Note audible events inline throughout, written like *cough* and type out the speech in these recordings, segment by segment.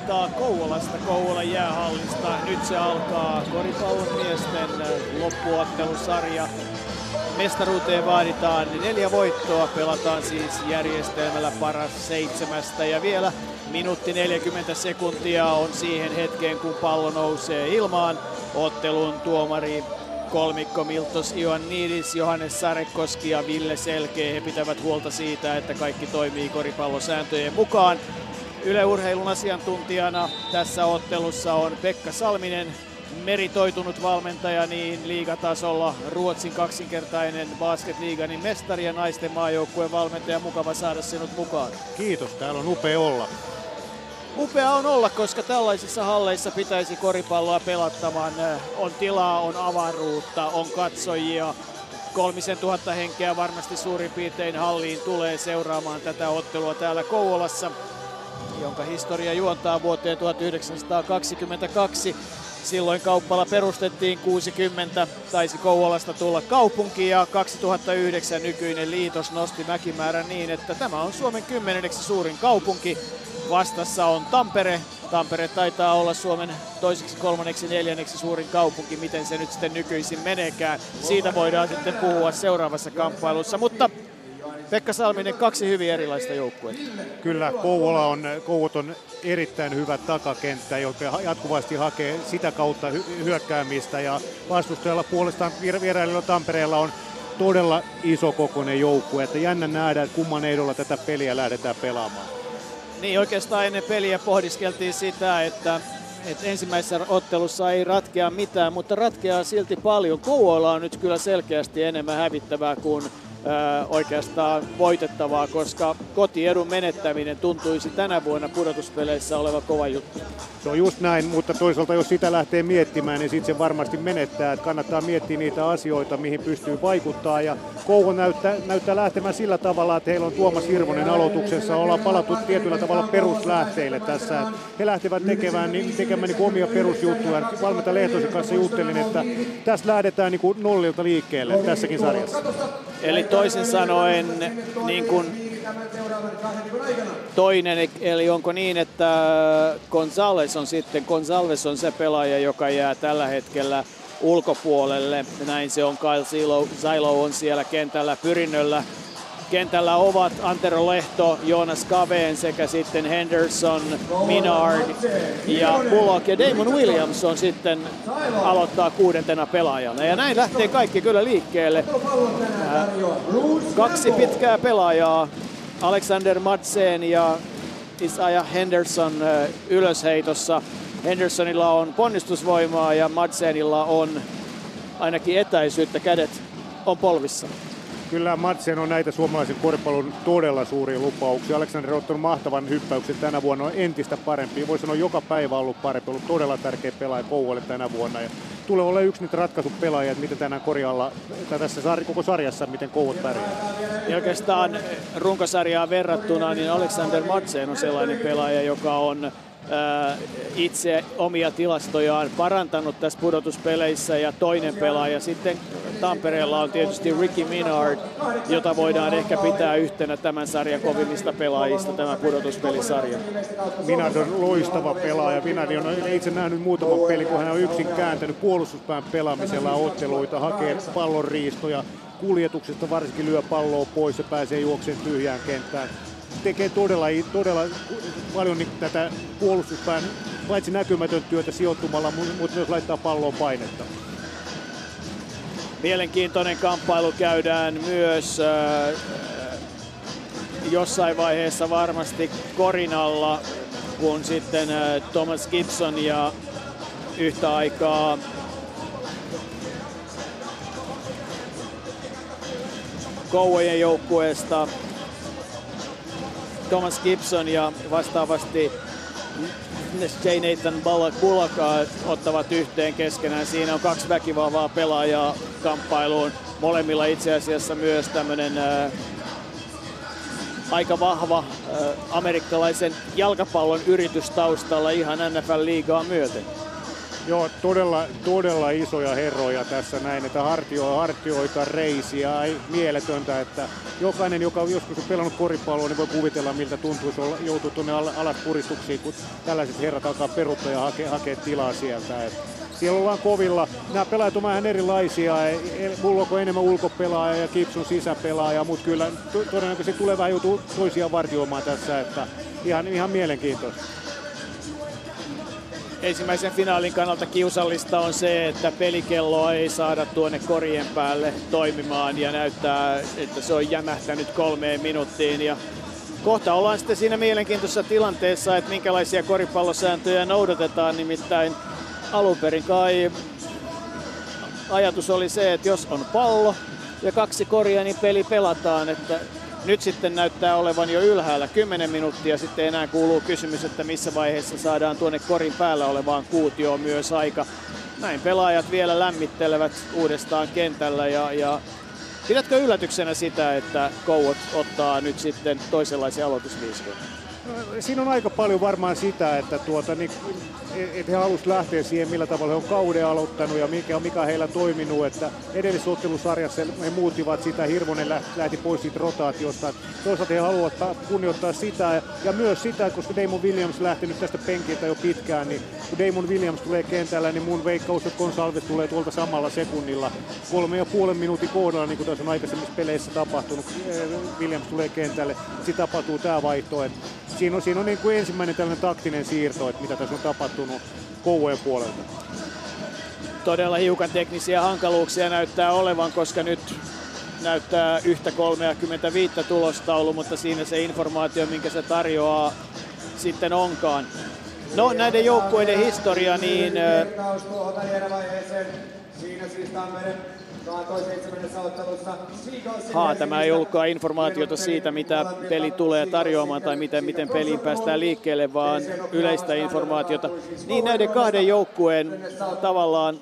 iltaa Kouvolasta, Kouvolan jäähallista. Nyt se alkaa koripallon miesten loppuottelusarja. Mestaruuteen vaaditaan neljä voittoa, pelataan siis järjestelmällä paras seitsemästä ja vielä minuutti 40 sekuntia on siihen hetkeen, kun pallo nousee ilmaan. Ottelun tuomari kolmikko Miltos Ioannidis, Johannes Sarekoski ja Ville Selkeä. He pitävät huolta siitä, että kaikki toimii koripallosääntöjen mukaan. Yleurheilun asiantuntijana tässä ottelussa on Pekka Salminen, meritoitunut valmentaja niin liigatasolla, Ruotsin kaksinkertainen basketliiganin mestari ja naisten maajoukkueen valmentaja. Mukava saada sinut mukaan. Kiitos, täällä on upea olla. Upea on olla, koska tällaisissa halleissa pitäisi koripalloa pelattamaan. On tilaa, on avaruutta, on katsojia. Kolmisen tuhatta henkeä varmasti suurin piirtein halliin tulee seuraamaan tätä ottelua täällä Kouvolassa, jonka historia juontaa vuoteen 1922. Silloin kauppala perustettiin 60, taisi Kouvolasta tulla kaupunki ja 2009 nykyinen liitos nosti mäkimäärän niin, että tämä on Suomen kymmenenneksi suurin kaupunki. Vastassa on Tampere. Tampere taitaa olla Suomen toiseksi, kolmanneksi, neljänneksi suurin kaupunki, miten se nyt sitten nykyisin meneekään. Siitä voidaan sitten puhua seuraavassa kamppailussa, mutta Pekka Salminen, kaksi hyvin erilaista joukkuetta. Kyllä, Kouvola on, Kouvot on erittäin hyvä takakenttä, joka jatkuvasti hakee sitä kautta hy- hyökkäämistä ja vastustajalla puolestaan vierailijoilla Tampereella on todella iso kokoinen joukkue, että jännä nähdä, että kumman ehdolla tätä peliä lähdetään pelaamaan. Niin oikeastaan ennen peliä pohdiskeltiin sitä, että, että ensimmäisessä ottelussa ei ratkea mitään, mutta ratkeaa silti paljon. Kouvoilla on nyt kyllä selkeästi enemmän hävittävää kuin oikeastaan voitettavaa, koska kotiedun menettäminen tuntuisi tänä vuonna pudotuspeleissä oleva kova juttu. Se on just näin, mutta toisaalta jos sitä lähtee miettimään, niin sitten se varmasti menettää. Että kannattaa miettiä niitä asioita, mihin pystyy vaikuttaa. Ja Kouvo näyttää, näyttää lähtemään sillä tavalla, että heillä on Tuomas Hirvonen aloituksessa. Ollaan palattu tietyllä tavalla peruslähteille tässä. He lähtevät tekemään, niin, tekemään niin omia perusjuttuja. Valmenta Lehtosen kanssa juttelin, että tässä lähdetään niin kuin nollilta liikkeelle tässäkin sarjassa. Eli toisin sanoen niin kuin toinen, eli onko niin, että Gonzales on sitten, Gonzales on se pelaaja, joka jää tällä hetkellä ulkopuolelle. Näin se on, Kyle Zilo, Zilo on siellä kentällä pyrinnöllä. Kentällä ovat Antero Lehto, Joonas Kaveen sekä sitten Henderson, Minard ja Bullock ja Damon Williams on sitten aloittaa kuudentena pelaajana. Ja näin lähtee kaikki kyllä liikkeelle. Kaksi pitkää pelaajaa, Alexander Madsen ja Isaiah Henderson ylösheitossa. Hendersonilla on ponnistusvoimaa ja Madsenilla on ainakin etäisyyttä, kädet on polvissa. Kyllä Madsen on näitä suomalaisen koripallon todella suuria lupauksia. Alexander on ottanut mahtavan hyppäyksen tänä vuonna, on entistä parempi. Voi sanoa joka päivä ollut parempi, ollut todella tärkeä pelaaja Kouvolle tänä vuonna. Ja tulee olla yksi niitä ratkaisupelaajia, että miten tänään korjalla, tässä sar- koko sarjassa, miten Kouvot pärjää. Ja oikeastaan runkosarjaa verrattuna, niin Alexander Madsen on sellainen pelaaja, joka on itse omia tilastojaan parantanut tässä pudotuspeleissä ja toinen pelaaja sitten Tampereella on tietysti Ricky Minard, jota voidaan ehkä pitää yhtenä tämän sarjan kovimmista pelaajista tämä pudotuspelisarja. Minard on loistava pelaaja. Minard on itse nähnyt muutaman pelin, kun hän on yksin kääntänyt puolustuspään pelaamisella otteluita, hakee pallon riistoja, kuljetuksesta varsinkin lyö palloa pois ja pääsee juokseen tyhjään kenttään tekee todella, todella paljon niin tätä puolustuspään paitsi näkymätön työtä sijoittumalla, mutta myös laittaa palloon painetta. Mielenkiintoinen kamppailu käydään myös äh, jossain vaiheessa varmasti korinalla, kun sitten äh, Thomas Gibson ja yhtä aikaa Kouvojen joukkueesta Thomas Gibson ja vastaavasti J. Nathan Bullock, Bullock ottavat yhteen keskenään. Siinä on kaksi väkivahvaa pelaajaa kamppailuun. Molemmilla itse asiassa myös tämmöinen äh, aika vahva äh, amerikkalaisen jalkapallon yritys taustalla ihan NFL-liigaa myöten. Joo, todella, todella isoja herroja tässä näin, että hartio, hartioita, reisiä, ei mieletöntä, että jokainen, joka joskus on pelannut koripalloa, niin voi kuvitella, miltä tuntuisi olla, joutua tuonne alas puristuksiin, kun tällaiset herrat alkaa peruttaa ja hakea, hakea tilaa sieltä. Et siellä ollaan kovilla. Nämä pelaajat on vähän erilaisia. Mulla on enemmän ulkopelaaja ja Kipsun sisäpelaaja, mutta kyllä todennäköisesti tulee vähän joutuu toisia vartioimaan tässä, että ihan, ihan mielenkiintoista ensimmäisen finaalin kannalta kiusallista on se, että pelikelloa ei saada tuonne korien päälle toimimaan ja näyttää, että se on jämähtänyt kolmeen minuuttiin. Ja kohta ollaan sitten siinä mielenkiintoisessa tilanteessa, että minkälaisia koripallosääntöjä noudatetaan, nimittäin alun perin kai ajatus oli se, että jos on pallo ja kaksi koria, niin peli pelataan, että nyt sitten näyttää olevan jo ylhäällä 10 minuuttia. Sitten enää kuuluu kysymys, että missä vaiheessa saadaan tuonne korin päällä olevaan kuutioon myös aika. Näin pelaajat vielä lämmittelevät uudestaan kentällä ja, ja pidätkö yllätyksenä sitä, että Kouot ottaa nyt sitten toisenlaisen aloitusviisikon? siinä on aika paljon varmaan sitä, että tuota, niin, et he halusivat lähteä siihen, millä tavalla he on kauden aloittanut ja mikä, mikä heillä toiminut. Että edellisessä ottelusarjassa he muutivat sitä, Hirvonen lähti pois siitä rotaatiosta. Toisaalta he haluavat kunnioittaa sitä ja myös sitä, koska Damon Williams lähtenyt tästä penkiltä jo pitkään, niin kun Damon Williams tulee kentällä, niin mun veikkaus, että Gonsalves tulee tuolta samalla sekunnilla kolme ja puolen minuutin kohdalla, niin kuin tässä on aikaisemmissa peleissä tapahtunut. Williams tulee kentälle, sitten tapahtuu tämä vaihto. Että siinä on, siinä on niin kuin ensimmäinen tällainen taktinen siirto, että mitä tässä on tapahtunut Kouvojen puolelta. Todella hiukan teknisiä hankaluuksia näyttää olevan, koska nyt näyttää yhtä 35 tulostaulu, mutta siinä se informaatio, minkä se tarjoaa, sitten onkaan. No näiden joukkueiden historia, niin... Siinä siis Haa, tämä ei ollutkaan informaatiota siitä, mitä peli tulee tarjoamaan tai miten, miten peliin päästään liikkeelle, vaan yleistä informaatiota. Niin näiden kahden joukkueen tavallaan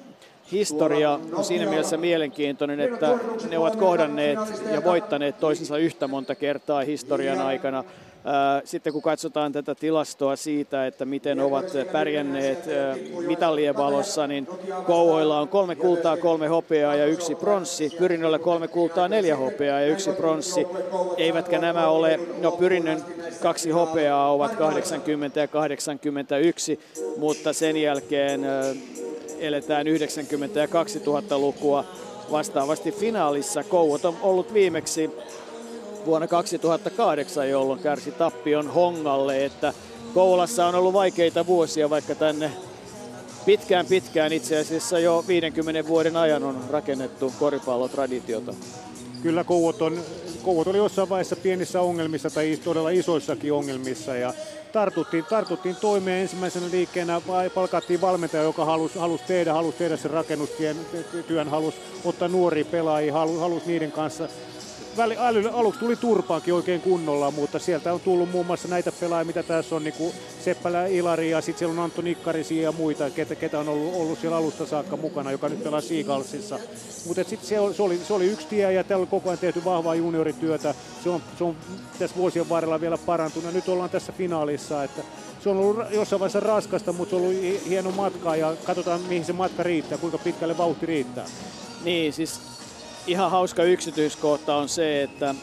historia on siinä mielessä mielenkiintoinen, että ne ovat kohdanneet ja voittaneet toisensa yhtä monta kertaa historian aikana. Sitten kun katsotaan tätä tilastoa siitä, että miten ovat pärjänneet mitallien valossa, niin Kouvoilla on kolme kultaa, kolme hopeaa ja yksi pronssi. Pyrinnöllä kolme kultaa, neljä hopeaa ja yksi pronssi. Eivätkä nämä ole, no Pyrinnön kaksi hopeaa ovat 80 ja 81, mutta sen jälkeen eletään 90- ja 2000-lukua. Vastaavasti finaalissa Kouot on ollut viimeksi vuonna 2008, jolloin kärsi tappion Hongalle, että Kouvolassa on ollut vaikeita vuosia, vaikka tänne pitkään pitkään itse asiassa jo 50 vuoden ajan on rakennettu koripallotraditiota. Kyllä Kouot, on, Kouot oli jossain vaiheessa pienissä ongelmissa tai todella isoissakin ongelmissa ja tartuttiin, tartuttiin toimeen ensimmäisenä liikkeenä, palkattiin valmentaja, joka halusi, halusi tehdä, halusi tehdä sen rakennustyön, halusi ottaa nuoria pelaajia, halusi, halusi niiden kanssa väli, aluksi tuli turpaakin oikein kunnolla, mutta sieltä on tullut muun muassa näitä pelaajia, mitä tässä on, niin kuin Seppälä Ilari ja sitten siellä on Antto Nikkarisi ja muita, ketä, ketä on ollut, ollut siellä alusta saakka mukana, joka nyt pelaa Seagalsissa. Mutta sitten se, se, oli, se oli yksi tie ja täällä on koko ajan tehty vahvaa juniorityötä. Se on, se on tässä vuosien varrella vielä parantunut. Nyt ollaan tässä finaalissa, että se on ollut jossain vaiheessa raskasta, mutta se on ollut hieno matka ja katsotaan mihin se matka riittää, kuinka pitkälle vauhti riittää. Niin, siis ihan hauska yksityiskohta on se, että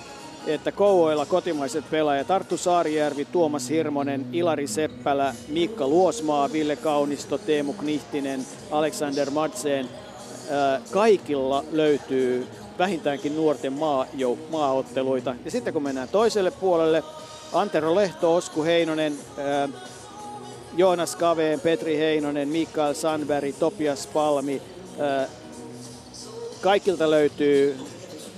että Kouvoilla kotimaiset pelaajat Arttu Saarijärvi, Tuomas Hirmonen, Ilari Seppälä, Mikka Luosmaa, Ville Kaunisto, Teemu Knihtinen, Alexander Madsen, kaikilla löytyy vähintäänkin nuorten maajou, maaotteluita. Ja sitten kun mennään toiselle puolelle, Antero Lehto, Osku Heinonen, Joonas Kaveen, Petri Heinonen, Mikael Sandberg, Topias Palmi, Kaikilta löytyy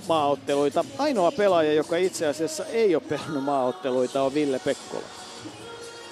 maaotteluita. Ainoa pelaaja, joka itse asiassa ei ole pelannut maaotteluita, on Ville Pekkola.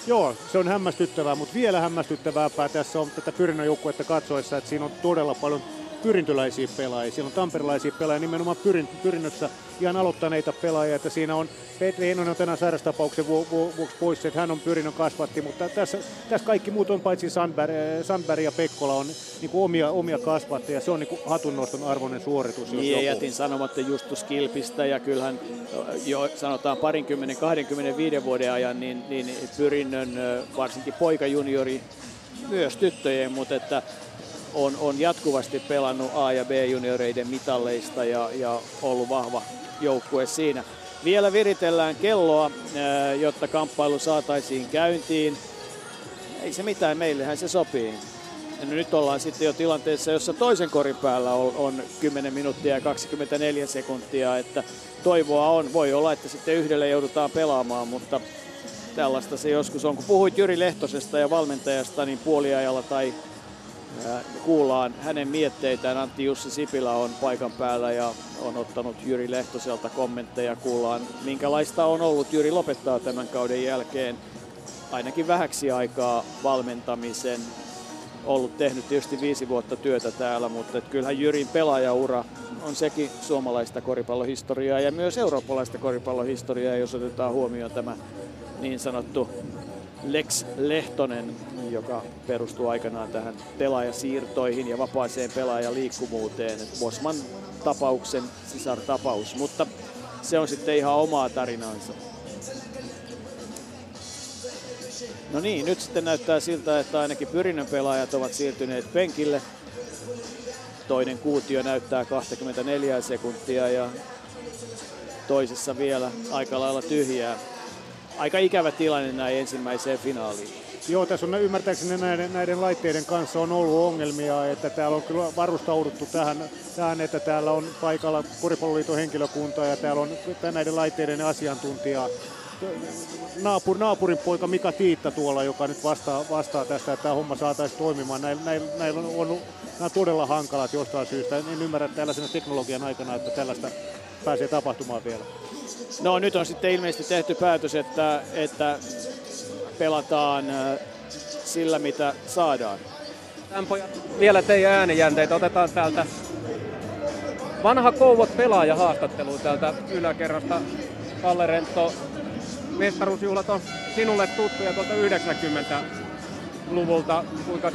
Joo, se on hämmästyttävää, mutta vielä hämmästyttävämpää tässä on tätä Pyrinnön joukkuetta katsoessa, että siinä on todella paljon pyrintöläisiä pelaajia. Siellä on tamperilaisia pelaajia nimenomaan pyrin, pyrinnössä ihan aloittaneita pelaajia, että siinä on Petri Heinonen on tänään sairastapauksen vuoksi pois, että hän on pyrinnön kasvatti, mutta tässä, tässä kaikki muut on paitsi Sandberg, Sandberg ja Pekkola on niin kuin omia, omia kasvatteja. Se on niin kuin hatunnoston arvoinen suoritus. Niin, ja jätin sanomatta Justus Kilpistä ja kyllähän jo sanotaan parinkymmenen, 25 vuoden ajan, niin, niin pyrinnön varsinkin poikajuniori myös tyttöjen, mutta että on, on jatkuvasti pelannut A- ja B-junioreiden mitalleista ja, ja ollut vahva joukkue siinä. Vielä viritellään kelloa, jotta kamppailu saataisiin käyntiin. Ei se mitään, meillähän se sopii. Nyt ollaan sitten jo tilanteessa, jossa toisen korin päällä on, on 10 minuuttia ja 24 sekuntia, että toivoa on. Voi olla, että sitten yhdelle joudutaan pelaamaan, mutta tällaista se joskus on. Kun puhuit Jyri Lehtosesta ja valmentajasta, niin puoliajalla tai kuullaan hänen mietteitään. Antti Jussi Sipilä on paikan päällä ja on ottanut Jyri Lehtoselta kommentteja. Kuullaan, minkälaista on ollut. Jyri lopettaa tämän kauden jälkeen ainakin vähäksi aikaa valmentamisen. Ollut tehnyt tietysti viisi vuotta työtä täällä, mutta kyllähän Jyrin pelaajaura on sekin suomalaista koripallohistoriaa ja myös eurooppalaista koripallohistoriaa, jos otetaan huomioon tämä niin sanottu Lex Lehtonen, joka perustuu aikanaan tähän pelaajasiirtoihin ja vapaaseen pelaajaliikkuvuuteen. Bosman tapauksen sisartapaus, mutta se on sitten ihan omaa tarinaansa. No niin, nyt sitten näyttää siltä, että ainakin pyrinnön pelaajat ovat siirtyneet penkille. Toinen kuutio näyttää 24 sekuntia ja toisessa vielä aika lailla tyhjää aika ikävä tilanne näin ensimmäiseen finaaliin. Joo, tässä on ymmärtääkseni näiden, näiden laitteiden kanssa on ollut ongelmia, että täällä on kyllä varustauduttu tähän, tähän että täällä on paikalla Koripalloliiton henkilökunta ja täällä on näiden laitteiden asiantuntija naapur, naapurin poika Mika Tiitta tuolla, joka nyt vastaa, vastaa tästä, että tämä homma saataisiin toimimaan. Näillä, näillä, näillä on, on, nämä on todella hankalat jostain syystä. En ymmärrä tällaisena teknologian aikana, että tällaista pääsee tapahtumaan vielä. No nyt on sitten ilmeisesti tehty päätös, että, että pelataan sillä, mitä saadaan. Pojat, vielä teidän äänijänteitä otetaan täältä vanha Kouvot pelaaja haastattelu täältä yläkerrasta. Kalle Rento, mestaruusjuhlat on sinulle tuttuja tuolta 90-luvulta. Kuinka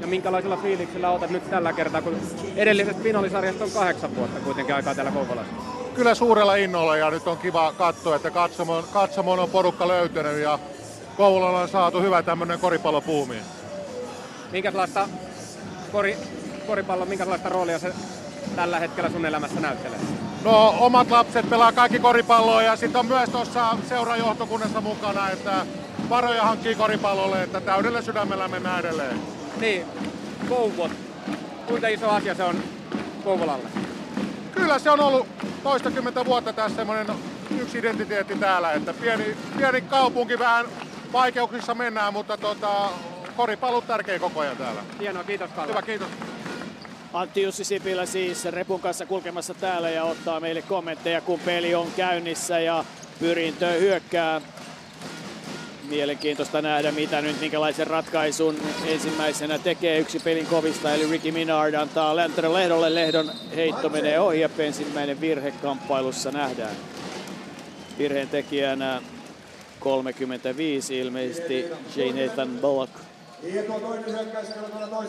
ja minkälaisella fiiliksellä otat nyt tällä kertaa, kun edellisestä finaalisarjasta on kahdeksan vuotta kuitenkin aikaa täällä Kouvolassa? Kyllä suurella innolla ja nyt on kiva katsoa, että katsomon, katsomon on porukka löytynyt ja Kouvolalla on saatu hyvä tämmöinen koripallopuumi. Minkälaista kori, koripallo, minkälaista roolia se tällä hetkellä sun elämässä näyttelee? No omat lapset pelaa kaikki koripalloa ja sitten on myös tuossa seurajohtokunnassa mukana, että varoja hankkii koripallolle, että täydellä sydämellä mennään edelleen. Niin, Kouvot. Kuinka iso asia se on Kouvolalle? Kyllä se on ollut toistakymmentä vuotta tässä semmoinen yksi identiteetti täällä, että pieni, pieni kaupunki vähän vaikeuksissa mennään, mutta tota, koripallo tärkeä koko ajan täällä. Hienoa, kiitos Kalle. Hyvä, kiitos. Antti Jussi Sipilä siis repun kanssa kulkemassa täällä ja ottaa meille kommentteja, kun peli on käynnissä ja pyrintö hyökkää mielenkiintoista nähdä, mitä nyt minkälaisen ratkaisun ensimmäisenä tekee yksi pelin kovista, eli Ricky Minard antaa Lantero Lehdolle. Lehdon heitto menee ohi ja ensimmäinen virhe kamppailussa nähdään. Virheen tekijänä 35 ilmeisesti J. Nathan Bullock.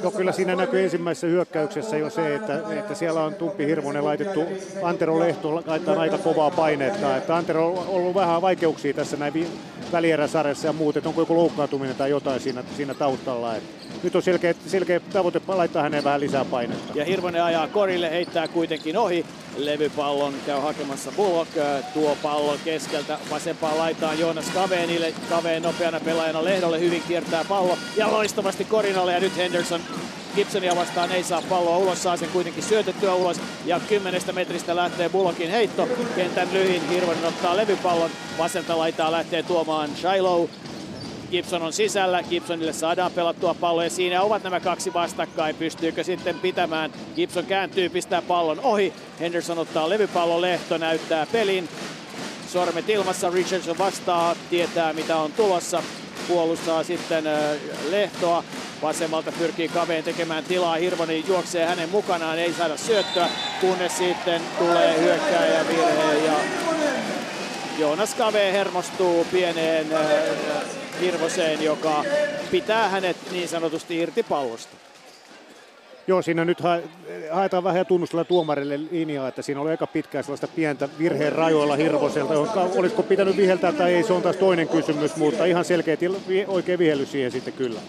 No kyllä siinä näkyy ensimmäisessä hyökkäyksessä jo se, että, että siellä on Tumppi Hirvonen laitettu Antero Lehto laittaa aika kovaa painetta. Että Antero on ollut vähän vaikeuksia tässä näin välieräsarjassa ja muut, että onko joku loukkaantuminen tai jotain siinä, siinä taustalla. Et nyt on selkeä, selkeä tavoite laittaa häneen vähän lisää painetta. Ja Hirvonen ajaa korille, heittää kuitenkin ohi. Levypallon käy hakemassa Bullock, tuo pallon keskeltä vasempaan laitaan Joonas Kaveenille. Kaveen nopeana pelaajana Lehdolle hyvin kiertää pallo ja loistavasti Korinalle ja nyt Henderson Gibsonia vastaan ei saa palloa ulos, saa sen kuitenkin syötettyä ulos ja kymmenestä metristä lähtee Bullockin heitto. Kentän lyhin, Hirvonen ottaa levypallon, vasenta laitaa lähtee tuomaan Shiloh. Gibson on sisällä, Gibsonille saadaan pelattua pallo ja siinä ovat nämä kaksi vastakkain. Pystyykö sitten pitämään? Gibson kääntyy, pistää pallon ohi. Henderson ottaa levypallon, Lehto näyttää pelin. Sormet ilmassa, Richardson vastaa, tietää mitä on tulossa. Puolustaa sitten Lehtoa. Vasemmalta pyrkii Kaveen tekemään tilaa. Hirvonen juoksee hänen mukanaan, ei saada syöttöä, kunnes sitten tulee hyökkääjä virhe ja Joonas Kave hermostuu pieneen Hirvoseen, joka pitää hänet niin sanotusti irti pallosta. Joo, siinä nyt haetaan vähän tunnustella tuomarille linjaa, että siinä oli aika pitkään sellaista pientä virheen rajoilla Hirvoselta, jonka olisiko pitänyt viheltää tai ei, se on taas toinen kysymys, mutta ihan selkeä oikein vihellys siihen sitten kyllä.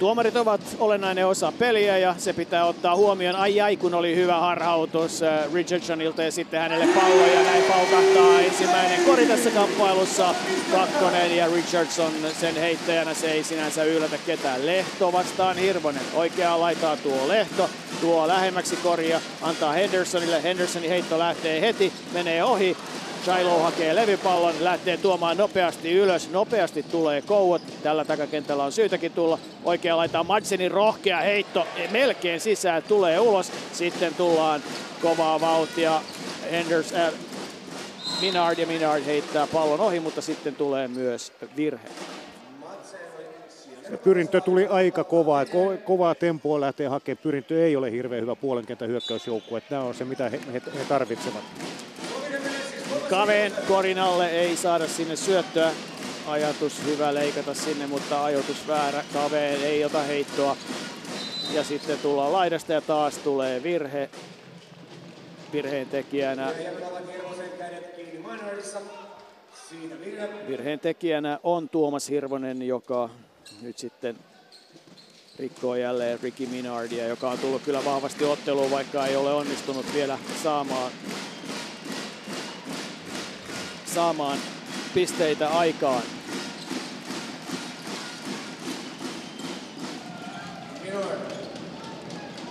Tuomarit ovat olennainen osa peliä ja se pitää ottaa huomioon. Ai ai, kun oli hyvä harhautus äh, Richardsonilta ja sitten hänelle pallo ja näin paukahtaa ensimmäinen kori tässä kamppailussa. Kakkonen ja Richardson sen heittäjänä se ei sinänsä yllätä ketään. Lehto vastaan Hirvonen. Oikeaa laitaa tuo Lehto. Tuo lähemmäksi koria, antaa Hendersonille. Hendersonin heitto lähtee heti, menee ohi. Shiloh hakee levypallon, lähtee tuomaan nopeasti ylös. Nopeasti tulee kouot. Tällä takakentällä on syytäkin tulla. Oikea laittaa Madsenin rohkea heitto. Melkein sisään tulee ulos. Sitten tullaan kovaa vauhtia. Henders, äh, Minard ja Minard heittää pallon ohi, mutta sitten tulee myös virhe. Pyrintö tuli aika kovaa. Ko- kovaa tempoa lähtee hakemaan. Pyrintö ei ole hirveän hyvä puolenkentän hyökkäysjoukkue. Tämä on se, mitä he, he, he tarvitsevat. Kaveen korin alle ei saada sinne syöttöä. Ajatus hyvä leikata sinne, mutta ajoitus väärä. Kaveen ei ota heittoa. Ja sitten tullaan laidasta ja taas tulee virhe. Virheen tekijänä Virheen tekijänä on Tuomas Hirvonen, joka nyt sitten rikkoo jälleen Ricky Minardia, joka on tullut kyllä vahvasti otteluun, vaikka ei ole onnistunut vielä saamaan saamaan pisteitä aikaan.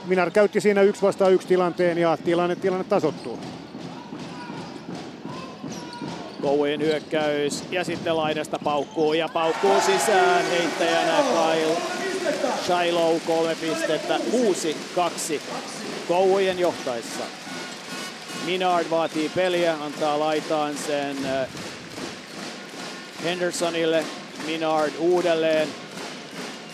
Minar käytti siinä yksi vastaan yksi tilanteen ja tilanne, tilanne tasottuu. Koujen hyökkäys ja sitten laidasta paukkuu ja paukkuu sisään heittäjänä Kyle Shiloh kolme pistettä, 6-2 Koujen johtaessa. Minard vaatii peliä, antaa laitaan sen äh, Hendersonille. Minard uudelleen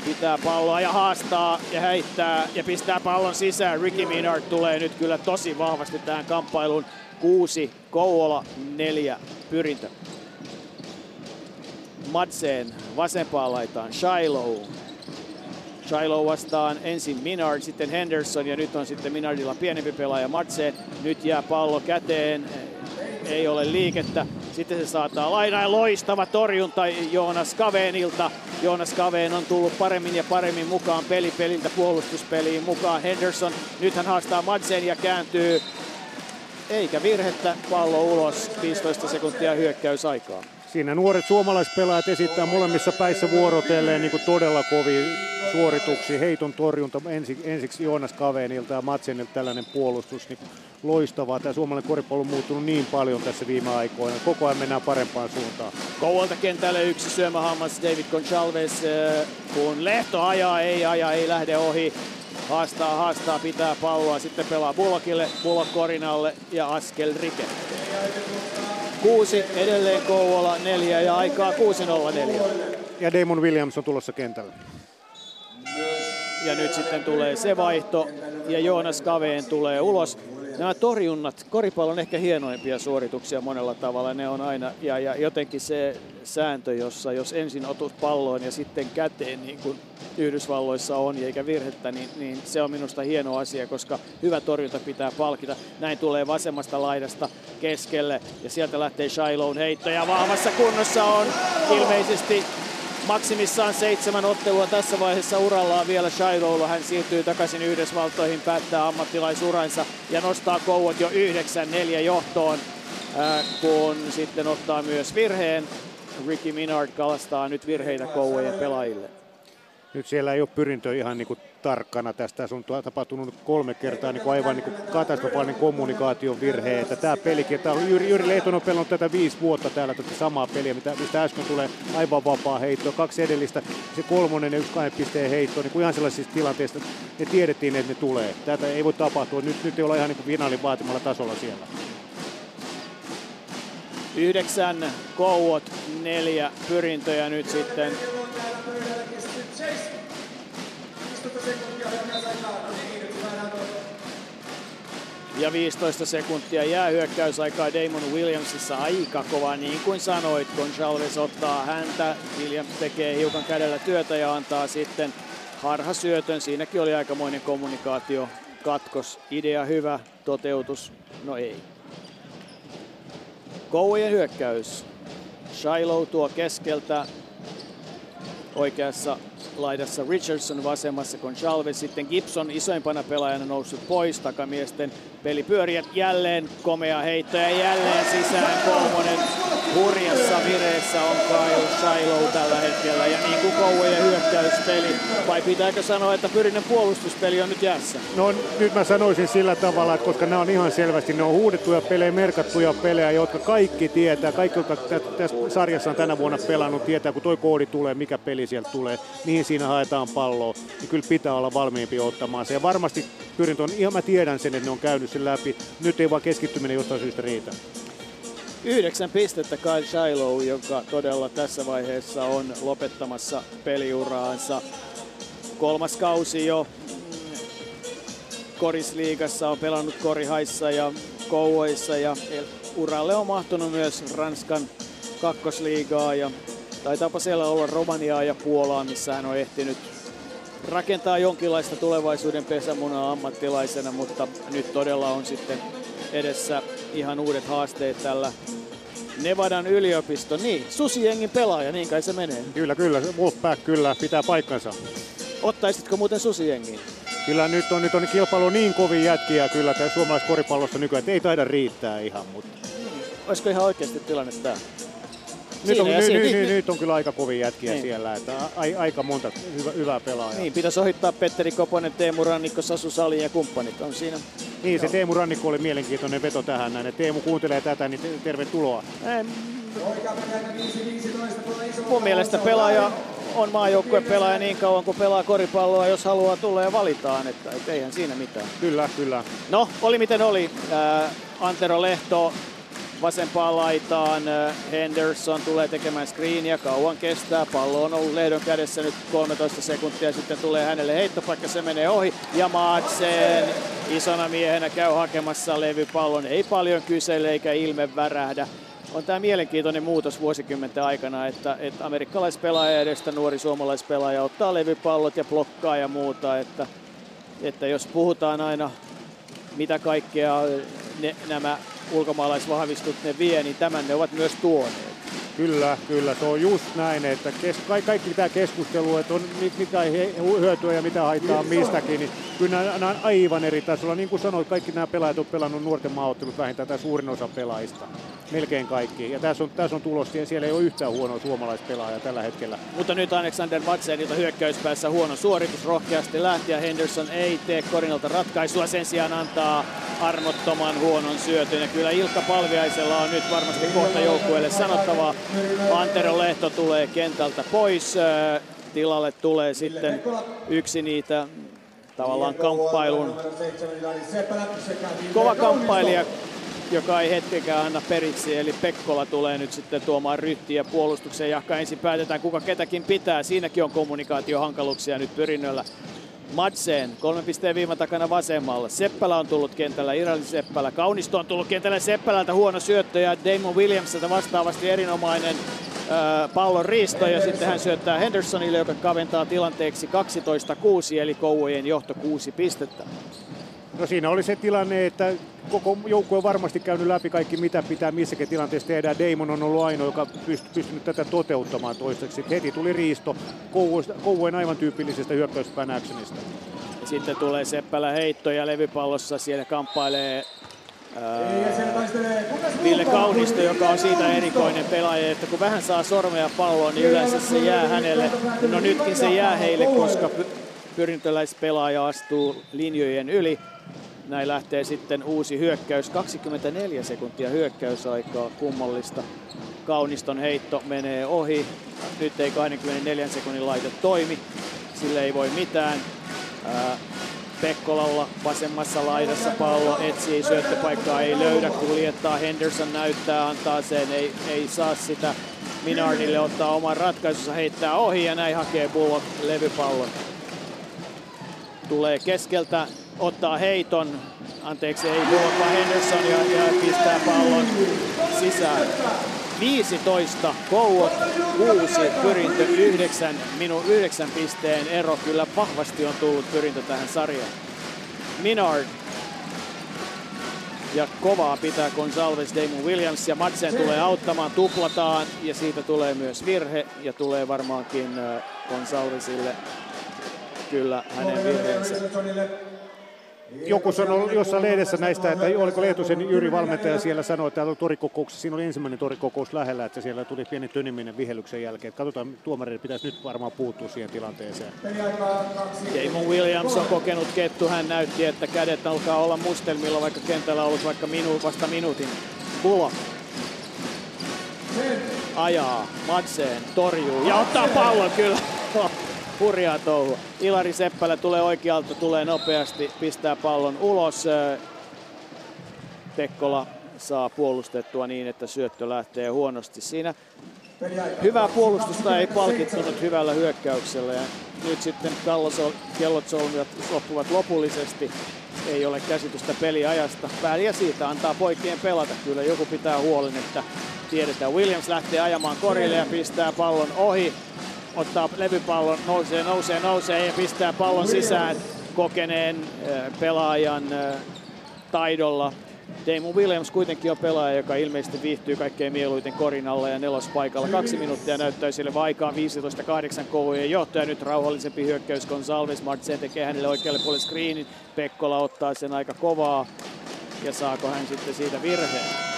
pitää palloa ja haastaa ja heittää ja pistää pallon sisään. Ricky Minard tulee nyt kyllä tosi vahvasti tähän kamppailuun. Kuusi Kouola, neljä Pyrintö. Madsen vasempaan laitaan Shiloh. Shiloh vastaan ensin Minard, sitten Henderson ja nyt on sitten Minardilla pienempi pelaaja Madsen. Nyt jää pallo käteen, ei ole liikettä. Sitten se saattaa lainaa ja loistava torjunta Joonas Kaveenilta. Joonas Kaveen on tullut paremmin ja paremmin mukaan pelipeliltä puolustuspeliin mukaan. Henderson nyt hän haastaa Madsen ja kääntyy eikä virhettä, pallo ulos, 15 sekuntia hyökkäysaikaa. Siinä nuoret suomalaispelaajat esittää molemmissa päissä vuorotelleen niin todella kovia suorituksia. Heiton torjunta ensi, ensiksi Joonas Kaveenilta ja Matsenilta tällainen puolustus. Niin loistavaa. Tämä suomalainen koripallo on muuttunut niin paljon tässä viime aikoina. Koko ajan mennään parempaan suuntaan. Kouvolta kentälle yksi syömähammas David Gonçalves. Kun Lehto ajaa, ei aja, ei lähde ohi. Haastaa, haastaa, pitää palloa. Sitten pelaa Bullockille, Bullock Korinalle ja Askel Rike. Kuusi edelleen Kouvola, neljä ja aikaa 6.04. Ja Damon Williams on tulossa kentälle. Ja nyt sitten tulee se vaihto ja Joonas Kaveen tulee ulos. Nämä torjunnat, koripallon ehkä hienoimpia suorituksia monella tavalla. Ne on aina, ja, ja jotenkin se sääntö, jossa jos ensin otut palloon ja sitten käteen, niin kuin Yhdysvalloissa on, eikä virhettä, niin, niin se on minusta hieno asia, koska hyvä torjunta pitää palkita. Näin tulee vasemmasta laidasta keskelle ja sieltä lähtee Shiloh heitto ja vahvassa kunnossa on ilmeisesti maksimissaan seitsemän ottelua tässä vaiheessa urallaan vielä Shilohlla. Hän siirtyy takaisin Yhdysvaltoihin, päättää ammattilaisuransa ja nostaa Kouot jo 9-4 johtoon, kun sitten ottaa myös virheen. Ricky Minard kalastaa nyt virheitä Kouvojen pelaajille. Nyt siellä ei ole pyrintö ihan niin kuin tarkkana tästä. Tässä on tapahtunut kolme kertaa niin kuin aivan niin kuin katastrofaalinen kommunikaation virhe. Että tämä pelikin, tämä on Jyri, Jyri Lehtonen on pelannut tätä viisi vuotta täällä tätä samaa peliä, mitä, mistä äsken tulee aivan vapaa heitto. Kaksi edellistä, se kolmonen ja yksi kahden pisteen heitto, niin kuin ihan sellaisista tilanteista ne tiedettiin, että ne tulee. Tätä ei voi tapahtua. Nyt, nyt ei olla ihan niin kuin finaalin vaatimalla tasolla siellä. Yhdeksän kouot, neljä pyrintöjä nyt sitten ja 15 sekuntia jää hyökkäysaikaa Damon Williamsissa aika kova, niin kuin sanoit, kun Chalves ottaa häntä. Williams tekee hiukan kädellä työtä ja antaa sitten harhasyötön. Siinäkin oli aikamoinen kommunikaatio, katkos, idea hyvä, toteutus, no ei. Koujen hyökkäys. Shiloh tuo keskeltä oikeassa laidassa Richardson vasemmassa, Gonçalves, sitten Gibson isoimpana pelaajana noussut pois, takamiesten peli pyörii. Jälleen komea heitto ja jälleen sisään kolmonen. Hurjassa vireessä on Kyle Shiloh tällä hetkellä. Ja niin kuin Kouvojen hyökkäyspeli vai pitääkö sanoa, että Pyrinen puolustuspeli on nyt jäässä? No nyt mä sanoisin sillä tavalla, että koska nämä on ihan selvästi, ne on huudettuja pelejä, merkattuja pelejä, jotka kaikki tietää, kaikki jotka tässä sarjassa on tänä vuonna pelannut, tietää kun toi koodi tulee, mikä peli sieltä tulee, mihin siinä haetaan palloa, niin kyllä pitää olla valmiimpi ottamaan se. Ja varmasti pyrin tuon, ihan mä tiedän sen, että ne on käynyt sen läpi, nyt ei vaan keskittyminen jostain syystä riitä. Yhdeksän pistettä Kyle Shiloh, joka todella tässä vaiheessa on lopettamassa peliuraansa. Kolmas kausi jo Korisliigassa on pelannut Korihaissa ja Kouvoissa ja uralle on mahtunut myös Ranskan kakkosliigaa ja taitaapa siellä olla Romaniaa ja Puolaa, missä hän on ehtinyt rakentaa jonkinlaista tulevaisuuden pesämunaa ammattilaisena, mutta nyt todella on sitten edessä ihan uudet haasteet tällä Nevadan yliopisto. Niin, Susiengin pelaaja, niin kai se menee. Kyllä, kyllä. Wolfpack kyllä pitää paikkansa. Ottaisitko muuten Susiengiin? Kyllä nyt on, nyt on kilpailu niin kovin jätkiä kyllä tässä suomalaiskoripallossa nykyään, että ei taida riittää ihan. Mutta... Olisiko ihan oikeasti tilanne tämä? Nyt on, nyt, nyt, nyt on kyllä aika kovin jätkiä niin. siellä, että a, aika monta hyvä, hyvää pelaajaa. Niin, pitäisi ohittaa Petteri Koponen, Teemu Rannikko, Sasu Salin ja kumppanit on siinä. Niin, se Teemu Rannikko oli mielenkiintoinen veto tähän näin. Teemu kuuntelee tätä, niin tervetuloa. Ei, mun mielestä pelaaja on maajoukkue pelaaja niin kauan kuin pelaa koripalloa, jos haluaa tulla ja valitaan, että, että eihän siinä mitään. Kyllä, kyllä. No, oli miten oli. Äh, Antero Lehto vasempaan laitaan. Henderson tulee tekemään screenia, kauan kestää. Pallo on ollut Lehdon kädessä nyt 13 sekuntia, sitten tulee hänelle heittopaikka, se menee ohi. Ja Madsen isona miehenä käy hakemassa levypallon. Ei paljon kysele eikä ilme värähdä. On tämä mielenkiintoinen muutos vuosikymmenten aikana, että, että amerikkalaispelaaja edestä nuori suomalaispelaaja ottaa levypallot ja blokkaa ja muuta. Että, että jos puhutaan aina mitä kaikkea ne, nämä ulkomaalaisvahvistut ne vie, niin tämän ne ovat myös tuoneet. Kyllä, kyllä. Se on just näin, että kes, kaikki tämä keskustelu, että on mikä hyötyä ja mitä haittaa mistäkin, niin kyllä nämä, nämä on aivan eri tasolla. Niin kuin sanoit, kaikki nämä pelaajat on pelannut nuorten maaottelut vähintään tai suurin osa pelaajista. Melkein kaikki. Ja tässä on, tässä on tulos, ja siellä ei ole yhtään huonoa suomalaispelaajaa tällä hetkellä. Mutta nyt Alexander Matsenilta hyökkäyspäässä huono suoritus rohkeasti lähti ja Henderson ei tee Korinalta ratkaisua. Sen sijaan antaa armottoman huonon syötön. Ja kyllä Ilkka Palviaisella on nyt varmasti kohta joukkueelle sanottavaa. Antero Lehto tulee kentältä pois. Tilalle tulee sitten yksi niitä tavallaan kamppailun kova kamppailija, joka ei hetkenkään anna periksi, eli Pekkola tulee nyt sitten tuomaan ryhtiä puolustukseen, jahka ensin päätetään kuka ketäkin pitää. Siinäkin on kommunikaatiohankaluuksia nyt pyrinnöllä. Madsen, kolme pisteen viivan takana vasemmalla. Seppälä on tullut kentällä, Irali Seppälä. Kaunisto on tullut kentällä Seppälältä huono syöttö ja Damon Williamsilta vastaavasti erinomainen äh, pallon riisto ja sitten hän syöttää Hendersonille, joka kaventaa tilanteeksi 12-6 eli Kouvojen johto 6 pistettä. No siinä oli se tilanne, että koko joukkue on varmasti käynyt läpi kaikki, mitä pitää missäkin tilanteessa tehdä. Damon on ollut ainoa, joka pyst- pystynyt tätä toteuttamaan toistaiseksi. Heti tuli riisto Kouvojen aivan tyypillisestä hyökkäyspään Sitten tulee Seppälä heitto ja levypallossa siellä kamppailee Ville Kaunisto, joka on siitä erikoinen pelaaja, että kun vähän saa sormea palloon, niin yleensä se jää hänelle. No nytkin se jää heille, koska pyrintöläispelaaja astuu linjojen yli. Näin lähtee sitten uusi hyökkäys. 24 sekuntia hyökkäysaikaa, kummallista. Kauniston heitto menee ohi. Nyt ei 24 sekunnin laite toimi. Sille ei voi mitään. Ää, Pekkolalla vasemmassa laidassa pallo etsii syöttöpaikkaa, ei löydä, kuljettaa, Henderson näyttää, antaa sen, ei, ei saa sitä Minardille ottaa oman ratkaisunsa, heittää ohi ja näin hakee Bullock levypallon. Tulee keskeltä ottaa heiton, anteeksi ei vaan Henderson ja, ja pistää pallon sisään. 15 Kouot, 6 Pyrintö, 9, minu 9 pisteen ero. Kyllä vahvasti on tullut Pyrintö tähän sarjaan. Minard Ja kovaa pitää Gonsalves Damon Williams ja Madsen tulee auttamaan, tuplataan ja siitä tulee myös virhe ja tulee varmaankin äh, Gonsalvesille kyllä hänen virheensä joku sanoi jossain lehdessä näistä, että oliko Lehtosen Jyri valmentaja siellä sanoi, että täällä torikokouksessa, siinä oli ensimmäinen torikokous lähellä, että siellä tuli pieni töniminen vihellyksen jälkeen. Katsotaan, tuomareiden pitäisi nyt varmaan puuttua siihen tilanteeseen. Damon Williams on kokenut kettu, hän näytti, että kädet alkaa olla mustelmilla, vaikka kentällä on ollut vaikka minu, vasta minuutin. Bullock ajaa, Madsen torjuu ja ottaa pallon kyllä. Hurjaa touhua. Ilari Seppälä tulee oikealta, tulee nopeasti, pistää pallon ulos. Pekkola saa puolustettua niin, että syöttö lähtee huonosti. Siinä hyvää puolustusta ei palkittunut hyvällä hyökkäyksellä ja nyt sitten kellot solmivat loppuvat lopullisesti. Ei ole käsitystä peliajasta. Pääliä siitä antaa poikien pelata. Kyllä joku pitää huolen, että tiedetään. Williams lähtee ajamaan korille ja pistää pallon ohi ottaa levypallon, nousee, nousee, nousee ja pistää pallon sisään kokeneen pelaajan taidolla. Damon Williams kuitenkin on pelaaja, joka ilmeisesti viihtyy kaikkein mieluiten korin alla ja nelospaikalla. Kaksi minuuttia näyttää sille vaikaa 15-8 koulujen johtaja. Nyt rauhallisempi hyökkäys Gonsalves. Martsen tekee hänelle oikealle puolelle screenin. Pekkola ottaa sen aika kovaa. Ja saako hän sitten siitä virheen?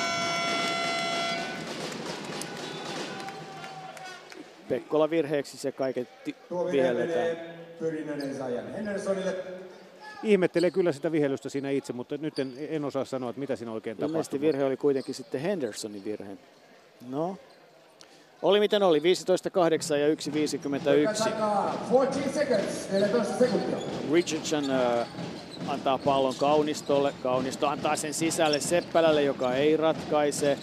Pekkola virheeksi se kaiken vihelletään. Ihmettelee kyllä sitä vihellystä siinä itse, mutta nyt en, en osaa sanoa, että mitä siinä oikein tapahtui. virhe oli kuitenkin sitten Hendersonin virhe. No, oli miten oli, 15-8 ja 1-51. Richardson uh, antaa pallon Kaunistolle. Kaunisto antaa sen sisälle Seppälälle, joka ei ratkaise.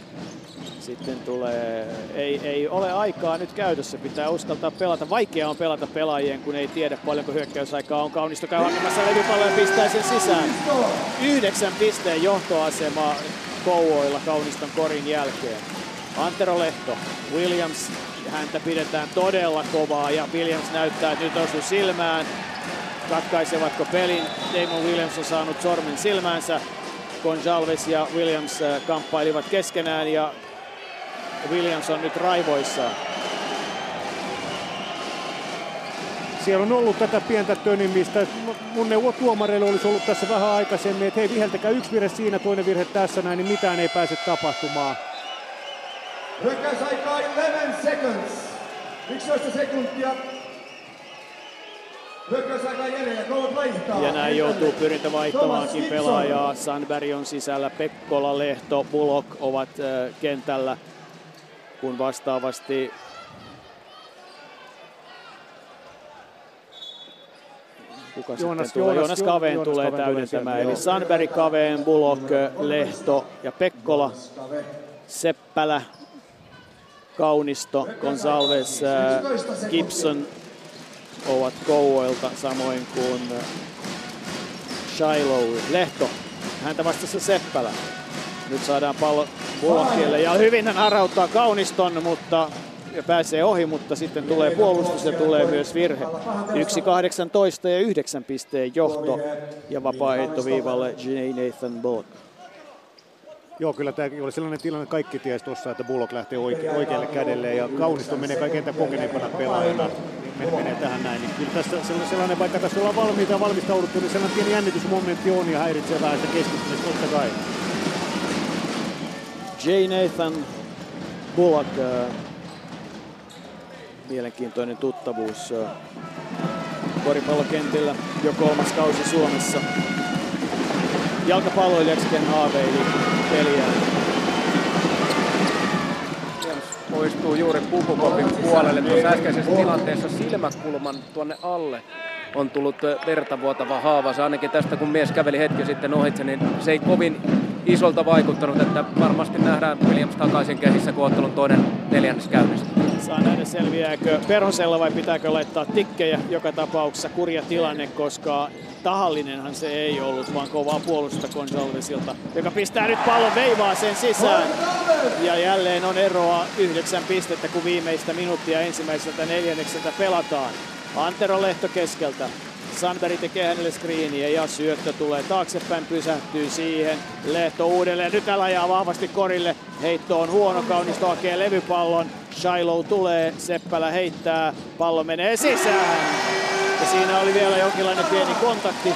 Sitten tulee, ei, ei ole aikaa nyt käytössä, pitää uskaltaa pelata. Vaikea on pelata pelaajien, kun ei tiedä paljonko hyökkäysaikaa on. Kaunisto käy hakemassa levypalloa ja pistää sen sisään. Yhdeksän pisteen johtoasema Kouvoilla Kauniston korin jälkeen. Antero Lehto, Williams, häntä pidetään todella kovaa ja Williams näyttää, että nyt osuu silmään. Katkaisevatko pelin? Damon Williams on saanut sormen silmäänsä. Gonjalves ja Williams äh, kamppailivat keskenään ja Williams on nyt raivoissaan. Siellä on ollut tätä pientä tönimistä. Mun neuvo tuomareille olisi ollut tässä vähän aikaisemmin, että hei viheltäkää yksi virhe siinä, toinen virhe tässä näin, niin mitään ei pääse tapahtumaan. Hyökkäysaikaa 11 seconds. 11 sekuntia. Ja näin joutuu pyrintä vaihtamaankin pelaajaa. Sandberg on sisällä, Pekkola, Lehto, Bullock ovat kentällä kun vastaavasti kuka Joonas, sitten tulee? Joonas, Joonas Kaveen Joonas tulee Kaveen täydentämään. Eli Sandberg, Kaveen, Bullock, Lehto ja Pekkola, Seppälä, Kaunisto, Gonsalves, äh, Gibson ovat Kouvoilta, samoin kuin äh, Shiloh. Lehto, häntä vastassa Seppälä. Nyt saadaan pallo Bullockille ja hyvin hän harauttaa Kauniston, mutta ja pääsee ohi, mutta sitten tulee puolustus ja tulee myös virhe. 1-18 ja 9 pisteen johto ja vapaa-heittoviivalle J. Nathan Bullock. Joo, kyllä tämä oli sellainen tilanne, kaikki tiesi tuossa, että Bullock lähtee oike- oikealle kädelle ja Kaunisto menee kaikkein kokeneempana pelaajana menee tähän näin. Niin kyllä tässä sellainen, vaikka tässä ollaan valmiita ja valmistauduttu, niin sellainen pieni jännitysmomentti on ja häiritsee vähän sitä keskittymistä totta kai. J. Nathan Bullock, äh, mielenkiintoinen tuttavuus äh, koripallokentillä jo kolmas kausi Suomessa. Jalkapalloilijaksi ken haaveili peliä. poistuu juuri pukukopin puolelle. Tuossa äskeisessä tilanteessa silmäkulman tuonne alle on tullut verta vuotava haava. Se ainakin tästä kun mies käveli hetki sitten ohitse, niin se ei kovin isolta vaikuttanut, että varmasti nähdään Williams takaisin kehissä, kun ottelun toinen neljännes käynnistyy. Saa nähdä selviääkö Perhosella vai pitääkö laittaa tikkejä. Joka tapauksessa kurja tilanne, koska tahallinenhan se ei ollut, vaan kovaa puolustusta Gonsalvesilta, joka pistää nyt pallon veivaa sen sisään. Ja jälleen on eroa yhdeksän pistettä, kun viimeistä minuuttia ensimmäiseltä neljännekseltä pelataan. Antero Lehto keskeltä. Sandberg tekee hänelle screeniä ja syöttö tulee taaksepäin, pysähtyy siihen. Lehto uudelleen, nyt ajaa vahvasti korille. Heitto on huono, Kaunisto hakee levypallon. Shiloh tulee, Seppälä heittää, pallo menee sisään. Ja siinä oli vielä jonkinlainen pieni kontakti.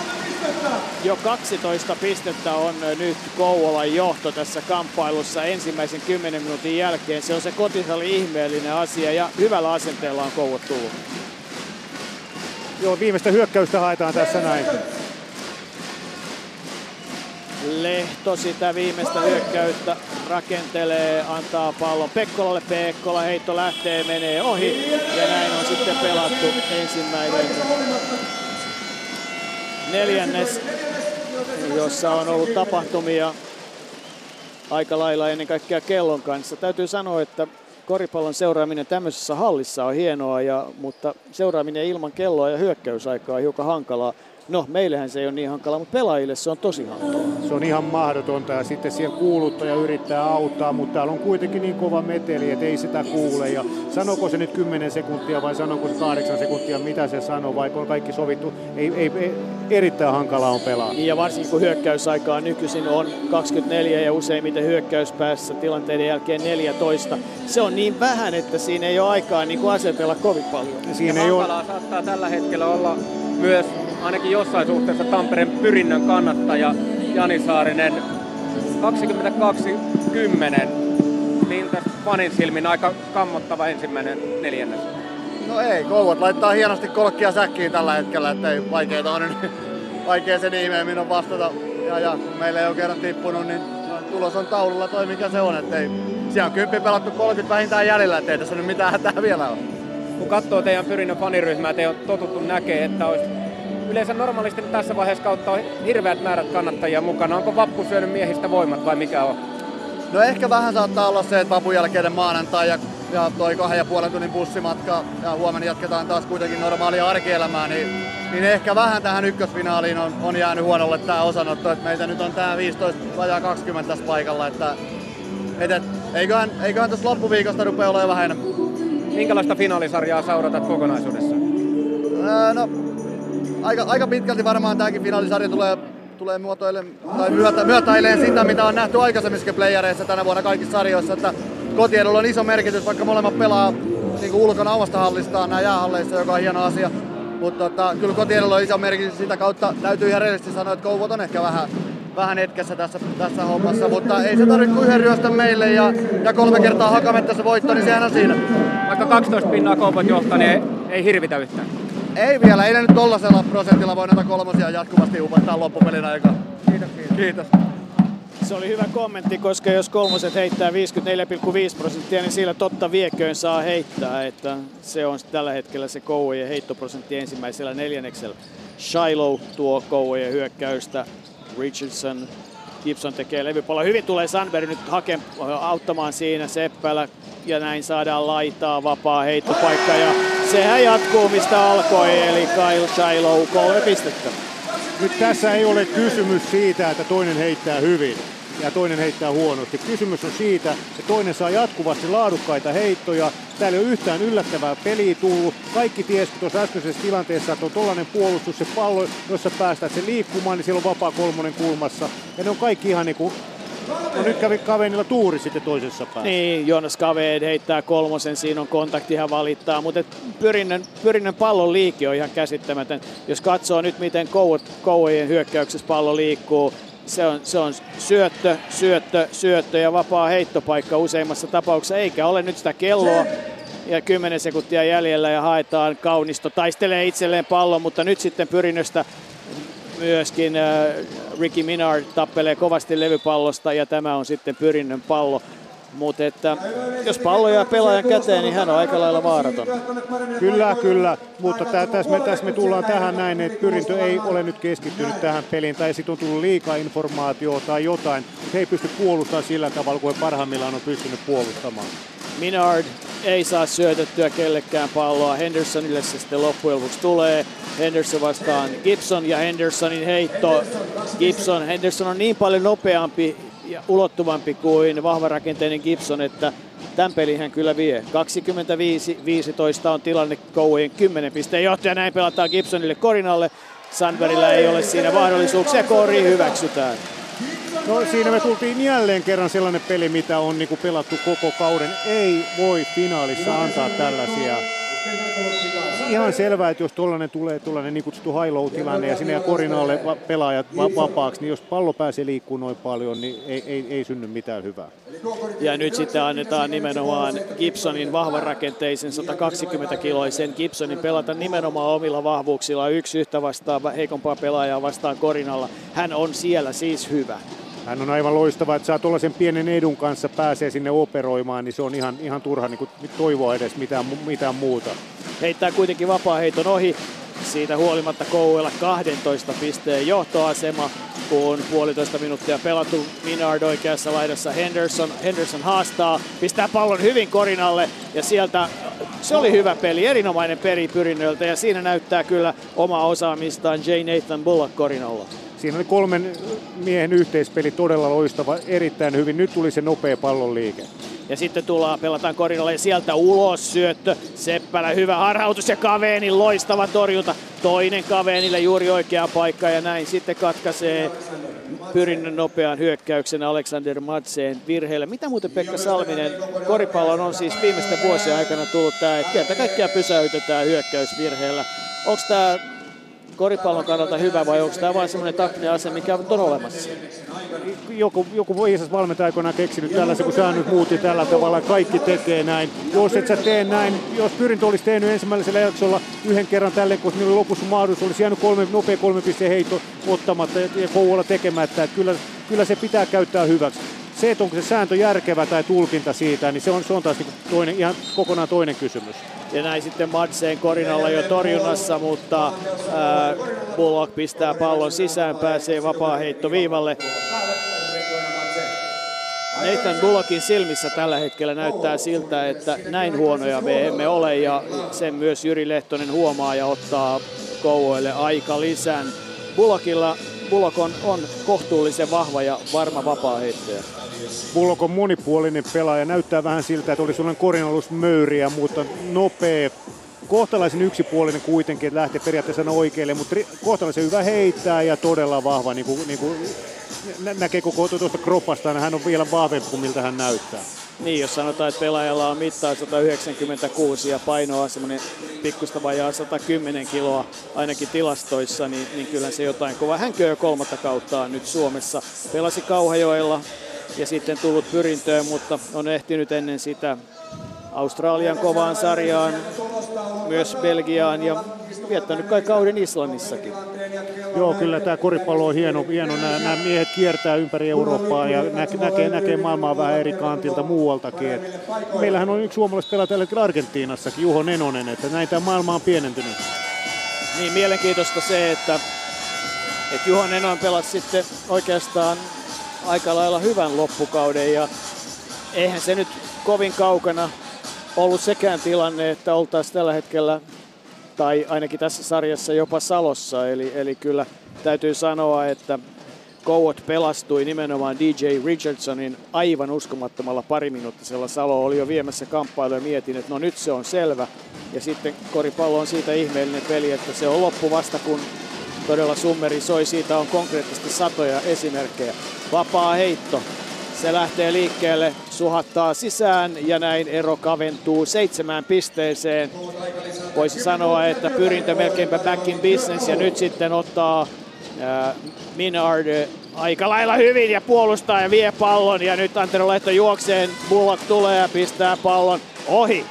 Jo 12 pistettä on nyt Kouvolan johto tässä kamppailussa ensimmäisen 10 minuutin jälkeen. Se on se kotisali ihmeellinen asia ja hyvällä asenteella on Kouvo tullut. Joo, viimeistä hyökkäystä haetaan tässä näin. Lehto sitä viimeistä hyökkäystä rakentelee, antaa pallon Pekkolalle. Pekkola heitto lähtee, menee ohi ja näin on sitten pelattu ensimmäinen neljännes, jossa on ollut tapahtumia aika lailla ennen kaikkea kellon kanssa. Täytyy sanoa, että koripallon seuraaminen tämmöisessä hallissa on hienoa, ja, mutta seuraaminen ilman kelloa ja hyökkäysaikaa on hiukan hankalaa. No, meillähän se ei ole niin hankala, mutta pelaajille se on tosi hankala. Se on ihan mahdotonta ja sitten siellä kuuluttaja yrittää auttaa, mutta täällä on kuitenkin niin kova meteli, että ei sitä kuule. Ja sanoko se nyt 10 sekuntia vai sanoko se 8 sekuntia, mitä se sanoo, vai on kaikki sovittu. Ei, ei, ei erittäin hankalaa on pelaa. Niin ja varsinkin kun hyökkäysaikaa nykyisin on 24 ja useimmiten hyökkäyspäässä tilanteiden jälkeen 14. Se on niin vähän, että siinä ei ole aikaa niin kuin asetella kovin paljon. Siinä ei ole... saattaa tällä hetkellä olla myös ainakin jossain suhteessa Tampereen pyrinnön kannattaja Jani Saarinen 22-10. Miltä fanin silmin aika kammottava ensimmäinen neljännes? No ei, Kouvat laittaa hienosti kolkkia säkkiin tällä hetkellä, ettei vaikeeta on vaikea sen ihmeemmin on vastata. Ja, ja kun meillä ei ole kerran tippunut, niin tulos on taululla toi mikä se on, ettei siellä on kymppi pelattu 30 vähintään jäljellä, ettei tässä nyt mitään hätää vielä ole. Kun katsoo teidän pyrinnön faniryhmää, te on totuttu näkee, että olisi yleensä normaalisti tässä vaiheessa kautta on hirveät määrät kannattajia mukana. Onko Vappu syönyt miehistä voimat vai mikä on? No ehkä vähän saattaa olla se, että vapun jälkeinen maanantai ja, ja toi kahden ja puolen tunnin bussimatka ja huomenna jatketaan taas kuitenkin normaalia arkielämää, niin, niin ehkä vähän tähän ykkösfinaaliin on, on jäänyt huonolle tämä osanotto, että meitä nyt on tämä 15 vajaa 20 tässä paikalla, että et, et, eiköhän, eiköhän tässä loppuviikosta rupea olemaan vähän enemmän. Minkälaista finaalisarjaa seuratat kokonaisuudessa? Öö, no aika, aika pitkälti varmaan tämäkin finaalisarja tulee, tulee muotoille, tai myötä, myötäileen sitä, mitä on nähty aikaisemmissa playereissa tänä vuonna kaikissa sarjoissa, että kotiedulla on iso merkitys, vaikka molemmat pelaa niin kuin ulkona omasta hallistaan nämä jäähalleissa, joka on hieno asia. Mutta tota, kyllä kotiedulla on iso merkitys sitä kautta. Täytyy ihan rehellisesti sanoa, että Kouvot on ehkä vähän, vähän hetkessä tässä, tässä hommassa, mutta ei se tarvitse kuin yhden ryöstön meille ja, ja kolme kertaa hakametta se voitto, niin sehän on siinä. Vaikka 12 pinnaa Kouvot johtaa, niin ei, ei hirvitä yhtään. Ei vielä, ei ne nyt tollasella prosentilla voi näitä kolmosia jatkuvasti upottaa loppupelin aikaa. Kiitos, kiitos. Kiitos. Se oli hyvä kommentti, koska jos kolmoset heittää 54,5 prosenttia, niin sillä totta vieköön saa heittää. Että se on tällä hetkellä se Kouvojen heittoprosentti ensimmäisellä neljänneksellä. Shiloh tuo Kouvojen hyökkäystä. Richardson. Gibson tekee levypallo. Hyvin tulee Sandberg nyt hake, auttamaan siinä Seppälä. Ja näin saadaan laitaa vapaa heittopaikka. Ja sehän jatkuu mistä alkoi. Eli Kyle Shiloh kolme pistettä. Nyt tässä ei ole kysymys siitä, että toinen heittää hyvin ja toinen heittää huonosti. Kysymys on siitä, että toinen saa jatkuvasti laadukkaita heittoja. Täällä ei ole yhtään yllättävää peliä tullut. Kaikki tiesi tuossa äskeisessä tilanteessa, että on tollainen puolustus, se pallo, jossa päästään se liikkumaan, niin siellä on vapaa kolmonen kulmassa. Ja ne on kaikki ihan niinku No nyt kävi Kavenilla tuuri sitten toisessa päässä. Niin, Jonas Kaveen heittää kolmosen, siinä on kontakti, hän valittaa, mutta pyrinnön, pyrinnön pallon liikki on ihan käsittämätön. Jos katsoo nyt, miten Kouvojen hyökkäyksessä pallo liikkuu, se on, se on syöttö, syöttö, syöttö ja vapaa heittopaikka useimmassa tapauksessa, eikä ole nyt sitä kelloa. Ja 10 sekuntia jäljellä ja haetaan kaunisto, taistelee itselleen pallon, mutta nyt sitten pyrinnöstä myöskin äh, Ricky Minard tappelee kovasti levypallosta ja tämä on sitten pyrinnön pallo. Mutta että jos pallo jää pelaajan käteen, niin hän on aika lailla vaaraton. Kyllä, kyllä. Mutta tässä me, täs me tullaan tähän näin, että pyrintö ei ole nyt keskittynyt tähän peliin. Tai sitten on tullut liikaa informaatiota tai jotain. He ei pysty puolustamaan sillä tavalla, kuin parhaimmillaan on pystynyt puolustamaan. Minard ei saa syötettyä kellekään palloa. Hendersonille se sitten loppujen lopuksi tulee. Henderson vastaan Gibson ja Hendersonin heitto. Gibson, Henderson on niin paljon nopeampi ja ulottuvampi kuin vahvarakenteinen Gibson, että Tämän pelin hän kyllä vie. 25-15 on tilanne Kouvojen 10 pisteen johtaja. Näin pelataan Gibsonille Korinalle. Sandbergillä ei ole siinä mahdollisuuksia. Kori hyväksytään. No siinä me tultiin jälleen kerran sellainen peli, mitä on niinku pelattu koko kauden. Ei voi finaalissa antaa tällaisia ihan selvää, että jos tuollainen tulee tuollainen niin kutsuttu high tilanne ja sinne ja korinalle va- pelaajat va- vapaaksi, niin jos pallo pääsee liikkumaan noin paljon, niin ei, ei, ei synny mitään hyvää. Ja nyt sitten annetaan nimenomaan Gibsonin vahvan rakenteisen 120-kiloisen Gibsonin pelata nimenomaan omilla vahvuuksilla yksi yhtä vastaan heikompaa pelaajaa vastaan Korinalla. Hän on siellä siis hyvä. Hän on aivan loistava, että saa tuollaisen pienen edun kanssa pääsee sinne operoimaan, niin se on ihan, ihan turha niin kuin toivoa edes mitään, mitään muuta. Heittää kuitenkin vapaa heiton ohi. Siitä huolimatta Kouella 12 pisteen johtoasema, kun puolitoista minuuttia pelattu. Minard oikeassa laidassa Henderson. Henderson haastaa, pistää pallon hyvin korinalle ja sieltä se oli hyvä peli, erinomainen peli Pyrinnöltä ja siinä näyttää kyllä oma osaamistaan J. Nathan Bullock korinalla. Siinä oli kolmen miehen yhteispeli todella loistava, erittäin hyvin. Nyt tuli se nopea pallon liike. Ja sitten tullaan, pelataan korinalle ja sieltä ulos syöttö. Seppälä hyvä harhautus ja Kaveenin loistava torjunta. Toinen Kaveenille juuri oikea paikka ja näin sitten katkaisee pyrinnön nopean hyökkäyksen Alexander Madseen virheellä. Mitä muuten Pekka Salminen, koripallon on siis viimeisten vuosien aikana tullut tämä, että kerta kaikkiaan pysäytetään hyökkäysvirheellä. Onko tämä koripallon kannalta hyvä vai onko tämä vain semmoinen taktinen ase, mikä on olemassa? Joku, joku viisas valmentaja aikoinaan keksinyt tällaisen, kun säännöt muutti tällä tavalla, kaikki tekee näin. Jos et sä tee näin, jos pyrintö olisi tehnyt ensimmäisellä jaksolla yhden kerran tälle, kun niillä lopussa mahdollisuus, olisi jäänyt kolme, nopea kolme pisteen heitto ottamatta ja Kouvola tekemättä, että kyllä, kyllä se pitää käyttää hyväksi. Se, että onko se sääntö järkevä tai tulkinta siitä, niin se on, se on taas niin toinen, ihan kokonaan toinen kysymys. Ja näin sitten Madseen korinalla jo torjunnassa, mutta ää, Bullock pistää pallon sisään, pääsee vapaa heitto viivalle. Nathan Bullockin silmissä tällä hetkellä näyttää siltä, että näin huonoja me emme ole ja sen myös Jyri Lehtonen huomaa ja ottaa Kouvoille aika lisän. Bullockilla Bullock on, on kohtuullisen vahva ja varma vapaa heittäjä. Bullock on monipuolinen pelaaja. Näyttää vähän siltä, että oli sellainen korinallusmöyriä, mutta nopea, kohtalaisen yksipuolinen kuitenkin, että lähtee periaatteessa oikealle, mutta kohtalaisen hyvä heittää ja todella vahva, niin kuin, niin kuin näkee koko tuosta kropasta, hän on vielä vahvempi kuin miltä hän näyttää. Niin, jos sanotaan, että pelaajalla on mittaa 196 ja painoa semmoinen pikkusta vajaa 110 kiloa ainakin tilastoissa, niin, niin kyllä se jotain kova. Hän köö kolmatta kauttaa nyt Suomessa. Pelasi Kauhajoella ja sitten tullut pyrintöön, mutta on ehtinyt ennen sitä Australian kovaan sarjaan, myös Belgiaan ja viettänyt kai kauden Islannissakin. Joo, kyllä tämä koripallo on hieno. hieno. Nämä, nämä miehet kiertää ympäri Eurooppaa ja nä, näkee, näkee maailmaa vähän eri kantilta muualtakin. Et meillähän on yksi suomalaispelaaja tällä hetkellä Argentiinassakin, Juho Nenonen, että näin tämä maailma on pienentynyt. Niin, mielenkiintoista se, että, että Juho Nenonen pelasi sitten oikeastaan aika lailla hyvän loppukauden ja eihän se nyt kovin kaukana ollut sekään tilanne, että oltaisiin tällä hetkellä tai ainakin tässä sarjassa jopa Salossa. Eli, eli kyllä täytyy sanoa, että Kouot pelastui nimenomaan DJ Richardsonin aivan uskomattomalla pariminuuttisella. Salo oli jo viemässä kamppailu ja mietin, että no nyt se on selvä. Ja sitten koripallo on siitä ihmeellinen peli, että se on loppu vasta kun todella summeri soi. Siitä on konkreettisesti satoja esimerkkejä. Vapaa heitto. Se lähtee liikkeelle, suhattaa sisään ja näin ero kaventuu seitsemään pisteeseen. Voisi sanoa, että pyrintö melkeinpä back in business ja nyt sitten ottaa äh, Minard aika lailla hyvin ja puolustaa ja vie pallon ja nyt Antero Lehto juokseen, Bullock tulee ja pistää pallon ohi.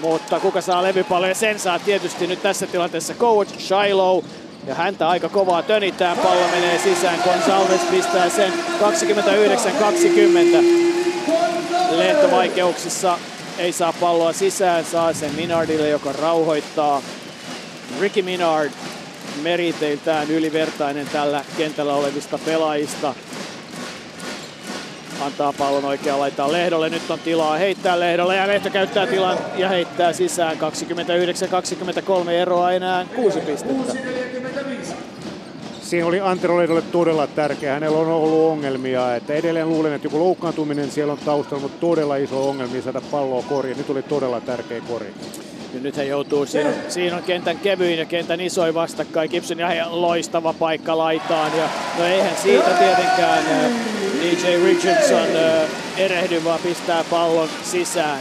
Mutta kuka saa levypallon ja sen saa tietysti nyt tässä tilanteessa coach Shiloh ja häntä aika kovaa tönittää, pallo menee sisään, Gonzalez pistää sen 29-20. Lehto vaikeuksissa ei saa palloa sisään, saa sen Minardille, joka rauhoittaa. Ricky Minard meriteiltään ylivertainen tällä kentällä olevista pelaajista. Antaa pallon oikeaan laittaa Lehdolle. Nyt on tilaa heittää Lehdolle ja Lehto käyttää tilan ja heittää sisään. 29-23 eroa enää kuusi pistettä. siinä oli Antero Lehdolle todella tärkeä. Hänellä on ollut ongelmia. Että edelleen luulen, että joku loukkaantuminen siellä on taustalla, mutta todella iso ongelmia saada palloa koriin. Nyt oli todella tärkeä kori. Ja nyt hän joutuu, siinä, siinä on kentän kevyin ja kentän isoin vastakkain. Gibson ihan loistava paikka laitaan. Ja, no eihän siitä tietenkään DJ Richardson erehdy, vaan pistää pallon sisään.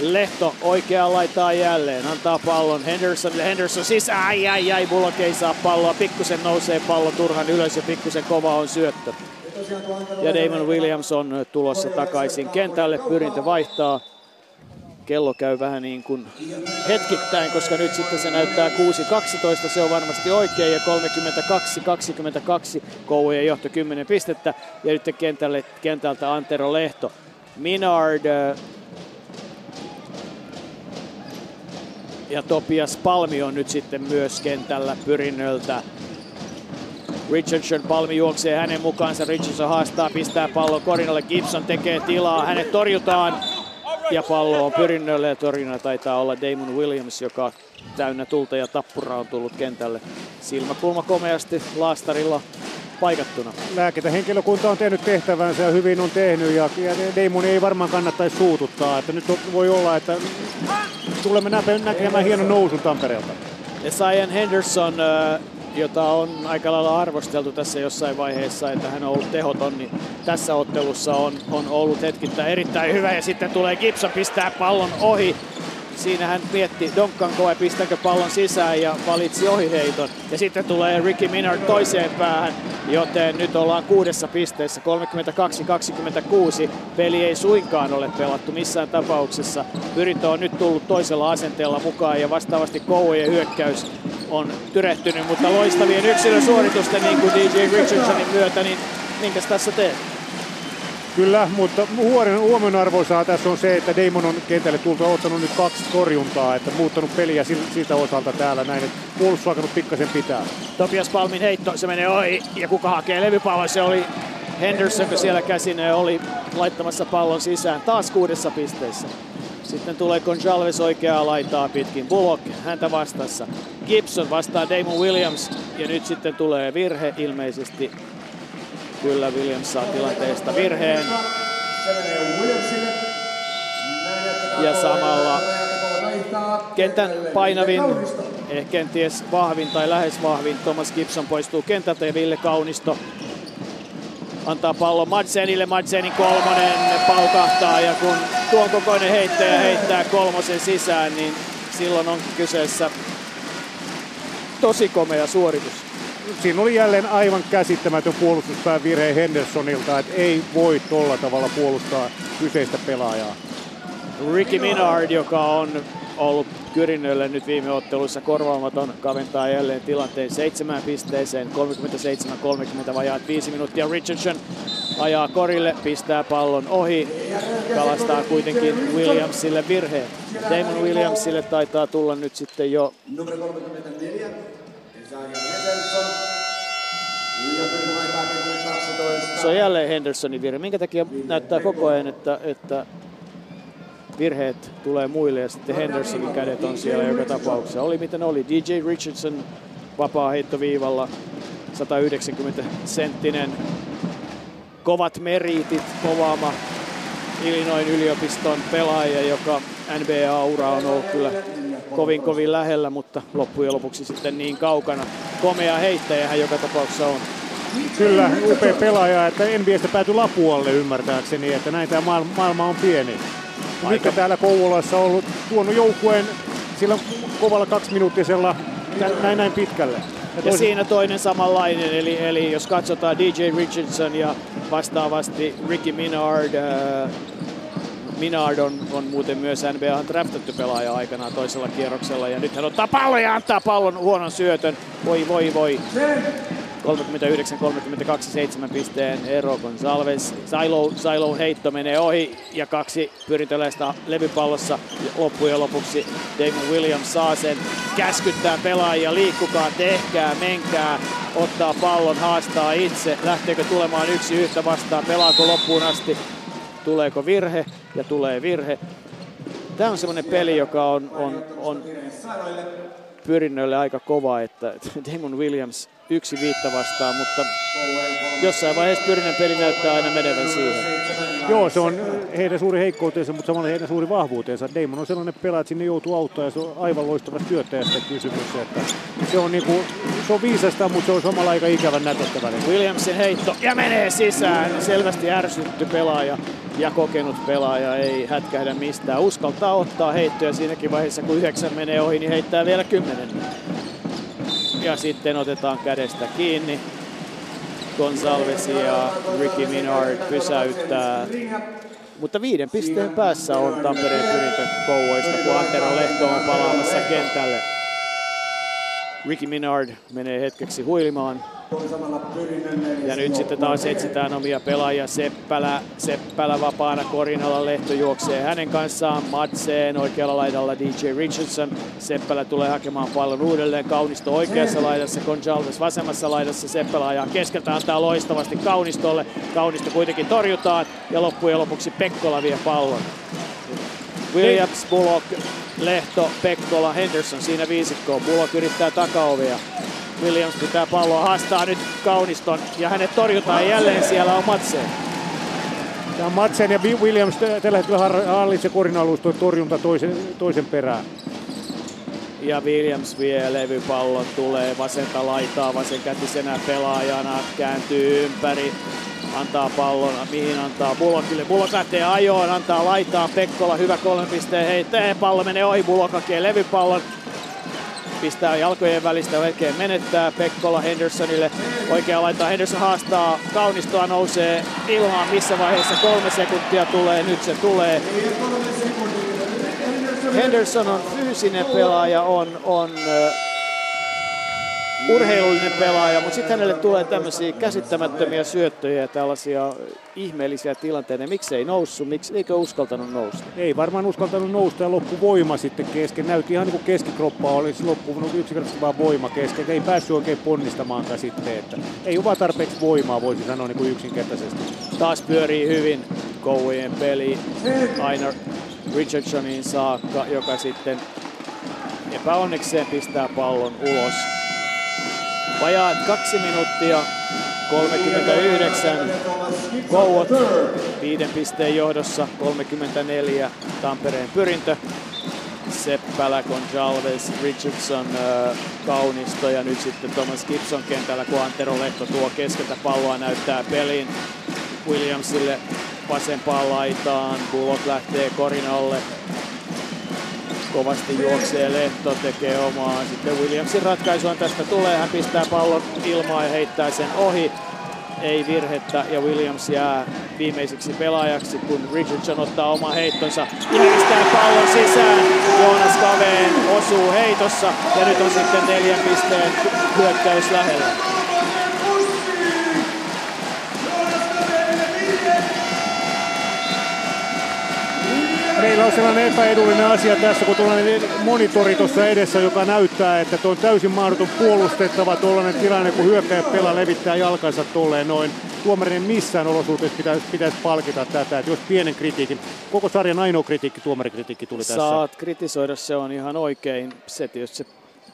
Lehto oikeaan laitaa jälleen, antaa pallon Hendersonille, Henderson sisään, ai ai ai, Bullock ei saa palloa, pikkusen nousee pallo turhan ylös ja pikkusen kova on syöttö. Ja Damon Williams on tulossa takaisin kentälle, pyrintö vaihtaa. Kello käy vähän niin kuin hetkittäin, koska nyt sitten se näyttää 6.12, se on varmasti oikein ja 32-22, Kouvojen johto 10 pistettä ja nyt kentälle, kentältä Antero Lehto. Minard ja Topias Palmi on nyt sitten myös kentällä pyrinnöltä. Richardson Palmi juoksee hänen mukaansa. Richardson haastaa, pistää pallo Korinalle. Gibson tekee tilaa. Hänet torjutaan. Ja pallo on pyrinnölle ja torjuna taitaa olla Damon Williams, joka täynnä tulta ja tappura on tullut kentälle. Silmäkulma komeasti laastarilla paikattuna. Lääkintähenkilökunta on tehnyt tehtävänsä ja hyvin on tehnyt ja, Damon ei varmaan kannattaisi suututtaa. Että nyt voi olla, että tulemme näkemään hienon nousun Tampereelta. Ja Cyan Henderson, jota on aika lailla arvosteltu tässä jossain vaiheessa, että hän on ollut tehoton, niin tässä ottelussa on, on ollut hetkittäin erittäin hyvä. Ja sitten tulee Gibson pistää pallon ohi Siinä hän mietti donkkanko vai pistänkö pallon sisään ja valitsi ohiheiton. Ja sitten tulee Ricky Minard toiseen päähän, joten nyt ollaan kuudessa pisteessä, 32-26. Peli ei suinkaan ole pelattu missään tapauksessa. Pyrintö on nyt tullut toisella asenteella mukaan ja vastaavasti Kouvojen hyökkäys on tyrehtynyt, mutta loistavien yksilösuoritusten niin kuin DJ Richardsonin myötä, niin minkäs tässä teet? Kyllä, mutta huomionarvoisaa tässä on se, että Damon on kentälle tultu ottanut nyt kaksi torjuntaa, että muuttanut peliä siltä osalta täällä näin, että puolustus alkanut pikkasen pitää. Topias Palmin heitto, se menee ohi ja kuka hakee levypallon, se oli Henderson, kun siellä käsin oli laittamassa pallon sisään taas kuudessa pisteessä. Sitten tulee Gonzalez oikeaa laitaa pitkin. Bullock häntä vastassa. Gibson vastaa Damon Williams ja nyt sitten tulee virhe ilmeisesti Kyllä Williams saa tilanteesta virheen. Ja samalla kentän painavin, ehkä kenties vahvin tai lähes vahvin, Thomas Gibson poistuu kentältä ja Ville Kaunisto antaa pallon Madsenille. Madsenin kolmonen paukahtaa ja kun tuon kokoinen heittäjä heittää kolmosen sisään, niin silloin on kyseessä tosi komea suoritus siinä oli jälleen aivan käsittämätön puolustuspään virhe Hendersonilta, että ei voi tolla tavalla puolustaa kyseistä pelaajaa. Ricky Minard, joka on ollut Kyrinnölle nyt viime otteluissa korvaamaton, kaventaa jälleen tilanteen seitsemään pisteeseen, 37-30 vajaat viisi minuuttia. Richardson ajaa korille, pistää pallon ohi, kalastaa kuitenkin Williamsille virheen. Damon Williamsille taitaa tulla nyt sitten jo se on jälleen Hendersonin virhe. Minkä takia näyttää koko ajan, että, että virheet tulee muille ja sitten Hendersonin kädet on siellä joka tapauksessa. Oli miten oli. DJ Richardson vapaa heittoviivalla 190 senttinen kovat meritit kovaama Illinoin yliopiston pelaaja, joka NBA-ura on ollut kyllä kovin kovin lähellä, mutta loppujen lopuksi sitten niin kaukana. Komea heittäjä hän joka tapauksessa on. Kyllä, upea pelaaja, että NBAstä päätyi Lapualle ymmärtääkseni, että näin tämä maailma, maailma on pieni. Aika. Mikä täällä Kouvolassa on ollut tuonut joukkueen sillä kovalla kaksiminuuttisella näin, näin pitkälle. Ja, ja siinä toinen samanlainen, eli, eli jos katsotaan DJ Richardson ja vastaavasti Ricky Minard, äh, Minard on, on muuten myös NBA draftattu pelaaja aikanaan toisella kierroksella ja nyt hän ottaa pallon ja antaa pallon huonon syötön. Voi voi voi. 39-32 7 pisteen ero Gonsalves. Silo, Silo heitto menee ohi ja kaksi pyrintöläistä levypallossa. Loppujen lopuksi Damon Williams saa sen käskyttää pelaajia, liikkukaa, tehkää, menkää, ottaa pallon, haastaa itse. Lähteekö tulemaan yksi yhtä vastaan, pelaako loppuun asti, tuleeko virhe ja tulee virhe. Tämä on semmoinen peli, joka on, on, on pyrinnöille aika kova, että *laughs* Damon Williams yksi viitta vastaan, mutta jossain vaiheessa Pyrinen peli näyttää aina menevän siihen. Joo, se on heidän suuri heikkoutensa, mutta samalla heidän suuri vahvuutensa. Damon on sellainen pelaaja, että sinne joutuu auttaa ja se on aivan loistavasta syöttäjästä kysymys. Että se, on niinku, se on viisasta, mutta se on samalla aika ikävän näköistä välillä. Williamsin heitto ja menee sisään. Selvästi ärsytty pelaaja ja kokenut pelaaja ei hätkähdä mistään. Uskaltaa ottaa heittoja siinäkin vaiheessa, kun yhdeksän menee ohi, niin heittää vielä kymmenen. Ja sitten otetaan kädestä kiinni. Gonzalez ja Ricky Minard pysäyttää. Mutta viiden pisteen päässä on Tampereen pyrintö Kouvoista, kun Antero Lehto on palaamassa kentälle. Ricky Minard menee hetkeksi huilimaan. Ja nyt sitten taas etsitään omia pelaajia. Seppälä, Seppälä vapaana Korinalla Lehto juoksee hänen kanssaan. Matseen oikealla laidalla DJ Richardson. Seppälä tulee hakemaan pallon uudelleen. Kaunisto oikeassa laidassa, Gonzalves vasemmassa laidassa. Seppälä ajaa keskeltä, antaa loistavasti Kaunistolle. Kaunisto kuitenkin torjutaan ja loppujen lopuksi Pekkola vie pallon. Williams, Bullock, Lehto, Pekkola, Henderson siinä viisikkoon. Bullock yrittää takaovia. Williams pitää palloa, haastaa nyt Kauniston ja hänet torjutaan jälleen siellä on Matseen. Ja Matsen ja Williams tällä hetkellä hallitsee korin alusta torjunta toisen, toisen perään. Ja Williams vie levypallon, tulee vasenta laitaa, vasenkätisenä pelaajana, kääntyy ympäri, antaa pallon, mihin antaa Bullockille. Bullock lähtee ajoon, antaa laitaa Pekkola, hyvä kolmen pisteen heittää, pallo menee ohi, Bullock hakee levypallon, pistää jalkojen välistä, oikein menettää Pekkola Hendersonille. Oikea laittaa, Henderson haastaa, kaunistoa nousee ilmaan, missä vaiheessa kolme sekuntia tulee, nyt se tulee. Henderson on fyysinen pelaaja, on, on urheilullinen pelaaja, mutta sitten hänelle tulee tämmöisiä käsittämättömiä syöttöjä ja tällaisia ihmeellisiä tilanteita. Miksi ei noussut? Miksi, eikö uskaltanut nousta? Ei varmaan uskaltanut nousta ja loppu voima sitten kesken. Näytti ihan niin kuin keskikroppa olisi loppunut yksinkertaisesti vaan voima kesken. Ei päässyt oikein ponnistamaan sitten. Että ei ole vaan tarpeeksi voimaa, voisi sanoa niin kuin yksinkertaisesti. Taas pyörii hyvin Kouvojen peli aina Richardsonin saakka, joka sitten epäonnekseen pistää pallon ulos Vajaat kaksi minuuttia 39. Kouot viiden pisteen johdossa 34 Tampereen pyrintö. Seppälä, Gonzalez, Richardson, Kaunisto ja nyt sitten Thomas Gibson kentällä, kun Antero Lehto tuo keskeltä palloa näyttää pelin Williamsille vasempaan laitaan. Bullock lähtee korin alle. Kovasti juoksee Lehto, tekee omaa. Sitten Williamsin ratkaisuun tästä tulee. Hän pistää pallon ilmaan ja heittää sen ohi. Ei virhettä ja Williams jää viimeiseksi pelaajaksi, kun Richardson ottaa oma heittonsa ja pistää pallon sisään. Joonas Kaveen osuu heitossa ja nyt on sitten neljän pisteen hyökkäys lähellä. Meillä on sellainen epäedullinen asia tässä, kun tuollainen monitori tuossa edessä, joka näyttää, että tuo on täysin mahdoton puolustettava tuollainen tilanne, kun hyökkäjä pelaa levittää jalkansa tolleen noin. Tuomarin missään olosuhteessa pitäisi, pitäisi palkita tätä, että jos pienen kritiikin, koko sarjan ainoa kritiikki, tuomarikritiikki tuli tässä. Saat kritisoida, se on ihan oikein. Se tietysti se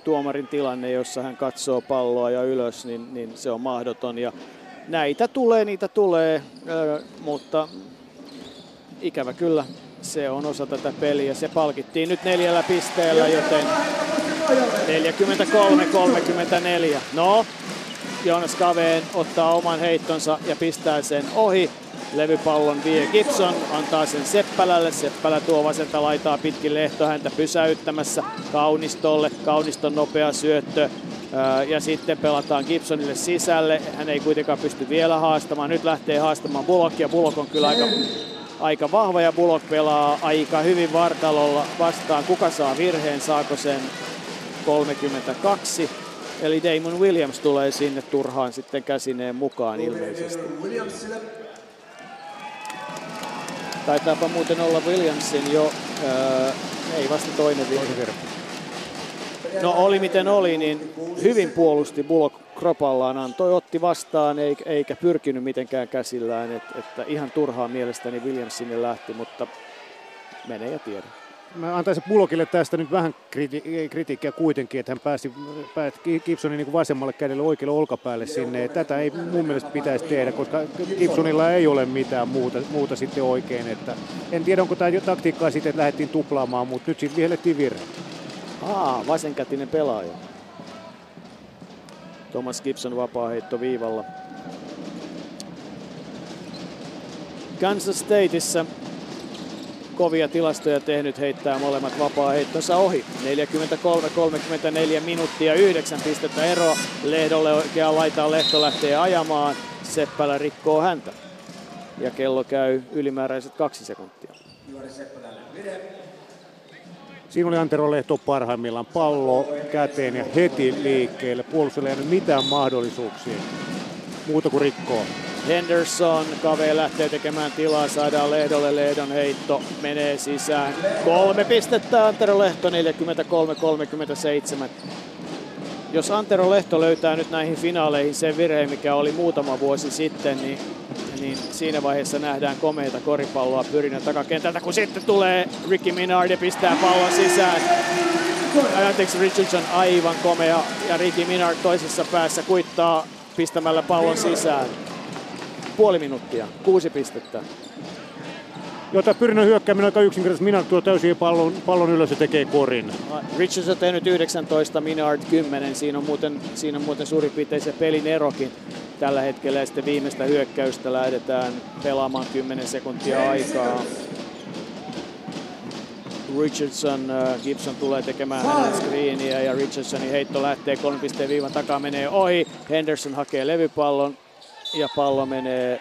tuomarin tilanne, jossa hän katsoo palloa ja ylös, niin, niin se on mahdoton. Ja näitä tulee, niitä tulee, mutta ikävä kyllä se on osa tätä peliä. Se palkittiin nyt neljällä pisteellä, joten 43-34. No, Jonas Kaveen ottaa oman heittonsa ja pistää sen ohi. Levypallon vie Gibson, antaa sen Seppälälle. Seppälä tuo vasenta laitaa pitkin lehto häntä pysäyttämässä Kaunistolle. Kauniston nopea syöttö. Ja sitten pelataan Gibsonille sisälle. Hän ei kuitenkaan pysty vielä haastamaan. Nyt lähtee haastamaan Bullock ja Bullock on kyllä aika aika vahva ja Bullock pelaa aika hyvin vartalolla vastaan. Kuka saa virheen, saako sen 32. Eli Damon Williams tulee sinne turhaan sitten käsineen mukaan ilmeisesti. Taitaapa muuten olla Williamsin jo, ää, ei vasta toinen virhe. No oli miten oli, niin hyvin puolusti Bullock kropallaan, antoi, otti vastaan eikä, eikä pyrkinyt mitenkään käsillään. Et, että ihan turhaa mielestäni Williams sinne lähti, mutta menee ja tiedä. mä antaisin Bulokille tästä nyt vähän kriti- kritiikkiä kuitenkin, että hän pääsi, pääsi Gibsonin niin vasemmalle kädelle oikealle olkapäälle sinne. Tätä ei mun mielestä pitäisi tehdä, koska Gibsonilla ei ole mitään muuta, muuta sitten oikein. Että en tiedä, onko tämä taktiikkaa sitten, että lähdettiin tuplaamaan, mutta nyt sitten vihellettiin virhe. Aa, vasenkätinen pelaaja. Thomas Gibson vapaa heitto viivalla. Kansas Stateissa kovia tilastoja tehnyt heittää molemmat vapaa heittonsa ohi. 43-34 minuuttia, 9 pistettä ero. Lehdolle oikeaan laitaan Lehto lähtee ajamaan. Seppälä rikkoo häntä. Ja kello käy ylimääräiset kaksi sekuntia. Siinä oli Antero Lehto parhaimmillaan pallo käteen ja heti liikkeelle. Puolustajalla ei mitään mahdollisuuksia muuta kuin rikkoa. Henderson, Kave lähtee tekemään tilaa, saadaan Lehdolle, Lehdon heitto menee sisään. Kolme pistettä Antero Lehto, 43-37. Jos Antero Lehto löytää nyt näihin finaaleihin sen virheen, mikä oli muutama vuosi sitten, niin, niin siinä vaiheessa nähdään komeita koripalloa pyrinnän takakentältä, kun sitten tulee Ricky Minard ja pistää pallon sisään. Anteeksi, Richardson aivan komea ja Ricky Minard toisessa päässä kuittaa pistämällä pallon sisään puoli minuuttia, kuusi pistettä. Jota pyrinnön hyökkääminen aika yksinkertaisesti. Minard tuo täysin pallon, pallon ylös ja tekee korin. Richards on tehnyt 19, Minard 10. Siinä on muuten, siinä on muuten suurin piirtein se pelin erokin tällä hetkellä. Ja sitten viimeistä hyökkäystä lähdetään pelaamaan 10 sekuntia aikaa. Richardson, uh, Gibson tulee tekemään hänen screeniä ja Richardsonin heitto lähtee kolmen pisteen viivan takaa menee ohi. Henderson hakee levypallon, ja pallo menee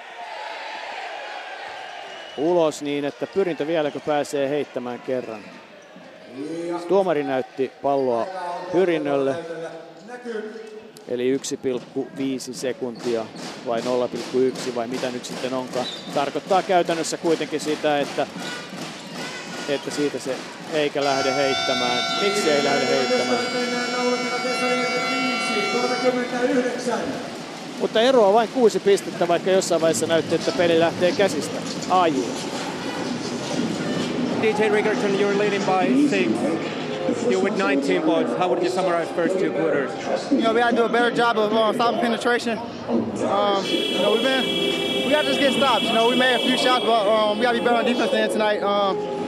ulos niin, että pyrintö vieläkö pääsee heittämään kerran. Tuomari näytti palloa pyrinnölle. Eli 1,5 sekuntia vai 0,1 vai mitä nyt sitten onkaan. Tarkoittaa käytännössä kuitenkin sitä, että, että siitä se eikä lähde heittämään. Miksi ei lähde heittämään? 39. Mutta ero on vain kuusi pistettä, vaikka jossain vaiheessa näytti, että peli lähtee käsistä. AJ. DJ Rigerton, you're leading by six. You with 19 points. How would you summarize first two quarters? You know, we got to do a better job of uh, stopping penetration. Um, you know, we've been, we got to just get stops. You know, we made a few shots, but um, we got to be better on defense end tonight. Um,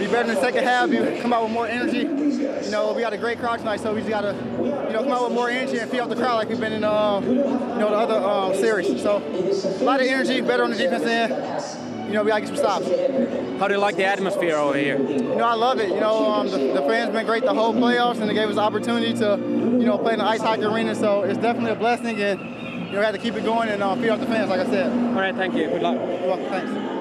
be better in the second half. Come out with more energy. You know, we got a great crowd tonight, so we just got to, you know, come out with more energy and feed off the crowd like we've been in, uh, you know, the other um, series. So a lot of energy, better on the defense end. You know, we got to get some stops. How do you like the atmosphere over here? You know, I love it. You know, um, the, the fans been great the whole playoffs, and they gave us the opportunity to, you know, play in the ice hockey arena. So it's definitely a blessing, and you know, we have to keep it going and uh, feed off the fans, like I said. All right, thank you. Good luck. You're welcome. Thanks.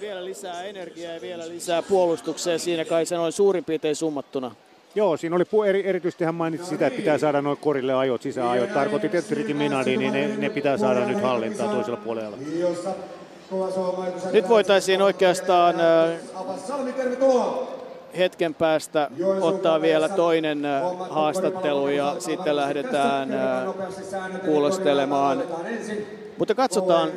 Vielä lisää energiaa ja vielä lisää puolustukseen. Siinä kai se noin suurin piirtein summattuna. Joo, siinä oli pu- eri, erityisesti hän mainitsi sitä, että pitää saada noin korille ajot, sisäajot. Tarkoitti tietysti Ricky Minardi, niin ne, ne, pitää saada nyt hallintaan toisella puolella. Nyt voitaisiin oikeastaan hetken päästä ottaa vielä toinen haastattelu ja sitten lähdetään kuulostelemaan mutta katsotaan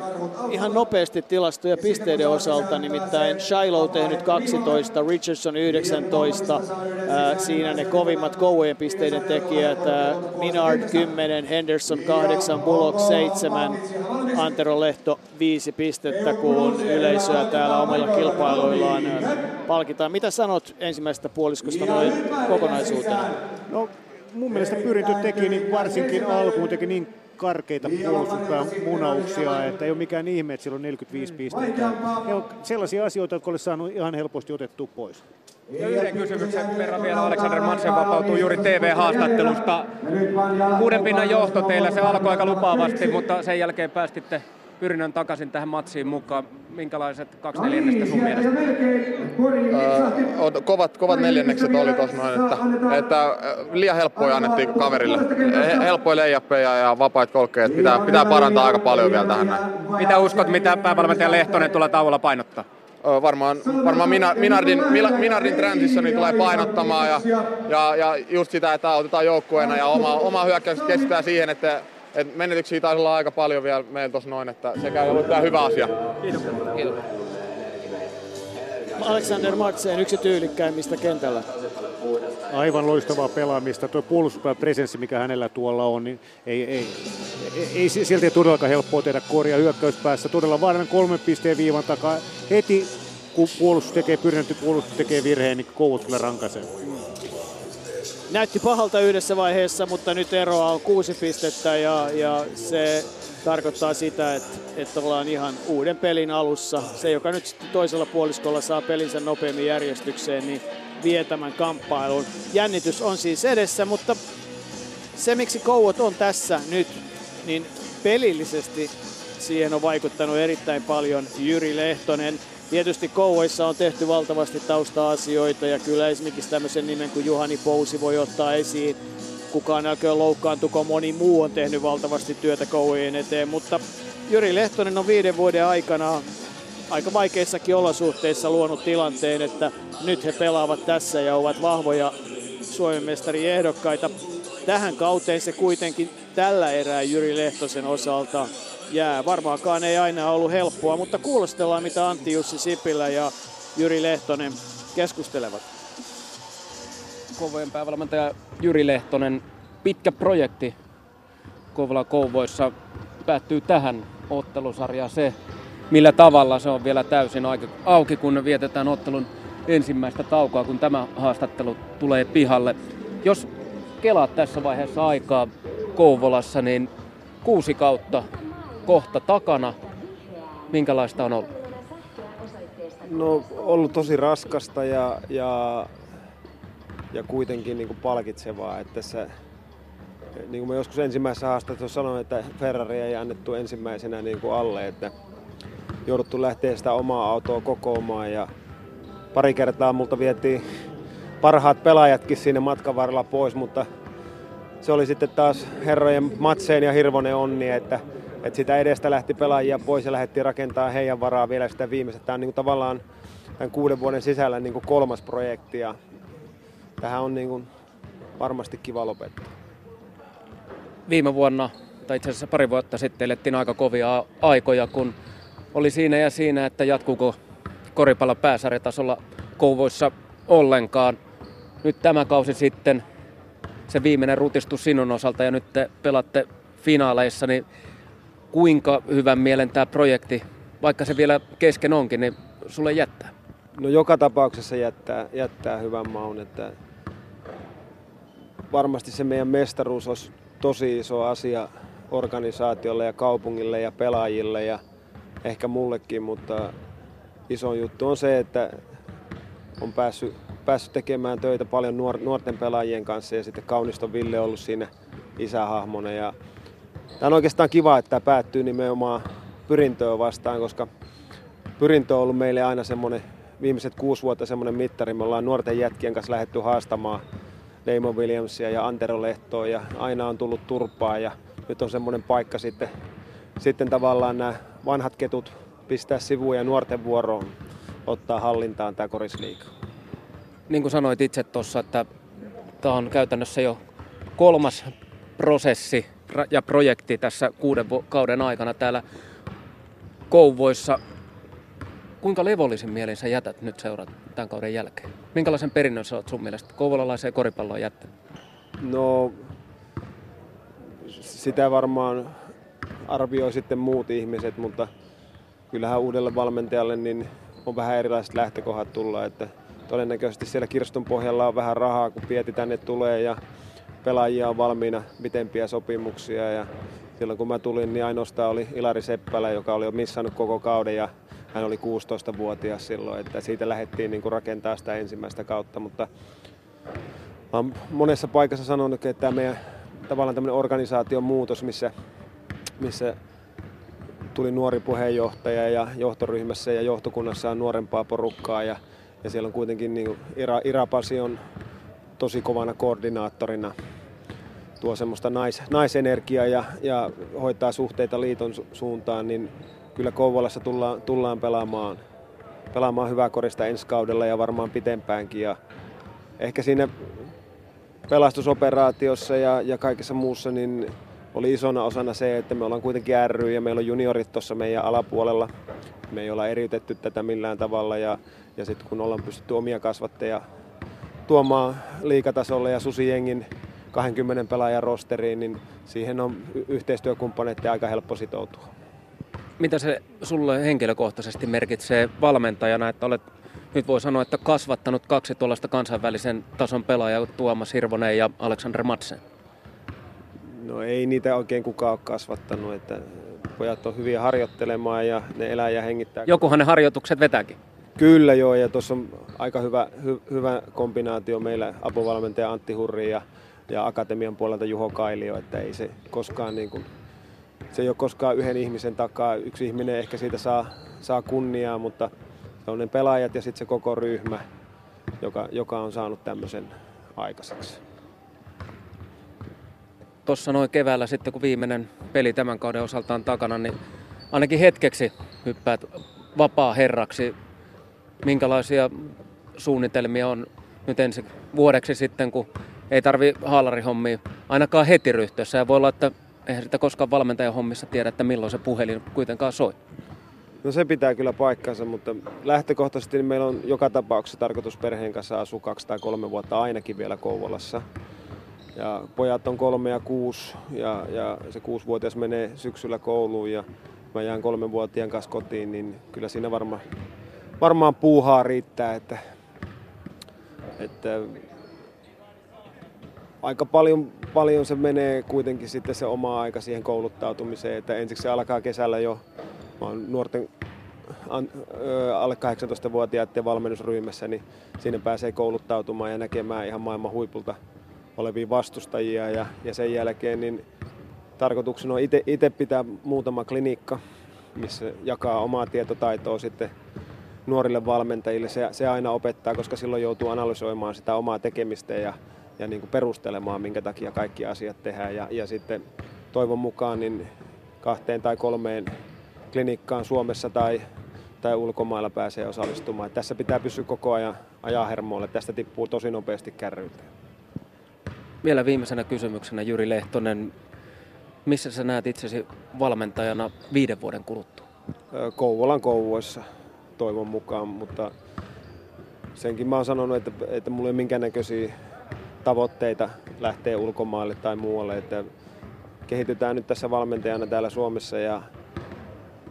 ihan nopeasti tilastoja pisteiden osalta, nimittäin Shiloh tehnyt 12, Richardson 19, ää, siinä ne kovimmat kouvojen pisteiden tekijät, ää, Minard 10, Henderson 8, Bullock 7, Antero Lehto 5 pistettä, kun yleisöä täällä omilla kilpailuillaan palkitaan. Mitä sanot ensimmäisestä puoliskosta noin kokonaisuutena? No, mun mielestä Pyrintö teki niin varsinkin alkuun teki niin karkeita puolustuspään munauksia, että ei ole mikään ihme, että siellä on 45 pistettä. Ne on sellaisia asioita, jotka olisi saanut ihan helposti otettua pois. Ja yhden kysymyksen verran vielä Alexander Mansen vapautuu juuri TV-haastattelusta. Kuuden pinnan johto teillä, se alkoi aika lupaavasti, mutta sen jälkeen päästitte Pyrinnön takaisin tähän matsiin mukaan. Minkälaiset kaksi neljännestä sun mielestä? Öö, kovat, kovat neljännekset oli tuossa noin, että, että liian helppoja annettiin kaverille. Helppoja leijappeja ja vapaita kolkkeja. Pitää, pitää parantaa aika paljon vielä tähän näin. Mitä uskot, mitä päävalmentaja Lehtonen tuolla tauolla painottaa? varmaan, varmaan Minardin, Minardin transitioni tulee painottamaan ja, ja, ja just sitä, että otetaan joukkueena ja oma, oma hyökkäys kestää siihen, että et menetyksiä taisi olla aika paljon vielä meillä tuossa noin, että se käy ollut hyvä asia. Kiitos. Kiitos. Alexander Matseen yksi tyylikkäimmistä kentällä. Aivan loistavaa pelaamista. Tuo puolustuspresenssi, mikä hänellä tuolla on, niin ei, ei, ei, ei silti todellakaan helppoa tehdä korjaa hyökkäyspäässä. Todella vaarallinen kolmen pisteen viivan takaa. Heti kun puolustus tekee, pyydetty puolustus tekee virheen, niin kouvut kyllä rankaisee. Näytti pahalta yhdessä vaiheessa, mutta nyt eroa on kuusi pistettä ja, ja se tarkoittaa sitä, että, että ollaan ihan uuden pelin alussa. Se, joka nyt sitten toisella puoliskolla saa pelinsä nopeammin järjestykseen, niin vie tämän kamppailun. Jännitys on siis edessä, mutta se miksi Kouot on tässä nyt, niin pelillisesti siihen on vaikuttanut erittäin paljon Jyri Lehtonen. Tietysti Kouvoissa on tehty valtavasti tausta-asioita ja kyllä esimerkiksi tämmöisen nimen kuin Juhani Pousi voi ottaa esiin. Kukaan älköön loukkaantuko, moni muu on tehnyt valtavasti työtä Kouvojen eteen, mutta Jyri Lehtonen on viiden vuoden aikana aika vaikeissakin olosuhteissa luonut tilanteen, että nyt he pelaavat tässä ja ovat vahvoja Suomen mestariehdokkaita. Tähän kauteen se kuitenkin tällä erää Jyri Lehtosen osalta jää. Varmaankaan ei aina ollut helppoa, mutta kuulostellaan mitä Antti Jussi Sipilä ja Jyri Lehtonen keskustelevat. Kovojen päävalmentaja Jyri Lehtonen, pitkä projekti Kouvola Kouvoissa päättyy tähän ottelusarjaan. Se, millä tavalla se on vielä täysin auki, kun vietetään ottelun ensimmäistä taukoa, kun tämä haastattelu tulee pihalle. Jos kelaat tässä vaiheessa aikaa Kouvolassa, niin kuusi kautta kohta takana. Minkälaista on ollut? No ollut tosi raskasta ja, ja, ja kuitenkin niin kuin palkitsevaa. Että tässä, niin kuin mä joskus ensimmäisessä haastattelussa sanoin, että Ferrari ei annettu ensimmäisenä niin kuin alle, että jouduttu lähteä sitä omaa autoa kokoamaan ja pari kertaa multa vietiin parhaat pelaajatkin siinä matkan varrella pois, mutta se oli sitten taas herrojen Matseen ja Hirvonen onni, että että sitä edestä lähti pelaajia pois ja lähdettiin rakentamaan heidän varaa vielä sitä viimeistä. Tämä on niin kuin tavallaan tämän kuuden vuoden sisällä niin kuin kolmas projekti ja tähän on niin kuin varmasti kiva lopettaa. Viime vuonna, tai itse asiassa pari vuotta sitten, elettiin aika kovia aikoja, kun oli siinä ja siinä, että jatkuuko koripallon pääsarjatasolla Kouvoissa ollenkaan. Nyt tämä kausi sitten, se viimeinen rutistus sinun osalta ja nyt te pelatte finaaleissa, niin kuinka hyvän mielen tämä projekti, vaikka se vielä kesken onkin, niin sulle jättää? No joka tapauksessa jättää, jättää hyvän maun, että varmasti se meidän mestaruus olisi tosi iso asia organisaatiolle ja kaupungille ja pelaajille ja ehkä mullekin, mutta iso juttu on se, että on päässyt, päässyt tekemään töitä paljon nuor, nuorten pelaajien kanssa ja sitten Kauniston Ville on ollut siinä isähahmona ja Tämä on oikeastaan kiva, että tämä päättyy nimenomaan pyrintöä vastaan, koska pyrintö on ollut meille aina semmoinen viimeiset kuusi vuotta semmoinen mittari. Me ollaan nuorten jätkien kanssa lähdetty haastamaan Damon Williamsia ja Antero Lehtoa ja aina on tullut turpaa ja nyt on semmoinen paikka sitten, sitten tavallaan nämä vanhat ketut pistää sivuun ja nuorten vuoroon ottaa hallintaan tämä korisliiga. Niin kuin sanoit itse tuossa, että tämä on käytännössä jo kolmas prosessi ja projekti tässä kuuden kauden aikana täällä Kouvoissa. Kuinka levollisin mielin sä jätät nyt seurat tämän kauden jälkeen? Minkälaisen perinnön sä oot sun mielestä kouvolalaiseen koripalloon jättänyt? No, sitä varmaan arvioi sitten muut ihmiset, mutta kyllähän uudelle valmentajalle niin on vähän erilaiset lähtökohdat tulla, että todennäköisesti siellä kirstun pohjalla on vähän rahaa, kun Pieti tänne tulee ja pelaajia on valmiina pitempiä sopimuksia ja silloin kun mä tulin, niin ainoastaan oli Ilari Seppälä, joka oli jo missannut koko kauden ja hän oli 16-vuotias silloin, että siitä lähdettiin niin rakentaa sitä ensimmäistä kautta, mutta mä olen monessa paikassa sanonut, että tämä meidän tavallaan tämmöinen organisaation muutos, missä, missä tuli nuori puheenjohtaja ja johtoryhmässä ja johtokunnassa on nuorempaa porukkaa ja, ja siellä on kuitenkin niin Ira, on tosi kovana koordinaattorina tuo semmoista nais, naisenergiaa ja, ja hoitaa suhteita liiton su- suuntaan, niin kyllä Kouvolassa tullaan, tullaan pelaamaan pelaamaan hyvää korista ensi kaudella ja varmaan pitempäänkin. Ja ehkä siinä pelastusoperaatiossa ja, ja kaikessa muussa niin oli isona osana se, että me ollaan kuitenkin ry ja meillä on juniorit tuossa meidän alapuolella. Me ei olla eriytetty tätä millään tavalla ja, ja sitten kun ollaan pystytty omia kasvatteja tuomaan liikatasolle ja Susijengin 20 pelaajan rosteriin, niin siihen on yhteistyökumppaneiden aika helppo sitoutua. Mitä se sulle henkilökohtaisesti merkitsee valmentajana, että olet nyt voi sanoa, että kasvattanut kaksi tuollaista kansainvälisen tason pelaajaa, Tuomas Hirvonen ja Aleksander Madsen? No ei niitä oikein kukaan ole kasvattanut, että pojat on hyviä harjoittelemaan ja ne elää ja hengittää. Jokuhan ne harjoitukset vetääkin. Kyllä joo, ja tuossa on aika hyvä, hy, hyvä kombinaatio meillä apuvalmentaja Antti Hurri ja, ja Akatemian puolelta Juho Kailio, että ei se koskaan niin kuin, se ei ole koskaan yhden ihmisen takaa. Yksi ihminen ehkä siitä saa, saa kunniaa, mutta on ne pelaajat ja sitten se koko ryhmä, joka, joka on saanut tämmöisen aikaiseksi. Tuossa noin keväällä sitten, kun viimeinen peli tämän kauden osalta on takana, niin ainakin hetkeksi hyppäät vapaa herraksi. Minkälaisia suunnitelmia on nyt ensi vuodeksi sitten, kun ei tarvi haalarihommia ainakaan heti ryhtyessä. Ja voi olla, että eihän sitä koskaan valmentajan hommissa tiedä, että milloin se puhelin kuitenkaan soi. No se pitää kyllä paikkansa, mutta lähtökohtaisesti niin meillä on joka tapauksessa tarkoitus perheen kanssa asua kaksi tai kolme vuotta ainakin vielä Kouvolassa. Ja pojat on kolme ja kuusi ja, ja se kuusivuotias menee syksyllä kouluun ja mä jään kolmenvuotiaan kanssa kotiin, niin kyllä siinä varma, varmaan puuhaa riittää, että, että aika paljon, paljon se menee kuitenkin sitten se oma aika siihen kouluttautumiseen, että ensiksi se alkaa kesällä jo, mä oon nuorten an, ö, alle 18-vuotiaiden valmennusryhmässä, niin siinä pääsee kouluttautumaan ja näkemään ihan maailman huipulta olevia vastustajia ja, ja sen jälkeen niin tarkoituksena on itse pitää muutama klinikka, missä jakaa omaa tietotaitoa sitten nuorille valmentajille. Se, se aina opettaa, koska silloin joutuu analysoimaan sitä omaa tekemistä ja, ja niin kuin perustelemaan, minkä takia kaikki asiat tehdään. Ja, ja sitten toivon mukaan niin kahteen tai kolmeen klinikkaan Suomessa tai, tai ulkomailla pääsee osallistumaan. Tässä pitää pysyä koko ajan ajaa hermoille. Tästä tippuu tosi nopeasti kärryiltä. Vielä viimeisenä kysymyksenä Jyri Lehtonen. Missä sä näet itsesi valmentajana viiden vuoden kuluttua? Kouvolan kouvoissa toivon mukaan, mutta senkin mä oon sanonut, että, että mulla ei ole minkäännäköisiä tavoitteita lähteä ulkomaille tai muualle, että kehitytään nyt tässä valmentajana täällä Suomessa ja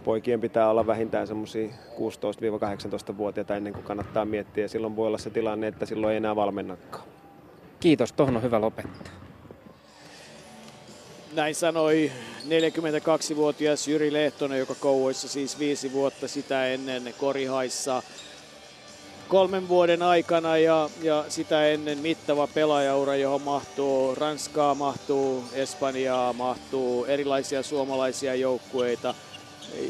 poikien pitää olla vähintään semmoisia 16-18-vuotiaita ennen kuin kannattaa miettiä. Silloin voi olla se tilanne, että silloin ei enää valmennakaan. Kiitos, tuohon on hyvä lopettaa. Näin sanoi 42-vuotias Jyri Lehtonen, joka kouvoissa siis viisi vuotta sitä ennen Korihaissa kolmen vuoden aikana ja, ja sitä ennen mittava pelaajaura, johon mahtuu Ranskaa, mahtuu Espanjaa, mahtuu erilaisia suomalaisia joukkueita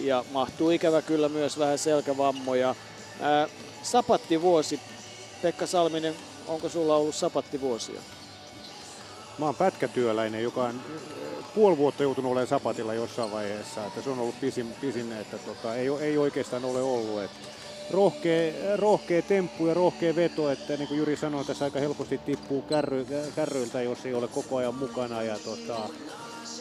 ja mahtuu ikävä kyllä myös vähän selkävammoja. Ää, sapattivuosi, Pekka Salminen, onko sulla ollut sapattivuosia? Mä oon pätkätyöläinen, joka on puoli vuotta joutunut olemaan sapatilla jossain vaiheessa. Että se on ollut pisin, pisin että tota, ei, ei oikeastaan ole ollut. Että rohkea, rohkea temppu ja rohkea veto, että niin kuin Jyri sanoi, tässä aika helposti tippuu kärry, kärryiltä, jos ei ole koko ajan mukana. Ja tota,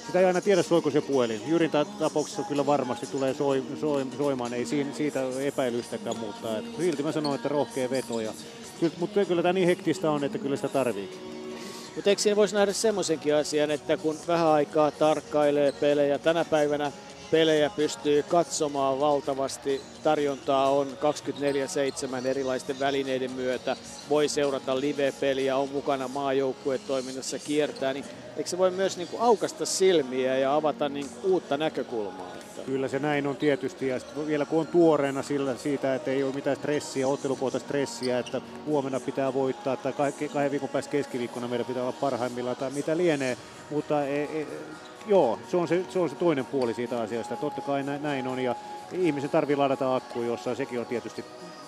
sitä ei aina tiedä, soiko se puhelin. Jyrin tapauksessa kyllä varmasti tulee soi, soi, soimaan, ei siinä, siitä epäilystäkään, mutta silti mä sanoin, että rohkea veto. Ja, mutta kyllä tämä niin hektistä on, että kyllä sitä tarvii. Mutta eikö siinä voisi nähdä semmoisenkin asian, että kun vähän aikaa tarkkailee pelejä, tänä päivänä pelejä pystyy katsomaan valtavasti, tarjontaa on 24-7 erilaisten välineiden myötä, voi seurata live-peliä, on mukana maajoukkuetoiminnassa, kiertää, niin eikö se voi myös niin kuin aukasta silmiä ja avata niin uutta näkökulmaa? Kyllä se näin on tietysti ja vielä kun on tuoreena sillä siitä, että ei ole mitään stressiä, ottelukohta stressiä, että huomenna pitää voittaa tai kahden viikon päästä keskiviikkona meidän pitää olla parhaimmillaan tai mitä lienee, mutta e, e, joo, se on se, se on se toinen puoli siitä asiasta. Totta kai näin on ja ihmisen tarvii ladata akkuja jossain, sekin on tietysti,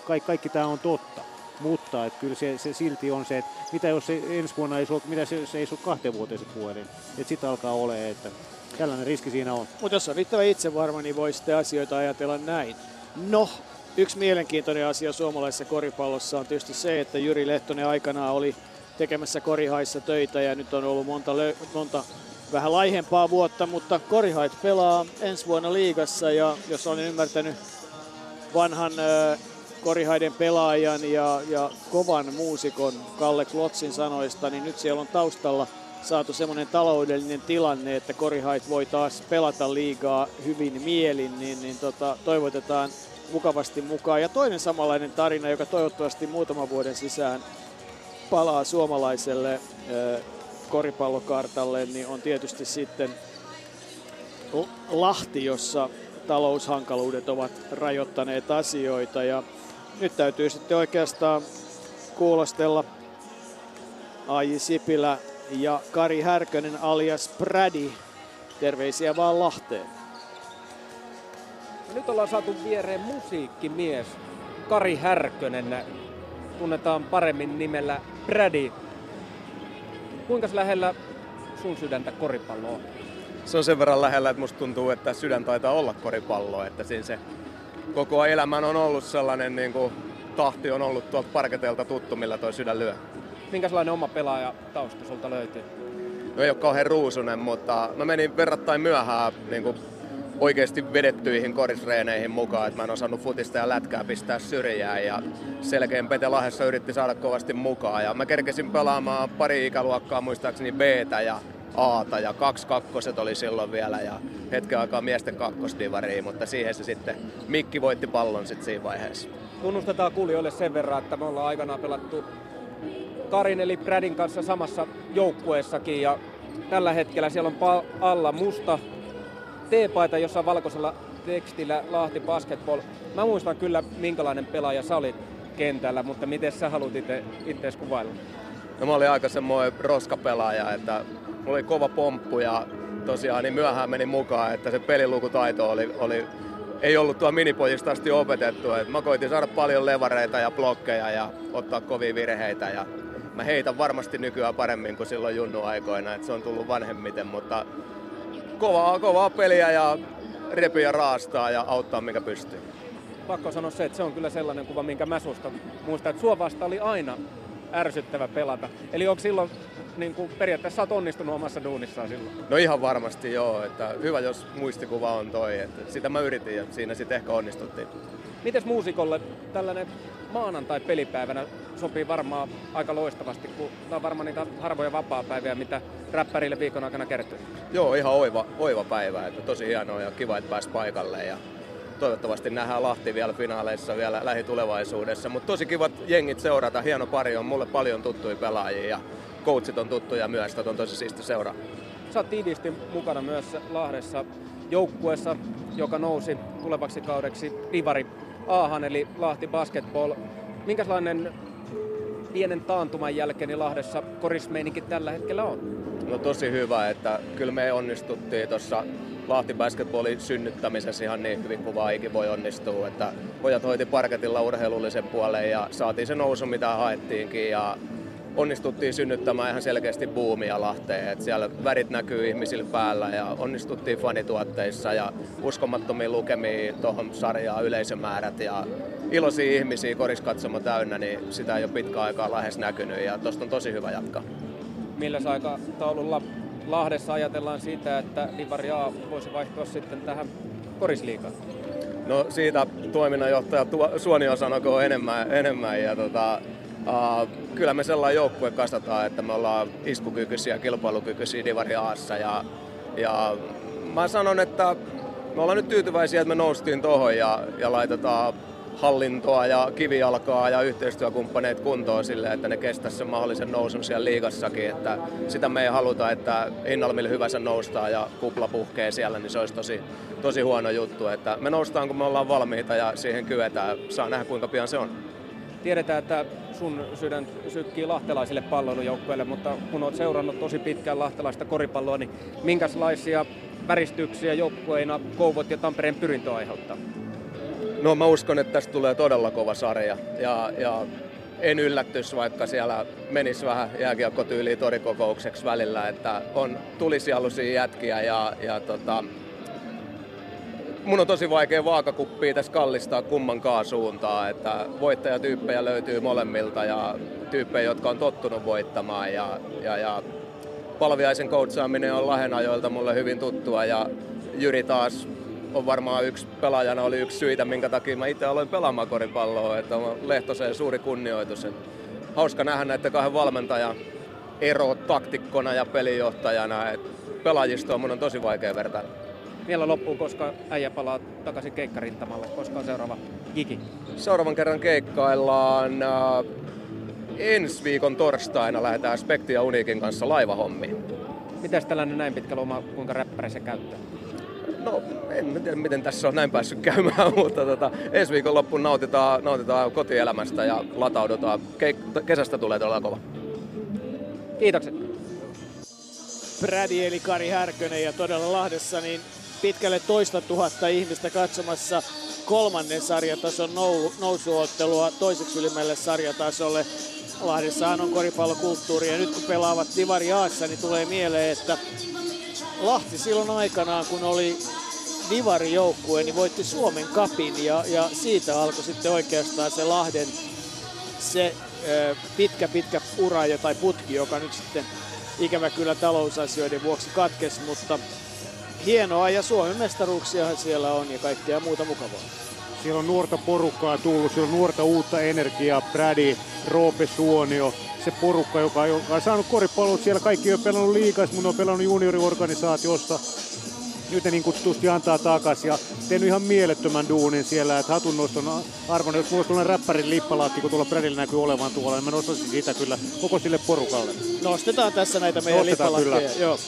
kaikki, kaikki tämä on totta. Mutta että kyllä se, se, silti on se, että mitä jos se ensi vuonna ei, mitä se, se ei ole kahteen vuoteen se puhelin. Että sitten alkaa olemaan, että tällainen riski siinä on. Mutta jos on riittävä itsevarma, niin voi sitten asioita ajatella näin. No, Yksi mielenkiintoinen asia suomalaisessa koripallossa on tietysti se, että Jyri Lehtonen aikanaan oli tekemässä korihaissa töitä ja nyt on ollut monta, monta vähän laihempaa vuotta, mutta Korihait pelaa ensi vuonna liigassa ja jos olen ymmärtänyt vanhan Korihaiden pelaajan ja, ja kovan muusikon Kalle Klotsin sanoista, niin nyt siellä on taustalla saatu semmoinen taloudellinen tilanne, että Korihait voi taas pelata liigaa hyvin mielin, niin, niin tota, toivotetaan mukavasti mukaan. Ja toinen samanlainen tarina, joka toivottavasti muutaman vuoden sisään palaa suomalaiselle koripallokartalle, niin on tietysti sitten Lahti, jossa taloushankaluudet ovat rajoittaneet asioita. Ja nyt täytyy sitten oikeastaan kuulostella Aiji Sipilä ja Kari Härkönen alias Prädi. Terveisiä vaan Lahteen. Nyt ollaan saatu viereen musiikkimies Kari Härkönen. Tunnetaan paremmin nimellä Prädi. Kuinka lähellä sun sydäntä koripallo on? Se on sen verran lähellä, että musta tuntuu, että sydän taitaa olla koripallo. Että siinä se koko elämän on ollut sellainen niin kuin, tahti on ollut tuolta parketeelta tuttu, millä toi sydän lyö. Minkälainen oma pelaaja tausta sulta löytyy? No ei ole kauhean ruusunen, mutta mä menin verrattain myöhään niin kuin oikeasti vedettyihin korisreeneihin mukaan, että mä en osannut futista ja lätkää pistää syrjään ja selkeän Pete Lahdessa yritti saada kovasti mukaan ja mä kerkesin pelaamaan pari ikäluokkaa muistaakseni b ja Aata ja kaksi kakkoset oli silloin vielä ja hetken aikaa miesten kakkosdivariin, mutta siihen se sitten Mikki voitti pallon sitten siinä vaiheessa. Tunnustetaan kuulijoille sen verran, että me ollaan aikanaan pelattu Karin eli Bradin kanssa samassa joukkueessakin ja tällä hetkellä siellä on alla musta T-paita, jossa on valkoisella tekstillä Lahti Basketball. Mä muistan kyllä, minkälainen pelaaja sä olit kentällä, mutta miten sä haluat itse kuvailla? No mä olin aika semmoinen roskapelaaja, että mulla oli kova pomppu ja tosiaan niin myöhään meni mukaan, että se pelilukutaito oli, oli ei ollut tuo minipojista asti opetettu. Et mä koitin saada paljon levareita ja blokkeja ja ottaa kovia virheitä ja mä heitän varmasti nykyään paremmin kuin silloin junnu aikoina, että se on tullut vanhemmiten, mutta kovaa, kovaa peliä ja repiä raastaa ja auttaa mikä pystyy. Pakko sanoa se, että se on kyllä sellainen kuva, minkä mä susta muistan, että sua vasta oli aina ärsyttävä pelata. Eli onko silloin niin kuin periaatteessa olet onnistunut omassa duunissaan silloin? No ihan varmasti joo, että hyvä jos muistikuva on toi, että sitä mä yritin ja siinä sitten ehkä onnistuttiin. Mites muusikolle tällainen maanantai-pelipäivänä sopii varmaan aika loistavasti, kun tämä on varmaan niitä harvoja vapaa-päiviä, mitä räppärille viikon aikana kertyy. Joo, ihan oiva, oiva päivä, että tosi hienoa ja kiva, että pääsi paikalle ja toivottavasti nähdään Lahti vielä finaaleissa vielä lähitulevaisuudessa. Mutta tosi kivat jengit seurata, hieno pari on mulle paljon tuttuja pelaajia ja coachit on tuttuja myös, että on tosi siisti seuraa. Sä oot tiiviisti mukana myös Lahdessa joukkueessa, joka nousi tulevaksi kaudeksi Divari Aahan eli Lahti Basketball. Minkälainen pienen taantuman jälkeen niin Lahdessa korismeininki tällä hetkellä on? No tosi hyvä, että kyllä me onnistuttiin tuossa Lahti Basketballin synnyttämisessä ihan niin hyvin kuin vaan voi onnistua. Että pojat hoiti parketilla urheilullisen puolen ja saatiin se nousu mitä haettiinkin ja onnistuttiin synnyttämään ihan selkeästi buumia Lahteen. Et siellä värit näkyy ihmisillä päällä ja onnistuttiin fanituotteissa ja uskomattomia lukemia tuohon sarjaan yleisömäärät ja iloisia ihmisiä koriskatsomo täynnä, niin sitä ei ole pitkä aikaa lähes näkynyt ja tuosta on tosi hyvä jatkaa. Millä aikataululla Lahdessa ajatellaan siitä, että Divari A voisi vaihtua sitten tähän korisliikaan? No siitä toiminnanjohtaja Suonio sanoko enemmän, enemmän ja tota, Uh, kyllä me sellainen joukkue kasataan, että me ollaan iskukykyisiä, kilpailukykyisiä Divari Aassa ja, ja mä sanon, että me ollaan nyt tyytyväisiä, että me noustiin tuohon ja, ja laitetaan hallintoa ja kivijalkaa ja yhteistyökumppaneet kuntoon sille, että ne kestäisi sen mahdollisen nousun siellä liigassakin. Että sitä me ei haluta, että hinnalla millä hyvänsä noustaan ja kupla puhkee siellä, niin se olisi tosi, tosi huono juttu. Että me noustaan, kun me ollaan valmiita ja siihen kyetään. Saa nähdä, kuinka pian se on. Tiedetään, että sun sydän sykkii lahtelaisille palloilujoukkueille, mutta kun olet seurannut tosi pitkään lahtelaista koripalloa, niin minkälaisia väristyksiä joukkueina Kouvot ja Tampereen pyrintö aiheuttaa? No mä uskon, että tästä tulee todella kova sarja ja, ja en yllättys, vaikka siellä menisi vähän jääkiekkotyyliin torikokoukseksi välillä, että on tulisialuisia jätkiä ja, ja tota, mun on tosi vaikea vaakakuppia tässä kallistaa kummankaan suuntaan, että voittajatyyppejä löytyy molemmilta ja tyyppejä, jotka on tottunut voittamaan ja, ja, ja Palviaisen coachaaminen on Lahenajoilta mulle hyvin tuttua ja Jyri taas on varmaan yksi pelaajana oli yksi syitä, minkä takia mä itse aloin pelaamaan koripalloa, että on Lehtoseen suuri kunnioitus. Että hauska nähdä näiden kahden valmentajan ero taktikkona ja pelijohtajana. Että pelaajistoa mun on tosi vaikea vertailla. Vielä loppuun, koska äijä palaa takaisin keikkarintamalle, koska on seuraava gigi? Seuraavan kerran keikkaillaan äh, ensi viikon torstaina lähdetään Spekti ja Unikin kanssa laivahommiin. Mitäs tällainen näin pitkä loma, kuinka räppäri se käyttää? No, en tiedä miten tässä on näin päässyt käymään, *laughs* mutta tota, ensi viikon loppuun nautitaan, nautitaan kotielämästä ja lataudutaan. Keik- kesästä tulee todella kova. Kiitokset. Brady eli Kari Härkönen ja todella Lahdessa niin pitkälle toista tuhatta ihmistä katsomassa kolmannen sarjatason nousuottelua toiseksi ylimmälle sarjatasolle. Lahdessahan on koripallokulttuuri ja nyt kun pelaavat Divari Aassa, niin tulee mieleen, että Lahti silloin aikanaan, kun oli Divari-joukkue, niin voitti Suomen kapin ja, ja siitä alkoi sitten oikeastaan se Lahden se ö, pitkä pitkä ura tai putki, joka nyt sitten ikävä kyllä talousasioiden vuoksi katkesi, mutta hienoa ja Suomen mestaruuksiahan siellä on ja kaikkea muuta mukavaa. Siellä on nuorta porukkaa tullut, siellä on nuorta uutta energiaa, Brady, Roope Suonio, se porukka, joka, joka on saanut koripallot siellä. Kaikki on pelannut liikas, mutta on pelannut junioriorganisaatiossa. Nyt ne niin kutsutusti antaa takaisin ja tehnyt ihan mielettömän duunin siellä, että hatunnoston arvon, jos mulla on räppärin lippalaakki, kun tuolla Bradilla näkyy olevan tuolla, niin mä nostaisin sitä kyllä koko sille porukalle. Nostetaan tässä näitä meidän lippalaakkeja. Joo.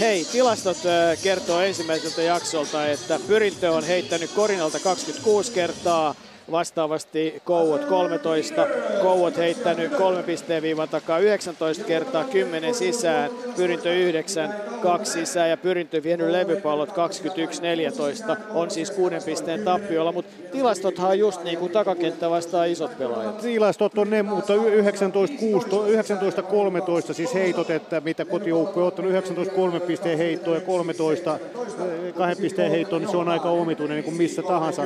Hei, tilastot kertoo ensimmäiseltä jaksolta, että Pyrintö on heittänyt Korinalta 26 kertaa, vastaavasti Kouot 13. Kouot heittänyt kolme pisteen viivan takaa 19 kertaa, 10 sisään, Pyrintö 9, 2 sisään ja Pyrintö vienyt levypallot 21-14. On siis kuuden pisteen tappiolla, mutta tilastothan on just niin kuin takakenttä vastaa isot pelaajat. Tilastot on ne, mutta 19-13 siis heitot, että mitä kotijoukko on ottanut 19 kolme pisteen heittoa ja 13 kahden pisteen heittoa, niin se on aika omituinen niin kuin missä tahansa.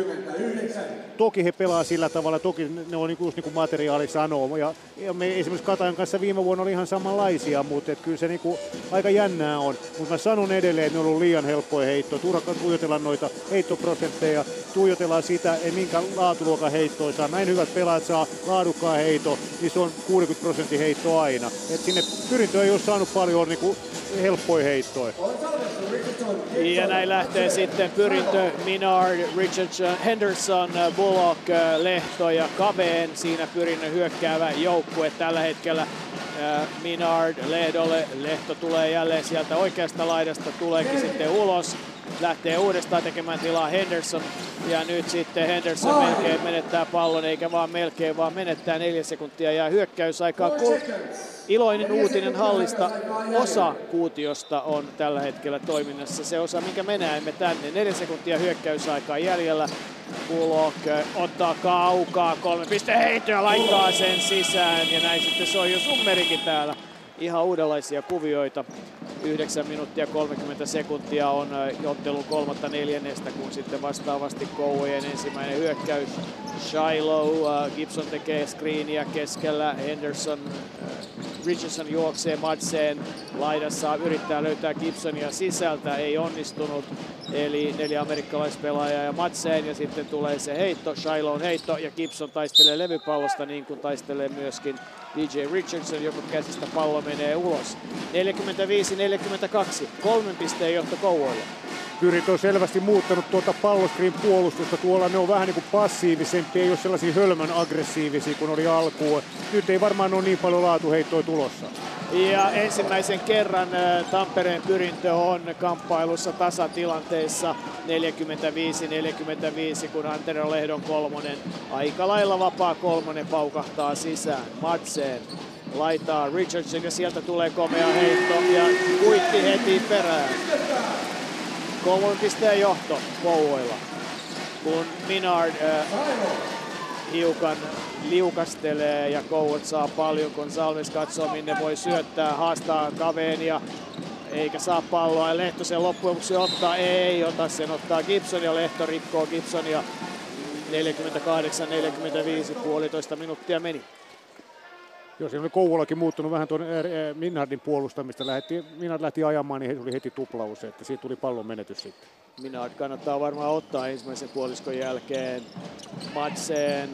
Toki he pelaa sillä tavalla, toki ne on just niin kuin materiaali sanoo. Ja, ja me esimerkiksi Katajan kanssa viime vuonna oli ihan samanlaisia, mutta et kyllä se niin kuin aika jännää on. Mutta mä sanon edelleen, että ne on ollut liian helppoja heittoja. Turha tuijotella noita heittoprosentteja, tuijotellaan sitä, ei minkä laatuluokan heittoja saa. Näin hyvät pelaajat saa laadukkaan heito, niin se on 60 prosentin heitto aina. Et sinne pyrintö ei ole saanut paljon niin kuin helppoja heittoja. Ja näin lähtee sitten Pyrintö, Minard, Richardson, Henderson, Bullock, Lehto ja Kaveen. Siinä Pyrinnön hyökkäävä joukkue tällä hetkellä. Minard Lehdolle. Lehto tulee jälleen sieltä oikeasta laidasta, tuleekin sitten ulos. Lähtee uudestaan tekemään tilaa Henderson. Ja nyt sitten Henderson melkein menettää pallon, eikä vaan melkein, vaan menettää neljä sekuntia ja hyökkäysaikaa. Iloinen uutinen hallista. Osa kuutiosta on tällä hetkellä toiminnassa. Se osa, minkä me näemme tänne. Neljä sekuntia hyökkäysaikaa jäljellä. Bullock ottaa kaukaa, kolme pisteen heittoa, laittaa sen sisään ja näin sitten soi jo Summerikin täällä. Ihan uudenlaisia kuvioita. 9 minuuttia 30 sekuntia on ottelun kolmatta neljännestä, kun sitten vastaavasti Kouvojen ensimmäinen hyökkäys. Shiloh, Gibson tekee screenia keskellä, Henderson, Richardson juoksee Madseen laidassa, yrittää löytää Gibsonia sisältä, ei onnistunut. Eli neljä amerikkalaispelaajaa ja Madseen ja sitten tulee se heitto, Shiloh heitto ja Gibson taistelee levypallosta niin kuin taistelee myöskin DJ Richardson, joka käsistä pallo menee ulos. 45-42, kolmen pisteen johto Kouvoille. Pyrit on selvästi muuttanut tuota palloskriin puolustusta. Tuolla ne on vähän niin kuin passiivisempi, ei ole sellaisia hölmön aggressiivisia kuin oli alkuun. Nyt ei varmaan ole niin paljon laatuheittoja tulossa. Ja ensimmäisen kerran Tampereen pyrintö on kamppailussa tasatilanteissa 45-45, kun Antero Lehdon kolmonen aika lailla vapaa kolmonen paukahtaa sisään. Matseen laitaa Richardson ja sieltä tulee komea heitto ja kuitti heti perään. Kolmen pisteen johto Kouvoilla, kun Minard äh, hiukan liukastelee ja Kouot saa paljon, kun Salmis katsoo minne voi syöttää, haastaa Kaveen ja eikä saa palloa. Ja Lehto sen loppujen lopuksi ottaa, ei ota sen, ottaa Gibson ja Lehto rikkoo Gibson ja 48-45 puolitoista minuuttia meni. Joo, siinä oli Kouvolakin muuttunut vähän tuon Minardin puolustamista. Lähti, Minard lähti ajamaan, niin tuli heti tuplaus, että siitä tuli pallon menetys sitten. Minard kannattaa varmaan ottaa ensimmäisen puoliskon jälkeen. Madsen,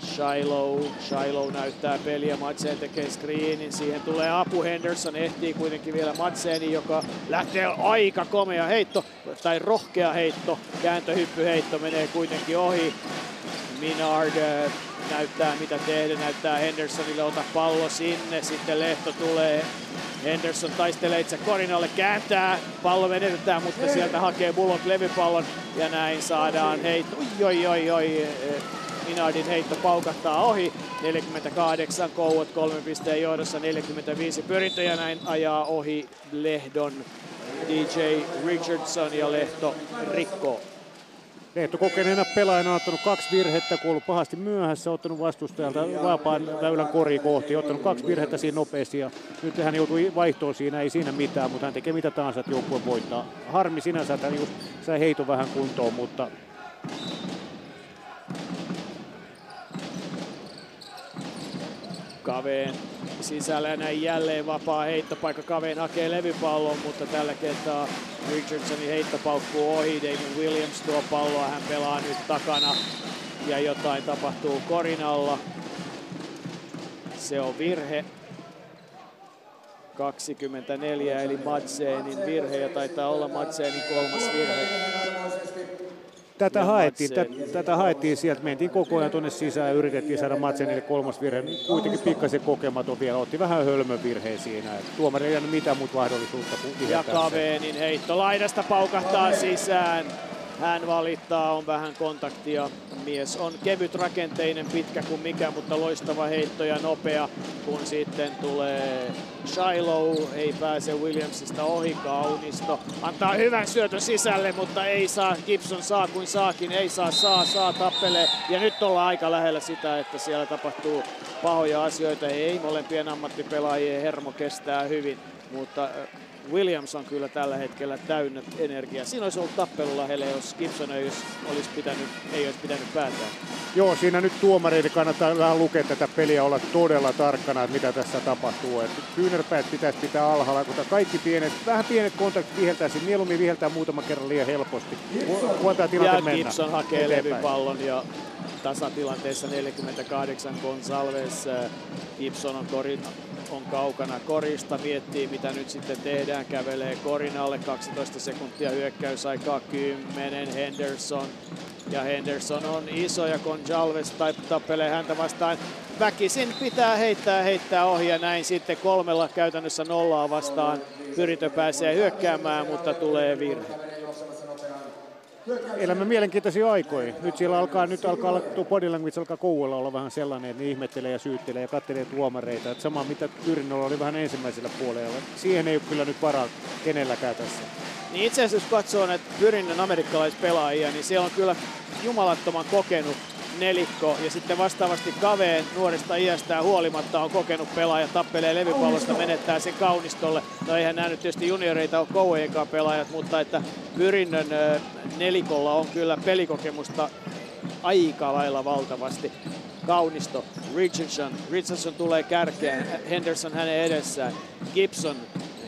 Shiloh, Shiloh näyttää peliä, Madsen tekee screenin, siihen tulee apu, Henderson ehtii kuitenkin vielä Madseni, joka lähtee aika komea heitto, tai rohkea heitto, kääntöhyppyheitto menee kuitenkin ohi. Minard äh, näyttää mitä tehdä, näyttää Hendersonille, ota pallo sinne, sitten Lehto tulee, Henderson taistelee itse korinalle, kääntää, pallo menetetään, mutta sieltä hakee Bullock levypallon. Ja näin saadaan heitto, oi oi oi, Minardin heitto paukahtaa ohi, 48 kouot kolme pisteen johdossa, 45 pyrintöjä näin ajaa ohi Lehdon DJ Richardson ja Lehto rikkoo. Lehto kokeneena pelaajana on ottanut kaksi virhettä, kun ollut pahasti myöhässä, ottanut vastustajalta vapaan väylän kori kohti, ottanut kaksi virhettä siinä nopeasti ja nyt hän joutui vaihtoon siinä, ei siinä mitään, mutta hän tekee mitä tahansa, että joukkue voittaa. Harmi sinänsä, että just sai heito vähän kuntoon, mutta Kaveen sisällä näin jälleen vapaa heittopaikka. Kaveen hakee levypallon, mutta tällä kertaa Richardsonin heitto paukkuu ohi. Damon Williams tuo palloa, hän pelaa nyt takana ja jotain tapahtuu korinalla. Se on virhe. 24 eli Madsenin virhe ja taitaa olla Madsenin kolmas virhe. Tätä haettiin, tätä, tätä haettiin sieltä, mentiin koko ajan tuonne sisään ja yritettiin saada Madsenille kolmas virhe. Kuitenkin pikkasen kokematon vielä, otti vähän hölmön virheen siinä. Et tuomari ei jäänyt mitään muuta mahdollisuutta kuin Ja Kaveenin heitto laidasta paukahtaa sisään. Hän valittaa, on vähän kontaktia. Mies on kevyt rakenteinen, pitkä kuin mikä, mutta loistava heitto ja nopea. Kun sitten tulee Shiloh, ei pääse Williamsista ohi, kaunisto. Antaa hyvän syötön sisälle, mutta ei saa. Gibson saa kuin saakin, ei saa, saa, saa, tappelee. Ja nyt ollaan aika lähellä sitä, että siellä tapahtuu pahoja asioita. Ei molempien ammattipelaajien hermo kestää hyvin, mutta Williams on kyllä tällä hetkellä täynnä energiaa. Siinä olisi ollut tappelu lähellä, jos Gibson ei olisi pitänyt, ei olisi pitänyt päätään. Joo, siinä nyt tuomareiden kannattaa vähän lukea tätä peliä, olla todella tarkkana, että mitä tässä tapahtuu. Et kyynärpäät pitäisi pitää alhaalla, kun kaikki pienet, vähän pienet kontaktit viheltäisi, mieluummin viheltää muutaman kerran liian helposti. ja mennä Gibson hakee levypallon ja tasatilanteessa 48 Gonsalves. Gibson on korin on kaukana korista, miettii mitä nyt sitten tehdään, kävelee korin alle 12 sekuntia hyökkäysaikaa, 10 Henderson. Ja Henderson on iso ja Gonjalves tappelee häntä vastaan. Väkisin pitää heittää, heittää ohi ja näin sitten kolmella käytännössä nollaa vastaan. Pyritö pääsee hyökkäämään, mutta tulee virhe elämä mielenkiintoisia aikoja. Nyt siellä alkaa, nyt alkaa olla, tuo body language alkaa kouvolla olla vähän sellainen, että ne ihmettelee ja syyttelee ja kattelee tuomareita. Että sama mitä Tyrinolla oli vähän ensimmäisellä puolella. Siihen ei ole kyllä nyt varaa kenelläkään tässä. Niin itse asiassa jos katsoo näitä Pyrinnön amerikkalaispelaajia, niin siellä on kyllä jumalattoman kokenut nelikko. Ja sitten vastaavasti Kaveen nuoresta iästään huolimatta on kokenut pelaaja, tappelee levypallosta, menettää sen kaunistolle. No eihän nämä nyt tietysti junioreita ole Kouejenkaan pelaajat, mutta että Pyrinnön nelikolla on kyllä pelikokemusta aika lailla valtavasti. Kaunisto, Richardson, Richardson tulee kärkeen, Henderson hänen edessään, Gibson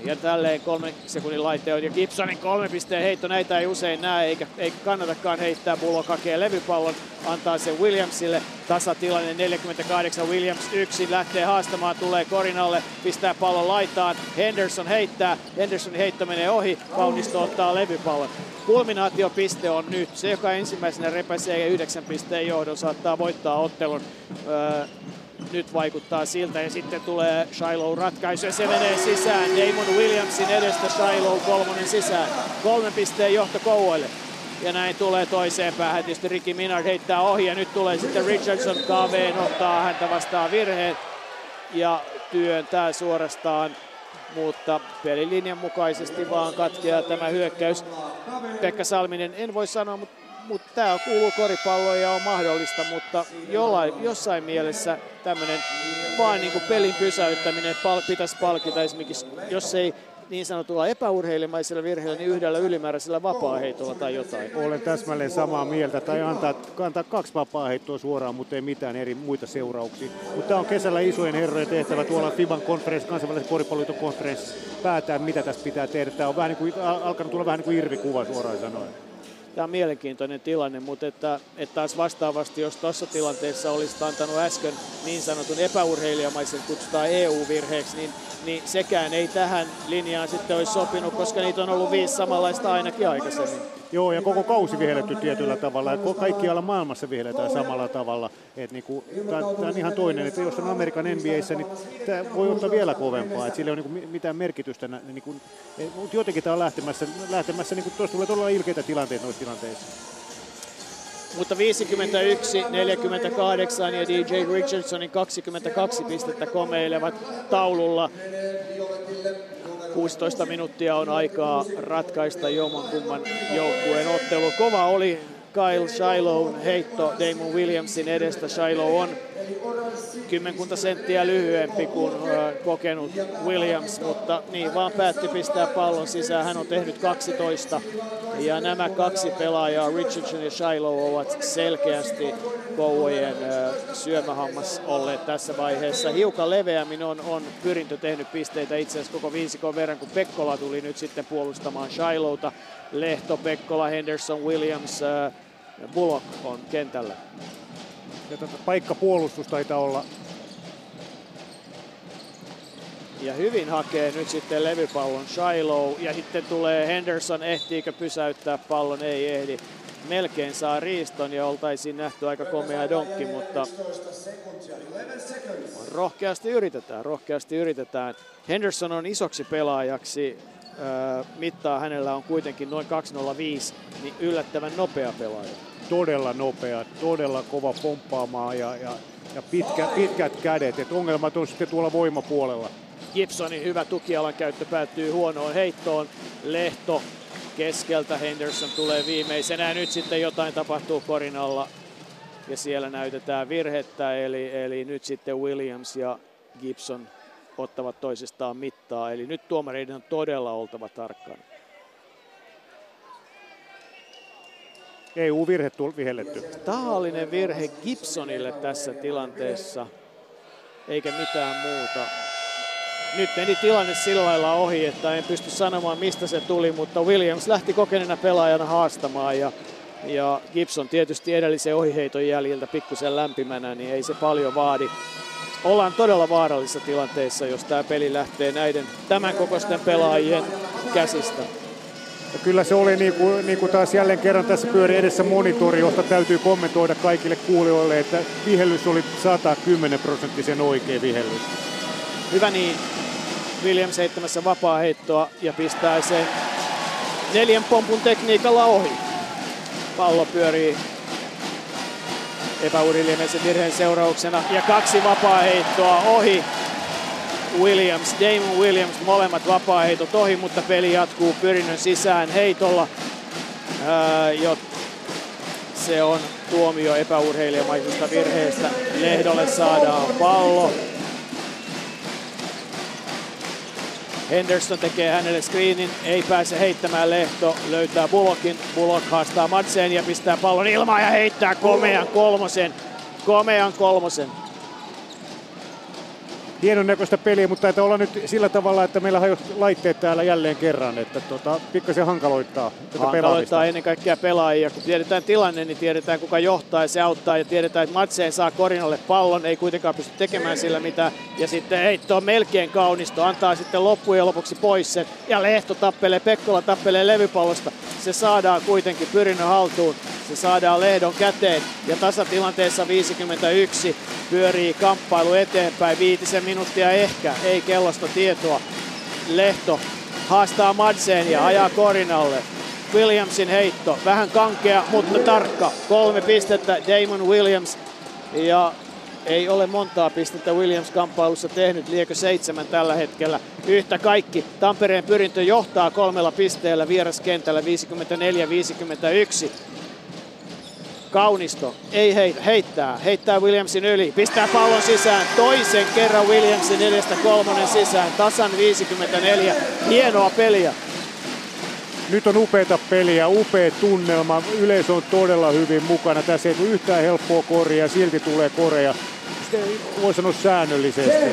ja tälleen kolmen sekunnin laite on. Ja Gibsonin kolme pisteen heitto, näitä ei usein näe, eikä, eikä kannatakaan heittää. Bullock hakee levypallon, antaa sen Williamsille. Tasatilanne 48, Williams yksin lähtee haastamaan, tulee korinalle, pistää pallon laitaan. Henderson heittää, Hendersonin heitto menee ohi, Kaunisto ottaa levypallon. Kulminaatiopiste on nyt. Se, joka ensimmäisenä repäsee yhdeksän pisteen johdon, saattaa voittaa ottelun. Öö, nyt vaikuttaa siltä ja sitten tulee Shiloh ratkaisu ja se menee sisään. Damon Williamsin edestä Shiloh kolmonen sisään. Kolmen pisteen johto Kouvoille. Ja näin tulee toiseen päähän. Tietysti Ricky Minard heittää ohi ja nyt tulee sitten Richardson KV ottaa häntä vastaan virheen ja työntää suorastaan mutta pelilinjan mukaisesti vaan katkeaa tämä hyökkäys. Pekka Salminen, en voi sanoa, mutta mutta tämä kuuluu koripalloon ja on mahdollista, mutta jollain, jossain mielessä tämmöinen vaan niin kuin pelin pysäyttäminen pal- pitäisi palkita esimerkiksi, jos ei niin sanotulla epäurheilemaisella virheellä, niin yhdellä ylimääräisellä vapaa-heitolla tai jotain. Olen täsmälleen samaa mieltä, tai antaa, antaa kaksi vapaa-heittoa suoraan, mutta ei mitään eri muita seurauksia. Mutta tämä on kesällä isojen herrojen tehtävä tuolla FIBAn konferenssi, kansainvälisen koripalloliiton konferenssi, mitä tässä pitää tehdä. Tämä on vähän niin kuin, alkanut tulla vähän niin kuin irvikuva suoraan sanoen tämä on mielenkiintoinen tilanne, mutta että, että taas vastaavasti, jos tuossa tilanteessa olisi antanut äsken niin sanotun epäurheilijamaisen kutsutaan EU-virheeksi, niin, niin sekään ei tähän linjaan sitten olisi sopinut, koska niitä on ollut viisi samanlaista ainakin aikaisemmin. Joo, ja koko kausi vihelletty tietyllä tavalla. Ja kaikkialla maailmassa vihelletään samalla tavalla. niinku, tämä on ihan toinen, että jos on Amerikan NBAissä, niin tämä voi ottaa vielä kovempaa. Että sillä ei ole niinku mitään merkitystä. Niinku, mutta jotenkin tämä on lähtemässä, lähtemässä niinku, tuossa tulee todella ilkeitä tilanteita noissa tilanteissa. Mutta 51, 48 ja DJ Richardsonin 22 pistettä komeilevat taululla. 16 minuuttia on aikaa ratkaista jomman kumman joukkueen ottelu. Kova oli Kyle Shiloh heitto Damon Williamsin edestä. Shiloh on kymmenkunta senttiä lyhyempi kuin kokenut Williams, mutta niin vaan päätti pistää pallon sisään. Hän on tehnyt 12 ja nämä kaksi pelaajaa, Richardson ja Shiloh, ovat selkeästi Kouvojen syömähammas olleet tässä vaiheessa. Hiukan leveämmin on, on pyrintö tehnyt pisteitä itse asiassa koko viisikon verran, kun Pekkola tuli nyt sitten puolustamaan Shilohta. Lehto, Pekkola, Henderson, Williams, Bullock on kentällä. Ja tota, paikka puolustus taitaa olla. Ja hyvin hakee nyt sitten levypallon Shiloh. Ja sitten tulee Henderson, ehtiikö pysäyttää pallon, ei ehdi. Melkein saa riiston ja oltaisiin nähty aika komea donkki, mutta rohkeasti yritetään, rohkeasti yritetään. Henderson on isoksi pelaajaksi, mittaa hänellä on kuitenkin noin 205, niin yllättävän nopea pelaaja todella nopea, todella kova pomppaamaan ja, ja, ja pitkä, pitkät kädet. Et ongelmat on sitten tuolla voimapuolella. Gibsonin hyvä tukialan käyttö päättyy huonoon heittoon. Lehto keskeltä, Henderson tulee viimeisenä ja nyt sitten jotain tapahtuu korin alla. Ja siellä näytetään virhettä, eli, eli nyt sitten Williams ja Gibson ottavat toisistaan mittaa. Eli nyt tuomareiden on todella oltava tarkkana. EU-virhe vihelletty. Tahallinen virhe Gibsonille tässä tilanteessa, eikä mitään muuta. Nyt meni tilanne sillä lailla ohi, että en pysty sanomaan mistä se tuli, mutta Williams lähti kokeneena pelaajana haastamaan ja, ja Gibson tietysti edellisen ohiheiton jäljiltä pikkusen lämpimänä, niin ei se paljon vaadi. Ollaan todella vaarallisessa tilanteessa, jos tämä peli lähtee näiden tämän kokoisten pelaajien käsistä. Ja kyllä se oli niin kuin, niin kuin taas jälleen kerran tässä pyöri edessä monitori, josta täytyy kommentoida kaikille kuulijoille, että vihellys oli 110 prosenttisen oikein vihellys. Hyvä niin. Williams heittämässä vapaa heittoa ja pistää sen neljän pompun tekniikalla ohi. Pallo pyörii epäuriliimeisen virheen seurauksena ja kaksi vapaa heittoa ohi. Williams, Damon Williams, molemmat vapaa-heitot ohi, mutta peli jatkuu pyrinnön sisään heitolla. Ää, jo, se on tuomio epäurheilijamaisesta virheestä. Lehdolle saadaan pallo. Henderson tekee hänelle screenin, ei pääse heittämään Lehto, löytää Bullockin. Bullock haastaa Matseen ja pistää pallon ilmaan ja heittää komean kolmosen. Komean kolmosen hienon näköistä peliä, mutta taitaa olla nyt sillä tavalla, että meillä on laitteet täällä jälleen kerran, että tota, pikkasen hankaloittaa tätä Hankaloittaa ennen kaikkea pelaajia. Kun tiedetään tilanne, niin tiedetään kuka johtaa ja se auttaa ja tiedetään, että Matseen saa Korinalle pallon, ei kuitenkaan pysty tekemään sillä mitä. Ja sitten heitto on melkein kaunisto, antaa sitten loppujen lopuksi pois sen. Ja Lehto tappelee, Pekkola tappelee levypallosta. Se saadaan kuitenkin pyrinnön haltuun. Se saadaan Lehdon käteen ja tasatilanteessa 51 pyörii kamppailu eteenpäin. Viitisen minuuttia ehkä, ei kellosta tietoa. Lehto haastaa Madsen ja ajaa Korinalle. Williamsin heitto, vähän kankea, mutta tarkka. Kolme pistettä Damon Williams ja ei ole montaa pistettä Williams kamppailussa tehnyt, liekö seitsemän tällä hetkellä. Yhtä kaikki Tampereen pyrintö johtaa kolmella pisteellä vieraskentällä 54-51. Kaunisto ei heitä, heittää, heittää Williamsin yli, pistää pallon sisään, toisen kerran Williamsin neljästä kolmonen sisään, tasan 54, hienoa peliä. Nyt on upeita peliä, upea tunnelma, yleisö on todella hyvin mukana. Tässä ei tule yhtään helppoa koria, silti tulee korea. Voi sanoa säännöllisesti.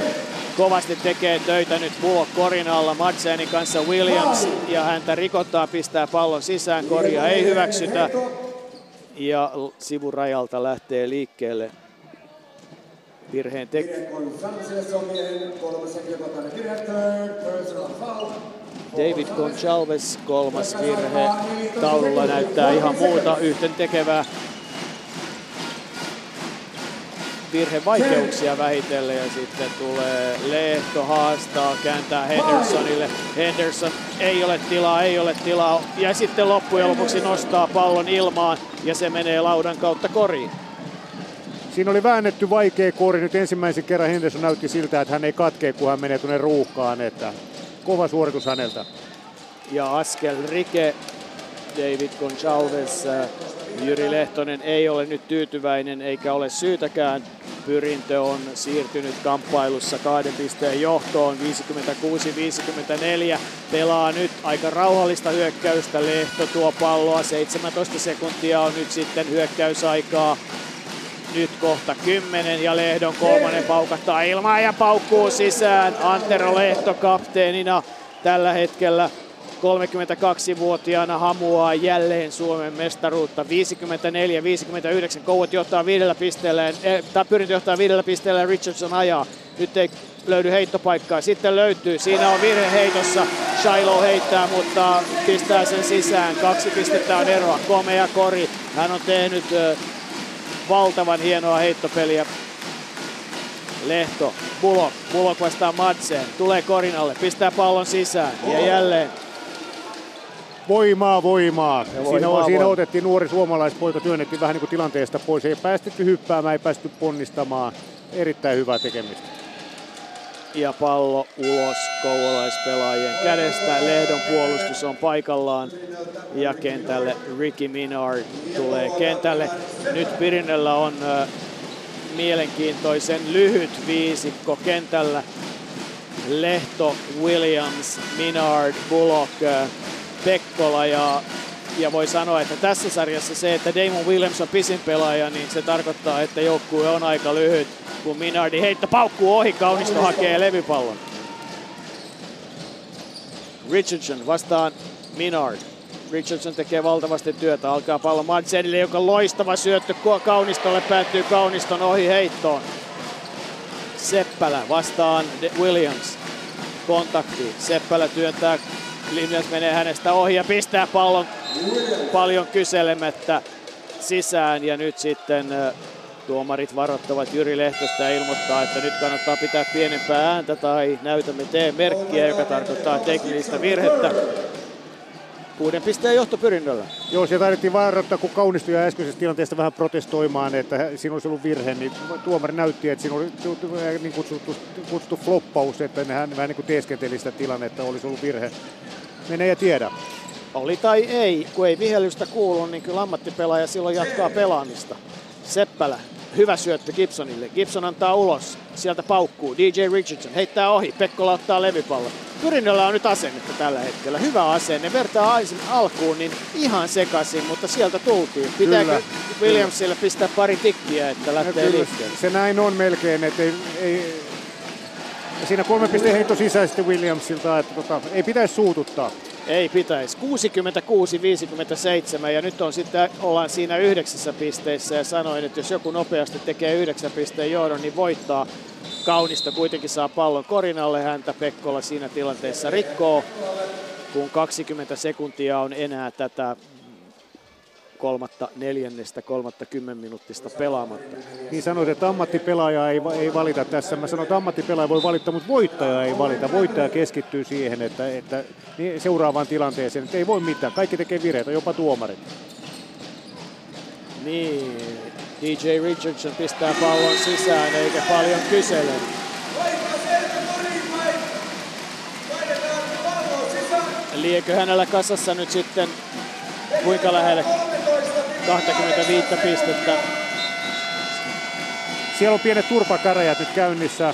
Kovasti tekee töitä nyt Bullock korin alla Madsenin kanssa Williams. Ja häntä rikottaa, pistää pallon sisään, koria ei hyväksytä ja sivurajalta lähtee liikkeelle virheen tek- David Gonçalves kolmas virhe. Taululla näyttää ihan muuta. Yhten tekevää virhevaikeuksia vähitellen ja sitten tulee Lehto haastaa, kääntää Hendersonille. Henderson ei ole tilaa, ei ole tilaa ja sitten loppujen lopuksi nostaa pallon ilmaan ja se menee laudan kautta koriin. Siinä oli väännetty vaikea kori. Nyt ensimmäisen kerran Henderson näytti siltä, että hän ei katkee, kun hän menee tuonne ruuhkaan. Että kova suoritus häneltä. Ja askel Rike, David Gonçalves, äh, Jyri Lehtonen ei ole nyt tyytyväinen eikä ole syytäkään. Pyrintö on siirtynyt kamppailussa kahden pisteen johtoon 56-54. Pelaa nyt aika rauhallista hyökkäystä. Lehto tuo palloa. 17 sekuntia on nyt sitten hyökkäysaikaa. Nyt kohta 10 ja Lehdon kolmannen paukattaa ilmaa ja paukkuu sisään. Antero Lehto kapteenina tällä hetkellä 32-vuotiaana hamuaa jälleen Suomen mestaruutta. 54-59 Kouvat johtaa viidellä pisteellä, eh, tai pyrintö johtaa viidellä pisteellä Richardson ajaa. Nyt ei löydy heittopaikkaa. Sitten löytyy. Siinä on virhe heitossa. Shiloh heittää, mutta pistää sen sisään. Kaksi pistettä on eroa. Komea kori. Hän on tehnyt valtavan hienoa heittopeliä. Lehto, Bullock, Bullock vastaa Madsen, tulee korinalle, pistää pallon sisään ja jälleen Voimaa, voimaa. siinä, voimaa, siinä voimaa. otettiin nuori suomalaispoika, työnnettiin vähän niin kuin tilanteesta pois. Ei päästetty hyppäämään, ei päästy ponnistamaan. Erittäin hyvää tekemistä. ja pallo ulos kouvolaispelaajien kädestä. Lehdon puolustus on paikallaan ja kentälle Ricky Minard tulee kentälle. Nyt Pirinnöllä on mielenkiintoisen lyhyt viisikko kentällä. Lehto, Williams, Minard, Bullock, Pekkola ja, ja voi sanoa, että tässä sarjassa se, että Damon Williams on pisin pelaaja, niin se tarkoittaa, että joukkue on aika lyhyt, kun Minardi heitto paukkuu ohi, Kaunisto hakee levypallon. Richardson vastaan Minard. Richardson tekee valtavasti työtä, alkaa pallo Madsenille, joka loistava syöttö Kaunistolle päättyy Kauniston ohi heittoon. Seppälä vastaan De- Williams. Kontakti. Seppälä työntää, Williams menee hänestä ohi ja pistää pallon paljon kyselemättä sisään. Ja nyt sitten tuomarit varoittavat Jyri Lehtosta ja ilmoittaa, että nyt kannattaa pitää pienempää ääntä tai näytämme T-merkkiä, joka tarkoittaa teknistä virhettä. Kuuden pisteen johto Pyrinnöllä. Joo, siellä tarvittiin varoittaa, kun kaunistui ja äskeisestä tilanteesta vähän protestoimaan, että siinä olisi ollut virhe, niin tuomari näytti, että siinä oli niin kutsuttu, kutsuttu floppaus, että hän vähän niin kuin teeskenteli sitä tilannetta, olisi ollut virhe. Mene ja tiedä. Oli tai ei, kun ei vihellystä kuulu, niin kyllä ammattipelaaja silloin jatkaa pelaamista. Seppälä, hyvä syöttö Gibsonille. Gibson antaa ulos, sieltä paukkuu. DJ Richardson heittää ohi, Pekkola ottaa levypallon. Pyrinnöllä on nyt asennetta tällä hetkellä. Hyvä asenne. Vertaa aisin alkuun, niin ihan sekaisin, mutta sieltä tultiin. Pitääkö Kyllä, Williamsille pistää pari tikkiä, että lähtee Kyllä, liikkeelle? se näin on melkein, että ei, ei, siinä kolme pisteen heitto sisäisesti Williamsilta, että tota, ei pitäisi suututtaa. Ei pitäisi. 66-57 ja nyt on sitten, ollaan siinä yhdeksässä pisteessä ja sanoin, että jos joku nopeasti tekee yhdeksän pisteen johdon, niin voittaa. Kaunista kuitenkin saa pallon korinalle häntä. Pekkola siinä tilanteessa rikkoo, kun 20 sekuntia on enää tätä kolmatta neljännestä, kolmatta kymmenminuuttista pelaamatta. Niin sanoit, että ammattipelaaja ei, ei valita tässä. Mä sanoin, että ammattipelaaja voi valittaa, mutta voittaja ei valita. Voittaja keskittyy siihen, että, että niin seuraavaan tilanteeseen, että ei voi mitään. Kaikki tekee virheitä, jopa tuomarit. Niin, DJ Richardson pistää pallon sisään eikä paljon kysele. Liekö hänellä kasassa nyt sitten kuinka lähelle 25 pistettä. Siellä on pienet turpakäräjät nyt käynnissä.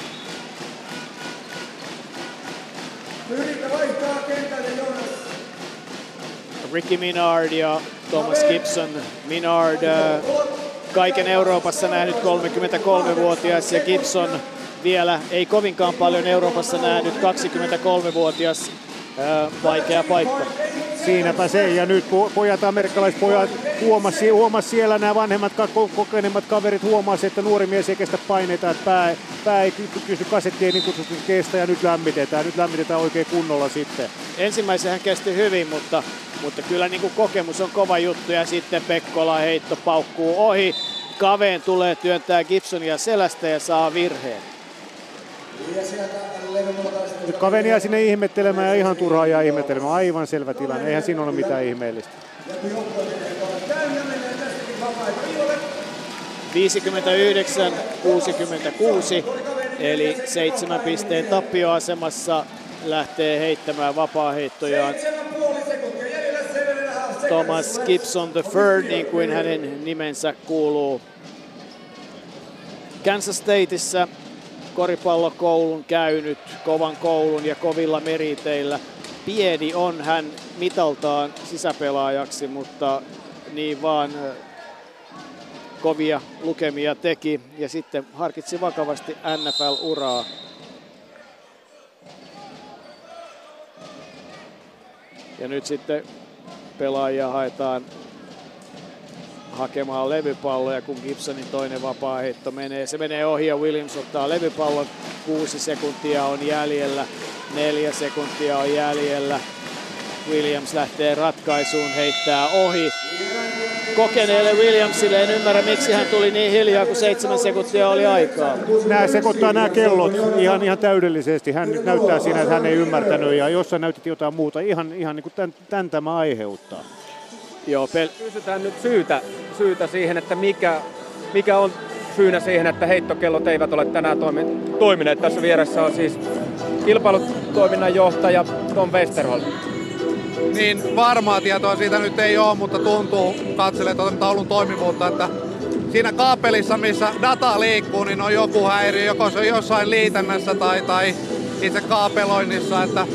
Ricky Minard ja Thomas Gibson. Minard äh, kaiken Euroopassa nähnyt 33-vuotias ja Gibson vielä ei kovinkaan paljon Euroopassa nähnyt 23-vuotias äh, vaikea paikka. Siinäpä se. Ja nyt pojat, amerikkalaispojat huomasi, huomasi siellä nämä vanhemmat, kokeneemmat kaverit huomasi, että nuori mies ei kestä paineita, että pää, pää ei kysy kasettia niin kutsutusti kestä ja nyt lämmitetään. Nyt lämmitetään oikein kunnolla sitten. Ensimmäisen hän kesti hyvin, mutta, mutta kyllä niin kuin kokemus on kova juttu ja sitten Pekkola heitto paukkuu ohi. Kaveen tulee työntää Gibsonia selästä ja saa virheen. Nyt kaveni jää sinne ihmettelemään ja ihan turhaa jää ihmettelemään. Aivan selvä tilanne, eihän siinä ole mitään ihmeellistä. 59-66, eli seitsemän pisteen tappioasemassa lähtee heittämään vapaaheittojaan Thomas Gibson the third, niin kuin hänen nimensä kuuluu. Kansas Stateissa koripallokoulun käynyt, kovan koulun ja kovilla meriteillä. Pieni on hän mitaltaan sisäpelaajaksi, mutta niin vaan kovia lukemia teki ja sitten harkitsi vakavasti NFL-uraa. Ja nyt sitten pelaajia haetaan hakemaan levypalloja, kun Gibsonin toinen vapaa heitto menee. Se menee ohi ja Williams ottaa levypallon. Kuusi sekuntia on jäljellä, neljä sekuntia on jäljellä. Williams lähtee ratkaisuun, heittää ohi. Kokeneelle Williamsille en ymmärrä, miksi hän tuli niin hiljaa, kun seitsemän sekuntia oli aikaa. Nämä sekoittaa nämä kellot ihan, ihan täydellisesti. Hän nyt näyttää siinä, että hän ei ymmärtänyt ja jossain näytit jotain muuta. Ihan, ihan niin kuin tämän, tämän tämä aiheuttaa. Joo, pel- Kysytään nyt syytä, syytä siihen, että mikä, mikä on syynä siihen, että heittokellot eivät ole tänään toimi, toimineet. Tässä vieressä on siis kilpailutoiminnan johtaja Tom Westerholm. Niin varmaa tietoa siitä nyt ei ole, mutta tuntuu katselee tuota taulun toimivuutta, että siinä kaapelissa, missä data liikkuu, niin on joku häiriö, joko se on jossain liitännässä tai, tai itse kaapeloinnissa, että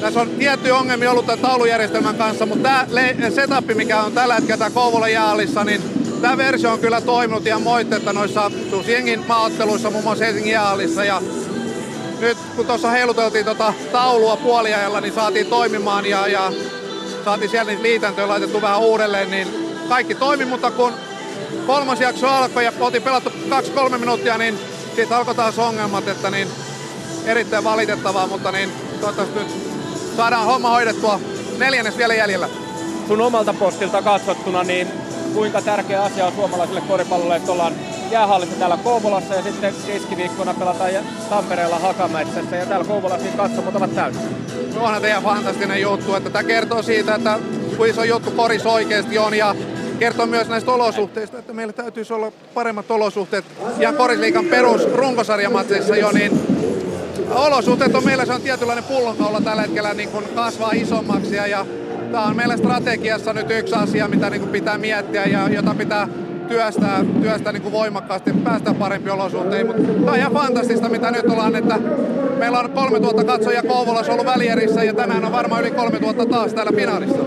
tässä on tietty ongelmia ollut tämän taulujärjestelmän kanssa, mutta tämä setup, mikä on tällä hetkellä tämä Kouvola jaalissa, niin tämä versio on kyllä toiminut ihan moittetta noissa Susjengin maaotteluissa, muun muassa Helsingin jaalissa. Ja nyt kun tuossa heiluteltiin tota taulua puoliajalla, niin saatiin toimimaan ja, ja saatiin siellä niitä liitäntöjä laitettu vähän uudelleen, niin kaikki toimi, mutta kun kolmas jakso alkoi ja oltiin pelattu 2-3 minuuttia, niin siitä alkoi taas ongelmat, että niin erittäin valitettavaa, mutta niin toivottavasti nyt saadaan homma hoidettua. Neljännes vielä jäljellä. Sun omalta postilta katsottuna, niin kuinka tärkeä asia on suomalaisille koripallolle, että ollaan jäähallissa täällä Kouvolassa ja sitten keskiviikkona pelataan Tampereella Hakametsässä ja täällä Kouvolassa niin katsomot ovat täysin. No onhan teidän fantastinen juttu, että tämä kertoo siitä, että kuin iso juttu koris oikeasti on ja kertoo myös näistä olosuhteista, että meillä täytyisi olla paremmat olosuhteet ja korisliikan perus runkosarjamatseissa jo, niin olosuhteet on meillä se on tietynlainen pullonkaula tällä hetkellä niin kuin kasvaa isommaksi ja, ja tämä on meillä strategiassa nyt yksi asia, mitä niin kuin pitää miettiä ja jota pitää työstää, työstää niin kuin voimakkaasti, päästä parempiin olosuhteisiin. Mutta tämä on ihan fantastista, mitä nyt ollaan, että meillä on 3000 katsojia Kouvolassa ollut välierissä ja tänään on varmaan yli 3000 taas täällä finaalissa.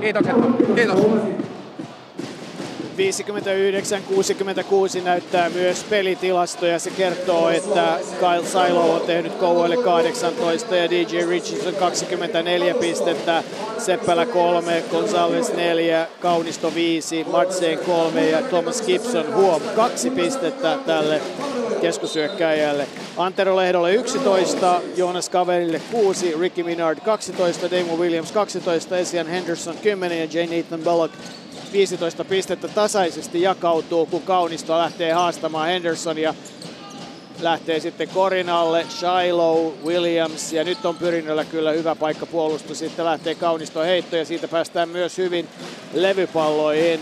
Kiitokset. Kiitos. 59-66 näyttää myös pelitilastoja. Se kertoo, että Kyle Silo on tehnyt Kouvoille 18 ja DJ Richardson 24 pistettä, Seppälä 3, Gonzales 4, Kaunisto 5, Madsen 3 ja Thomas Gibson huom 2 pistettä tälle keskusyökkäjälle. Antero Lehdolle 11, Jonas Kaverille 6, Ricky Minard 12, Damo Williams 12, Esian Henderson 10 ja J. Nathan Bullock 15 pistettä tasaisesti jakautuu, kun Kaunisto lähtee haastamaan Hendersonia. Lähtee sitten Korinalle, Shiloh, Williams ja nyt on Pyrinnöllä kyllä hyvä paikka puolustus. Sitten lähtee Kaunisto heitto ja siitä päästään myös hyvin levypalloihin.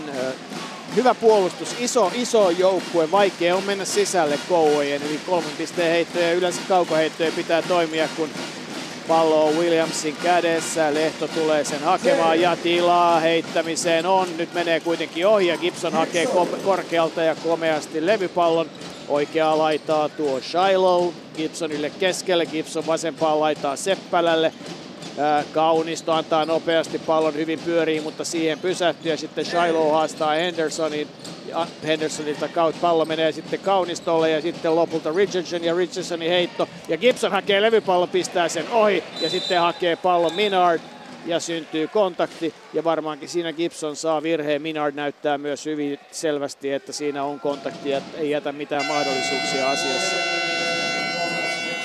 Hyvä puolustus, iso, iso joukkue, vaikea on mennä sisälle kouojen, eli kolmen pisteen heittoja ja yleensä kaukoheittoja pitää toimia, kun Pallo on Williamsin kädessä, Lehto tulee sen hakemaan ja tilaa heittämiseen on. Nyt menee kuitenkin ohi ja Gibson hakee korkealta ja komeasti levypallon. Oikeaa laitaa tuo Shiloh Gibsonille keskelle, Gibson vasempaa laitaa Seppälälle. Kaunisto antaa nopeasti pallon hyvin pyöriin, mutta siihen pysähtyy ja sitten Shiloh haastaa Hendersonin. Hendersonilta kautta pallo menee sitten Kaunistolle ja sitten lopulta Richardson ja Richardsonin heitto. Ja Gibson hakee levypallon, pistää sen ohi ja sitten hakee pallon Minard ja syntyy kontakti ja varmaankin siinä Gibson saa virheen. Minard näyttää myös hyvin selvästi, että siinä on kontakti ja ei jätä mitään mahdollisuuksia asiassa.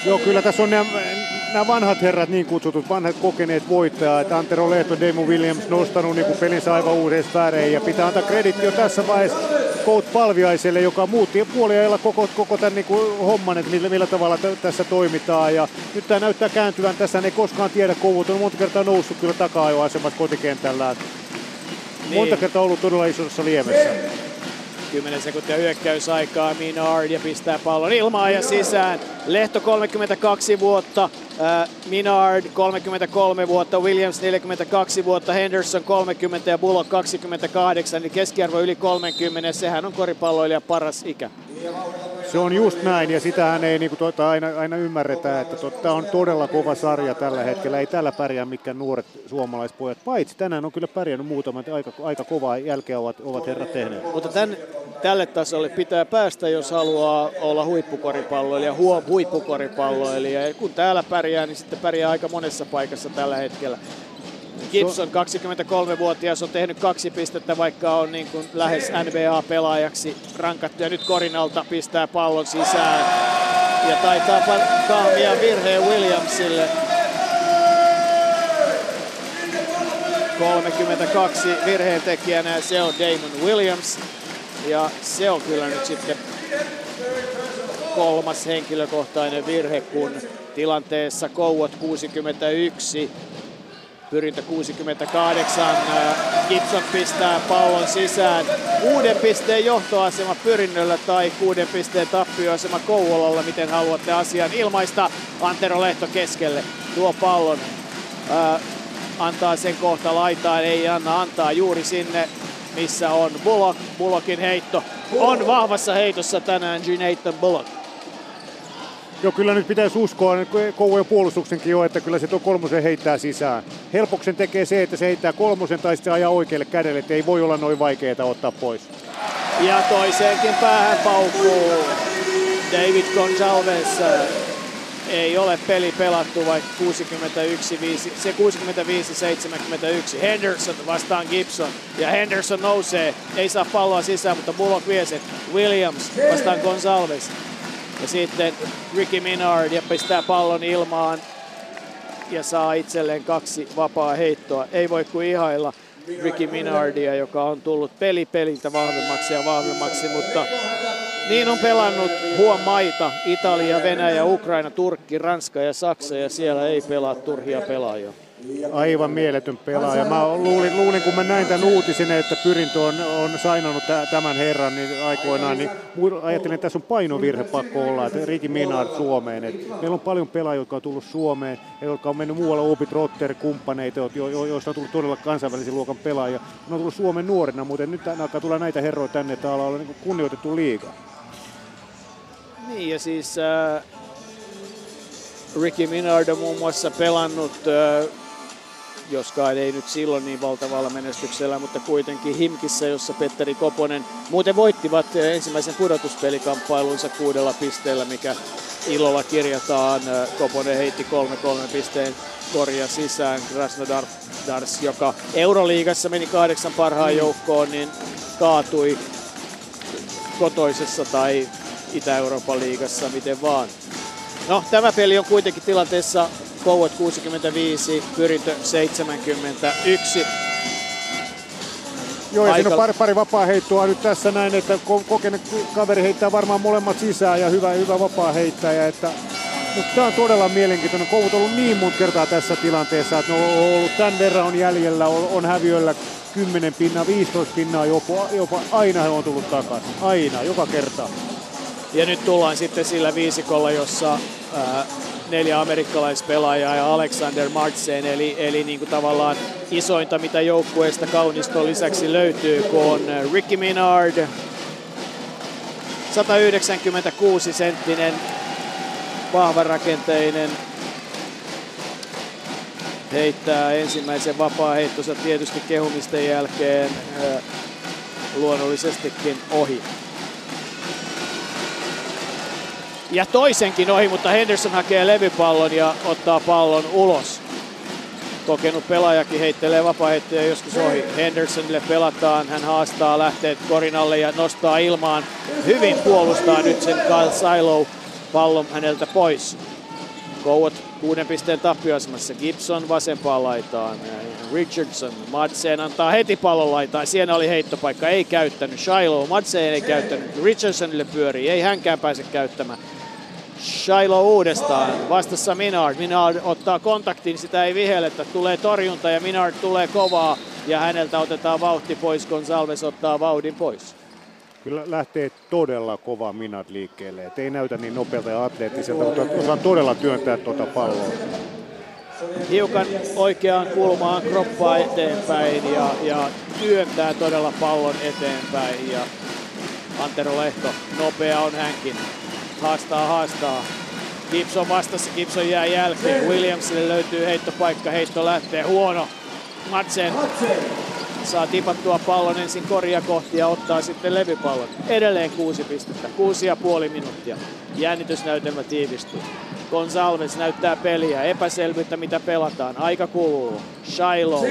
Joo, kyllä tässä on nämä, nämä vanhat herrat, niin kutsutut vanhat kokeneet voittajat, Antero Lehto, Demo Williams nostanut niin pelinsä aivan uuden sfääreihin ja pitää antaa kreditti jo tässä vaiheessa Coach Palviaiselle, joka muutti puoliajalla koko, koko tämän niin kuin homman, että millä, millä tavalla t- tässä toimitaan. Ja nyt tämä näyttää kääntyvän. Tässä ei koskaan tiedä, Kouvut on monta kertaa noussut kyllä taka-ajoasemassa kotikentällä. Niin. Monta kertaa ollut todella isossa liemessä. 10 sekuntia hyökkäysaikaa, Minard ja pistää pallon ilmaan ja sisään. Lehto 32 vuotta, äh, Minard 33 vuotta, Williams 42 vuotta, Henderson 30 ja Bullock 28, niin keskiarvo yli 30, sehän on koripalloilija paras ikä. Se on just näin ja sitähän ei niin kuin, tuota, aina, aina ymmärretä, että tämä on todella kova sarja tällä hetkellä. Ei tällä pärjää mitkään nuoret suomalaispojat, paitsi tänään on kyllä pärjännyt muutamat, aika, aika kovaa jälkeä ovat, ovat herrat tehneet. Mutta tämän, tälle tasolle pitää päästä, jos haluaa olla huippukoripalloilija, huo, huippukoripalloilija. kun täällä pärjää, niin sitten pärjää aika monessa paikassa tällä hetkellä. Gibson 23-vuotias on tehnyt kaksi pistettä, vaikka on niin kuin lähes NBA-pelaajaksi rankattu. Ja nyt Korinalta pistää pallon sisään. Ja taitaa kahmia virheen Williamsille. 32 virheen tekijänä ja se on Damon Williams. Ja se on kyllä nyt sitten kolmas henkilökohtainen virhe, kun tilanteessa Kouot 61, Pyrintö 68. Gibson pistää pallon sisään. Kuuden pisteen johtoasema Pyrinnöllä tai kuuden pisteen tappioasema Kouvolalla. Miten haluatte asian ilmaista? Antero Lehto keskelle. Tuo pallon. Antaa sen kohta laitaan. Ei anna antaa juuri sinne missä on Bullock. Bullockin heitto on vahvassa heitossa tänään G. Nathan Bullock. Joo, kyllä nyt pitäisi uskoa Kouvojen puolustuksenkin jo, että kyllä se tuo kolmosen heittää sisään. Helpoksen tekee se, että se heittää kolmosen tai sitten ajaa oikealle kädelle, että ei voi olla noin vaikeaa ottaa pois. Ja toiseenkin päähän paukkuu David Gonzalez. Ei ole peli pelattu, vaikka 61, 5, se 65-71. Henderson vastaan Gibson. Ja Henderson nousee. Ei saa palloa sisään, mutta Bullock vie sen. Williams vastaan Gonzalez. Ja sitten Ricky Minard ja pistää pallon ilmaan ja saa itselleen kaksi vapaa heittoa. Ei voi kuin ihailla Ricky Minardia, joka on tullut peli peliltä vahvemmaksi ja vahvemmaksi, mutta niin on pelannut huom maita, Italia, Venäjä, Ukraina, Turkki, Ranska ja Saksa ja siellä ei pelaa turhia pelaajia. Aivan mieletön pelaaja. Mä luulin, luulin, kun mä näin tämän uutisen, että Pyrintö on, on sainannut tämän herran niin aikoinaan, niin ajattelin, että tässä on painovirhe pakko olla, että Riki Minard Suomeen. Et meillä on paljon pelaajia, jotka on tullut Suomeen, jotka on mennyt muualla Opit Rotter, kumppaneita, jo, jo, joista on tullut todella kansainvälisen luokan pelaajia. Ne on tullut Suomen nuorena, mutta nyt alkaa tulla näitä herroja tänne, että on niin kunnioitettu liiga. Niin ja siis äh, Ricky Minard on muun muassa pelannut äh, joskaan ei nyt silloin niin valtavalla menestyksellä, mutta kuitenkin Himkissä, jossa Petteri Koponen muuten voittivat ensimmäisen pudotuspelikamppailunsa kuudella pisteellä, mikä ilolla kirjataan. Koponen heitti 3-3 pisteen korja sisään. Krasnodar Dars, joka Euroliigassa meni kahdeksan parhaan joukkoon, niin kaatui kotoisessa tai Itä-Euroopan liigassa, miten vaan. No, tämä peli on kuitenkin tilanteessa Kouot 65, Pyrintö 71. Joo, ja Aika... siinä on pari, pari vapaa heittoa nyt tässä näin, että kokenut kaveri heittää varmaan molemmat sisään ja hyvä, hyvä vapaa heittäjä. Että, mutta tämä on todella mielenkiintoinen. Kouvut on ollut niin monta kertaa tässä tilanteessa, että ne on ollut tämän verran on jäljellä, on, on häviöllä 10 pinnaa, 15 pinnaa jopa, jopa aina he on tullut takaisin. Aina, joka kerta. Ja nyt tullaan sitten sillä viisikolla, jossa ää, neljä amerikkalaispelaajaa ja Alexander Martsen, eli, eli niin kuin tavallaan isointa, mitä joukkueesta kauniston lisäksi löytyy, kun on Ricky Minard, 196 senttinen, vahvarakenteinen, heittää ensimmäisen vapaa-heittonsa tietysti kehumisten jälkeen luonnollisestikin ohi. Ja toisenkin ohi, mutta Henderson hakee levypallon ja ottaa pallon ulos. Kokenut pelaajakin heittelee vapaa-heittoja joskus ohi. Hendersonille pelataan, hän haastaa, lähtee korin alle ja nostaa ilmaan. Hyvin puolustaa nyt sen Kyle Silo pallon häneltä pois. Kouot kuuden pisteen tappioasemassa. Gibson vasempaan laitaan. Richardson, Madsen antaa heti pallon laitaan. Siinä oli heittopaikka, ei käyttänyt. Shiloh, Madsen ei käyttänyt. Richardsonille pyörii, ei hänkään pääse käyttämään. Shiloh uudestaan. Vastassa Minard. Minard ottaa kontaktin, sitä ei vihelletä. Tulee torjunta ja Minard tulee kovaa. Ja häneltä otetaan vauhti pois, Gonsalves ottaa vauhdin pois. Kyllä lähtee todella kova Minard liikkeelle. Et ei näytä niin nopealta ja atleettiselta, mutta osaa todella työntää tuota palloa. Hiukan oikeaan kulmaan kroppaa eteenpäin ja, ja työntää todella pallon eteenpäin. Ja Antero Lehto, nopea on hänkin haastaa, haastaa. Gibson vastassa, Gibson jää jälkeen. Williamsille löytyy heittopaikka, heitto lähtee huono. Madsen saa tipattua pallon ensin koria kohti ja ottaa sitten levypallon. Edelleen kuusi pistettä, kuusi ja puoli minuuttia. Jännitysnäytelmä tiivistyy. Gonsalves näyttää peliä, epäselvyyttä mitä pelataan, aika kuluu. Shiloh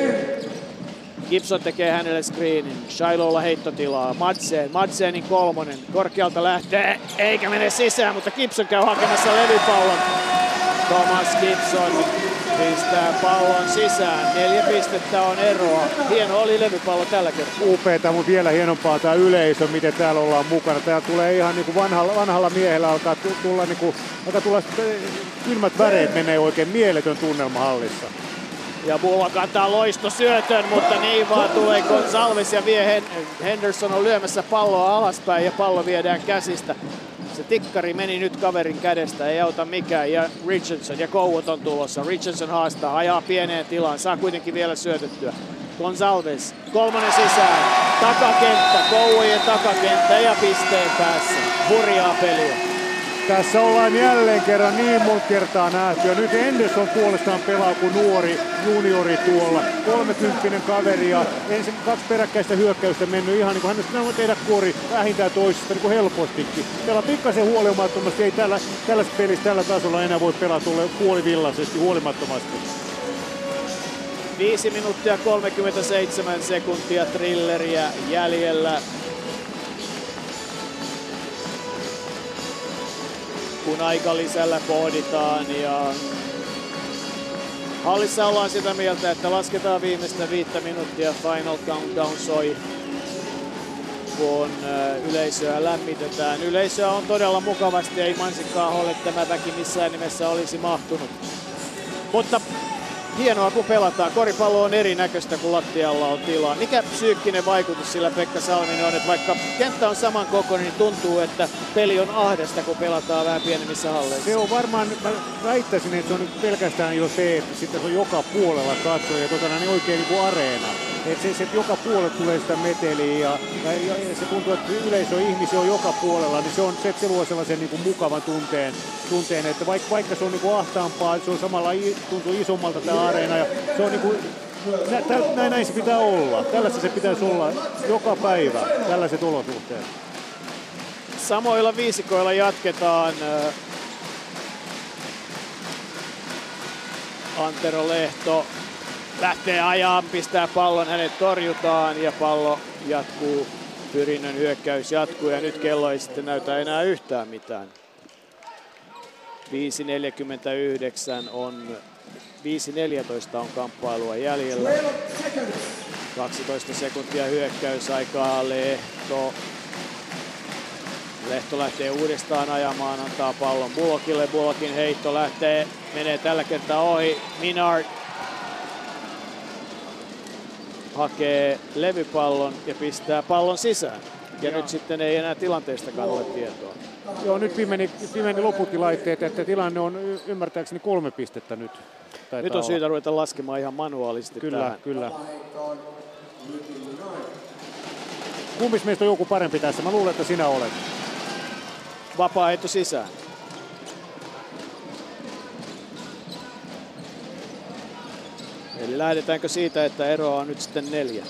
Gibson tekee hänelle screenin. Shilohlla heittotilaa. Madsen. Madsenin kolmonen. Korkealta lähtee. Eikä mene sisään, mutta Gibson käy hakemassa levypallon. Thomas Gibson pistää pallon sisään. Neljä pistettä on eroa. Hieno oli levypallo tällä kertaa. Upeeta, mutta vielä hienompaa tämä yleisö, miten täällä ollaan mukana. Täällä tulee ihan niin kuin vanhalla, vanhalla miehellä alkaa tulla, niin kuin, alkaa tulla kylmät väreet menee oikein mieletön tunnelma hallissa. Ja Bullock antaa loisto syötön, mutta niin vaan tulee Gonsalves ja vie Henderson on lyömässä palloa alaspäin ja pallo viedään käsistä. Se tikkari meni nyt kaverin kädestä, ei auta mikään. Ja Richardson ja Kouot on tulossa. Richardson haastaa, ajaa pieneen tilaan, saa kuitenkin vielä syötettyä. Gonsalves, kolmonen sisään, takakenttä, Kouvojen takakenttä ja pisteen päässä. Hurjaa peliä. Tässä ollaan jälleen kerran niin monta kertaa nähty. Ja nyt Anderson puolestaan pelaa kuin nuori juniori tuolla. 30 kaveri ja ensin kaksi peräkkäistä hyökkäystä mennyt ihan niin kuin hänestä voi tehdä kuori vähintään toisesta niin kuin helpostikin. Pelaa pikkasen huolimattomasti. Ei tällä, tällaisessa pelissä tällä tasolla enää voi pelata tuolle puolivillaisesti huolimattomasti. 5 minuuttia 37 sekuntia trilleriä jäljellä. Kun aika lisällä pohditaan ja hallissa ollaan sitä mieltä, että lasketaan viimeistä viittä minuuttia, final countdown soi, kun yleisöä lämmitetään. Yleisöä on todella mukavasti, ei Mansikkaaholle tämä väki missään nimessä olisi mahtunut. Mutta hienoa kun pelataan. Koripallo on erinäköistä kuin lattialla on tilaa. Mikä psyykkinen vaikutus sillä Pekka Salminen on, että vaikka kenttä on saman kokoinen, niin tuntuu, että peli on ahdesta, kun pelataan vähän pienemmissä halleissa. Se on varmaan, mä väittäisin, että se on pelkästään jo se, että sitten se on joka puolella katsoja, tota, niin oikein niin kuin areena että se, se, että joka puolella tulee sitä meteliä ja, ja, ja, se tuntuu, että yleisö ihmisiä on joka puolella, niin se, on, se, se luo sellaisen niin kuin mukavan tunteen, tunteen että vaikka, vaikka se on niin kuin ahtaampaa, se on samalla tuntuu isommalta tämä areena ja se on niin kuin, nä, näin, näin se pitää olla. Tällaista se pitäisi olla joka päivä, tällaiset olosuhteet. Samoilla viisikoilla jatketaan. Antero Lehto lähtee ajaan, pistää pallon, hänet torjutaan ja pallo jatkuu. Pyrinnön hyökkäys jatkuu ja nyt kello ei sitten näytä enää yhtään mitään. 5.49 on 5.14 on kamppailua jäljellä. 12 sekuntia hyökkäysaikaa Lehto. Lehto lähtee uudestaan ajamaan, antaa pallon Bullockille. Bullockin heitto lähtee, menee tällä kertaa ohi. Minard hakee levypallon ja pistää pallon sisään. Ja Joo. nyt sitten ei enää tilanteestakaan ole tietoa. Joo, nyt pimeni, pimeni loputkin laitteet, että tilanne on ymmärtääkseni kolme pistettä nyt. Taitaa Nyt on olla. syytä ruveta laskemaan ihan manuaalisesti Kyllä, tähän. kyllä. Kumpis meistä on joku parempi tässä? Mä luulen, että sinä olet. Vapaa heitto sisään. Eli lähdetäänkö siitä, että eroa on nyt sitten neljä.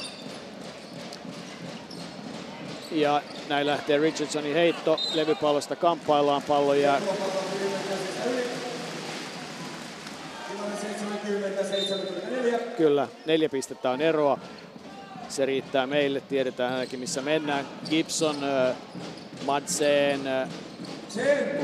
Ja näin lähtee Richardsonin heitto. Levypallosta kamppaillaan. Pallo jää Kyllä, neljä pistettä on eroa. Se riittää meille, tiedetään ainakin missä mennään. Gibson, äh, Madsen, äh,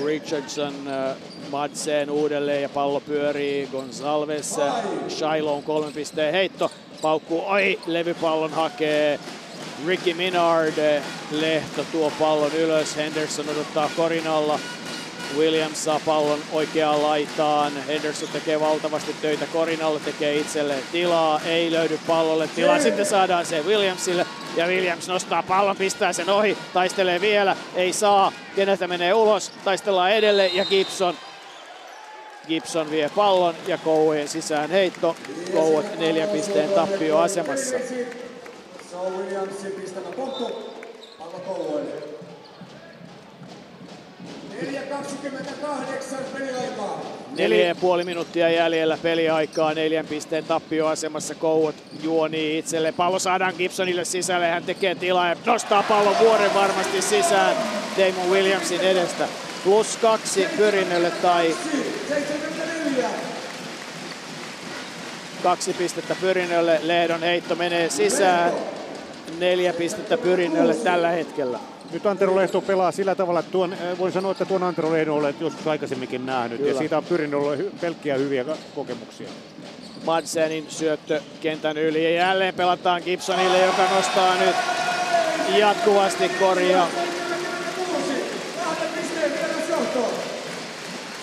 Richardson, äh, Madsen uudelleen ja pallo pyörii. Gonsalves, äh, Shiloh kolmen pisteen heitto. Paukkuu oi, levypallon hakee. Ricky Minard, äh, Lehto tuo pallon ylös. Henderson odottaa korin alla. Williams saa pallon oikeaan laitaan. Henderson tekee valtavasti töitä Korinalla, tekee itselleen tilaa. Ei löydy pallolle tilaa. Sitten saadaan se Williamsille. Ja Williams nostaa pallon, pistää sen ohi. Taistelee vielä. Ei saa. Keneltä menee ulos. Taistellaan edelleen. Ja Gibson. Gibson vie pallon ja Koueen sisään heitto. Kouot neljän pisteen tappio asemassa. Se on Williamsin pistämä. Pallo Kouvoille. 4.28 peliaikaa. Neljä ja puoli minuuttia jäljellä peliaikaa, neljän pisteen tappioasemassa Kouot juonii itselle. Pallo saadaan Gibsonille sisälle, hän tekee tilaa ja nostaa pallon vuoren varmasti sisään Damon Williamsin edestä. Plus kaksi Pyrinnölle tai 74. kaksi pistettä Pyrinnölle. Lehdon heitto menee sisään. Neljä pistettä Pyrinnölle tällä hetkellä. Nyt Antero Lehto pelaa sillä tavalla, että tuon, äh, voin sanoa, että tuon Antero Lehdon olet joskus aikaisemminkin nähnyt Kyllä. ja siitä on hy- pelkkiä hyviä kokemuksia. Madsenin syöttö kentän yli ja jälleen pelataan Gibsonille, joka nostaa nyt jatkuvasti koria. Kahden pisteen vierasjohtoon.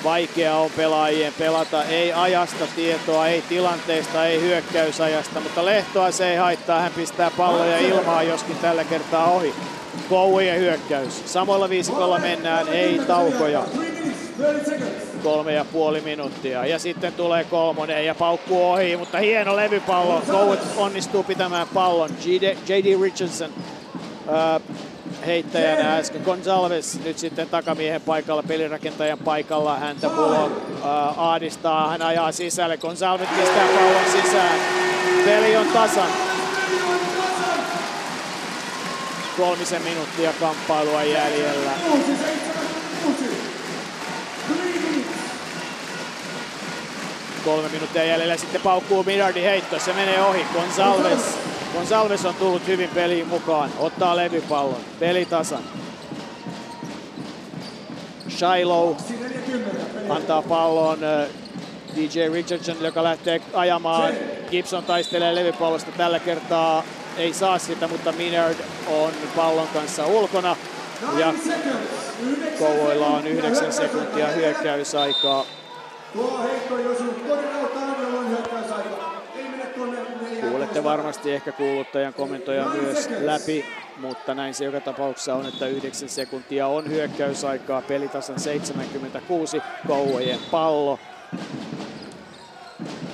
Vaikea on pelaajien pelata, ei ajasta tietoa, ei tilanteesta, ei hyökkäysajasta, mutta Lehtoa se ei haittaa, hän pistää palloja ilmaan, joskin tällä kertaa ohi. Kouvojen hyökkäys. Samoilla viisikolla mennään, ei taukoja. 30 seconds. Kolme ja puoli minuuttia. Ja sitten tulee kolmonen ja paukkuu ohi, mutta hieno levypallo. Kouvet onnistuu pitämään pallon. J.D. J.D. Richardson ää, heittäjänä äsken. Gonzalves nyt sitten takamiehen paikalla, pelirakentajan paikalla. Häntä Bullock ää, aadistaa, hän ajaa sisälle. Gonzalves pistää pallon sisään. Peli on tasan. Kolmisen minuuttia kamppailua jäljellä. 6, 7, 6. Greenies. Kolme minuuttia jäljellä sitten paukkuu Minardin heitto, se menee ohi. Gonzalves, Gonzalves on tullut hyvin peliin mukaan, ottaa levypallon, peli tasan. Shiloh 40. antaa pallon DJ Richardson, joka lähtee ajamaan. Gibson taistelee levypallosta tällä kertaa, ei saa sitä, mutta Minard on pallon kanssa ulkona. Ja 9 seconds. 9 Kouvoilla on 9 sekuntia hyökkäysaikaa. Tuo heitto ei osunut kodirautaan, jolloin hyökkäysaika. Ei mene tuonne neljään. Kuulette varmasti ehkä kuuluttajan komentoja myös läpi, mutta näin se joka tapauksessa on, että 9 sekuntia on hyökkäysaikaa. Pelitasan 76, Kouvojen pallo.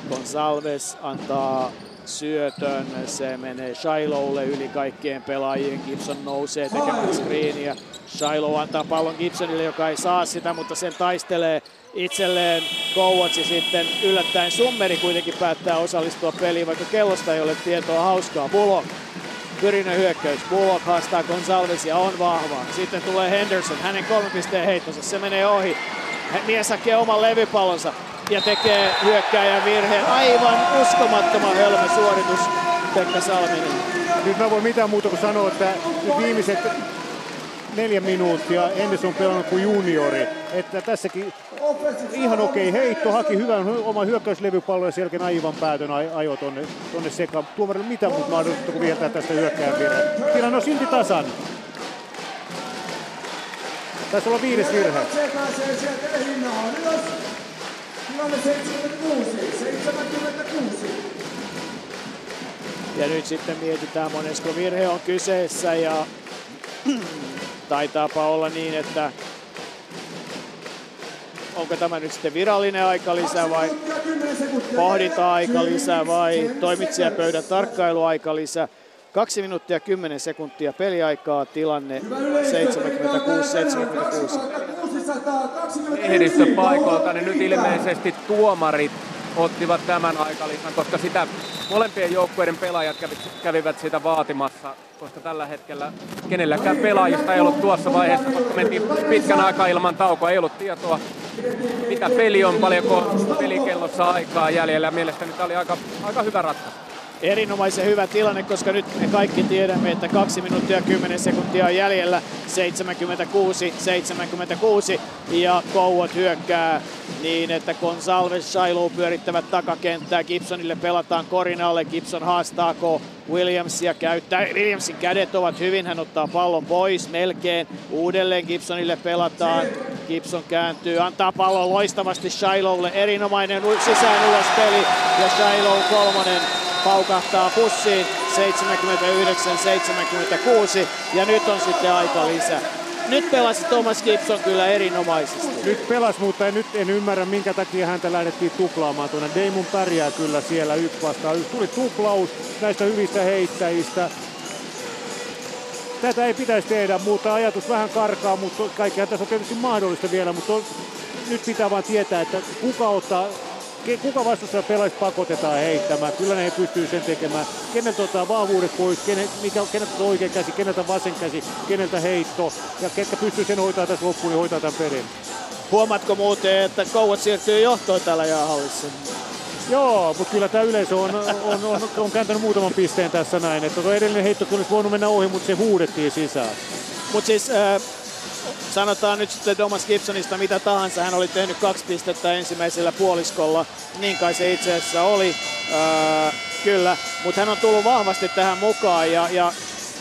Gonsalves antaa syötön, se menee Shilohlle yli kaikkien pelaajien. Gibson nousee tekemään screeniä. Shiloh antaa pallon Gibsonille, joka ei saa sitä, mutta sen taistelee itselleen. Kouotsi sitten yllättäen Summeri kuitenkin päättää osallistua peliin, vaikka kellosta ei ole tietoa hauskaa. Bullock Pyrinä hyökkäys. Bullock haastaa Gonsalvesia, on vahva. Sitten tulee Henderson, hänen kolmen pisteen heittonsa, se menee ohi. Mies hakee oman levypallonsa ja tekee hyökkääjän virheen. Aivan uskomattoman hölmö suoritus Pekka Salminen. Nyt mä voin mitään muuta kuin sanoa, että viimeiset neljä minuuttia Henderson on pelannut kuin juniori. Että tässäkin ihan okei heitto, haki hyvän hy- oman hyökkäyslevypallon ja sen jälkeen aivan päätön aj- ajo tonne, tonne sekaan. Tuomarille mitään muuta mahdollisuutta kuin viheltää tästä hyökkääjän virhe. Tilanne on silti tasan. Tässä olla viides virhe. Se pääsee sieltä hinnaan ylös. Tilanne 76. 76. Ja nyt sitten mietitään monesko virhe on kyseessä ja taitaapa olla niin, että onko tämä nyt sitten virallinen aikalisä vai pohdinta-aikalisä vai toimitsijapöydän tarkkailuaikalisä. Kaksi minuuttia 10 sekuntia peliaikaa, tilanne 76-76. Lehdistöpaikoilta, niin nyt ilmeisesti tuomarit ottivat tämän aikalisän, koska sitä molempien joukkueiden pelaajat kävivät sitä vaatimassa, koska tällä hetkellä kenelläkään pelaajista ei ollut tuossa vaiheessa, koska mentiin pitkän aikaa ilman taukoa, ei ollut tietoa, mitä peli on, paljonko pelikellossa aikaa jäljellä. Mielestäni tämä oli aika, aika hyvä ratkaisu erinomaisen hyvä tilanne, koska nyt me kaikki tiedämme, että 2 minuuttia 10 sekuntia on jäljellä, 76-76 ja Kouot hyökkää niin, että Gonsalves Shiloh pyörittävät takakenttää, Gibsonille pelataan korinalle, Gibson haastaako Williamsia käyttää, Williamsin kädet ovat hyvin, hän ottaa pallon pois melkein, uudelleen Gibsonille pelataan, Gibson kääntyy, antaa pallon loistavasti Shilohlle, erinomainen sisään ulos peli ja Shiloh kolmonen paukahtaa pussiin 79-76 ja nyt on sitten aika lisää. Nyt pelasi Thomas Gibson kyllä erinomaisesti. Nyt pelasi, mutta en, nyt en ymmärrä minkä takia häntä lähdettiin tuplaamaan tuonne. Damon pärjää kyllä siellä yksi vastaan. Tuli tuplaus näistä hyvistä heittäjistä. Tätä ei pitäisi tehdä, mutta ajatus vähän karkaa, mutta kaikkea tässä on tietysti mahdollista vielä, mutta on, nyt pitää vaan tietää, että kuka ottaa kuka vastustaja pelaajista pakotetaan heittämään. Kyllä ne pystyy sen tekemään. Keneltä ottaa vahvuudet pois, kenen, mikä, keneltä on oikea käsi, keneltä vasen käsi, keneltä heitto. Ja ketkä pystyy sen hoitaa tässä loppuun, niin hoitaa tämän pelin. Huomaatko muuten, että Kouvat siirtyy johtoon täällä jäähallissa? Joo, mutta kyllä tämä yleisö on, on, on, on kääntänyt muutaman pisteen tässä näin. Että tuo edellinen heitto kyllä olisi voinut mennä ohi, mutta se huudettiin sisään. Mutta siis äh, sanotaan nyt sitten Thomas Gibsonista mitä tahansa. Hän oli tehnyt kaksi pistettä ensimmäisellä puoliskolla. Niin kai se itse asiassa oli. Öö, kyllä, mutta hän on tullut vahvasti tähän mukaan ja, ja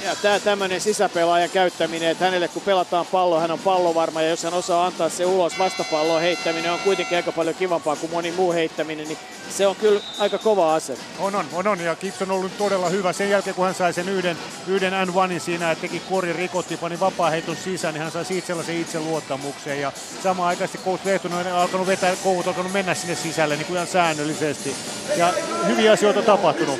ja tämä tämmöinen sisäpelaajan käyttäminen, että hänelle kun pelataan pallo, hän on pallovarma ja jos hän osaa antaa se ulos vastapalloa heittäminen on kuitenkin aika paljon kivampaa kuin moni muu heittäminen, niin se on kyllä aika kova ase. On, on, on, on. ja Gibson on ollut todella hyvä. Sen jälkeen kun hän sai sen yhden, yhden N1 siinä, että teki kori rikotti, pani vapaa-heiton sisään, niin hän sai siitä sellaisen itseluottamukseen ja samaan aikaan Coach Lehtonen on alkanut vetää, kouvut alkanut mennä sinne sisälle niin kuin ihan säännöllisesti. Ja hyviä asioita on tapahtunut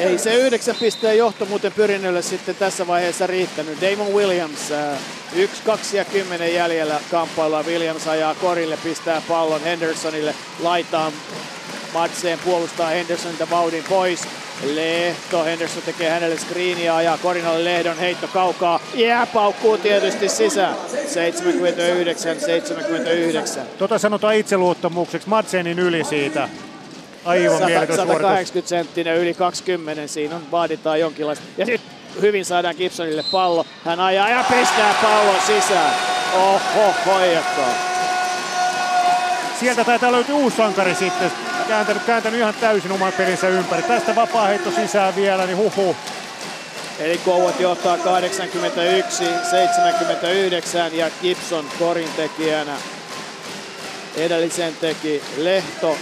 ei se yhdeksän pisteen johto muuten pyrinnölle sitten tässä vaiheessa riittänyt. Damon Williams, äh, yksi, kaksi ja kymmenen jäljellä kamppailua. Williams ajaa korille, pistää pallon Hendersonille laitaan. Matseen puolustaa Hendersonilta vauhdin pois. Lehto, Henderson tekee hänelle screenia, ajaa Korinalle Lehdon heitto kaukaa. Jää paukkuu tietysti sisään. 79-79. Tota sanotaan itseluottamukseksi, Madsenin yli siitä. Aivan 180 senttinen, yli 20, siinä on, vaaditaan jonkinlaista. Ja sitten hyvin saadaan Gibsonille pallo. Hän ajaa ja pistää pallon sisään. Oho, hoijakkaa. Sieltä taitaa löytyä uusi sankari sitten. Kääntänyt, kääntänyt ihan täysin oman pelinsä ympäri. Tästä vapaa heitto sisään vielä, niin huhu. Eli Kouvat johtaa 81-79 ja Gibson korin tekijänä. Edellisen teki Lehto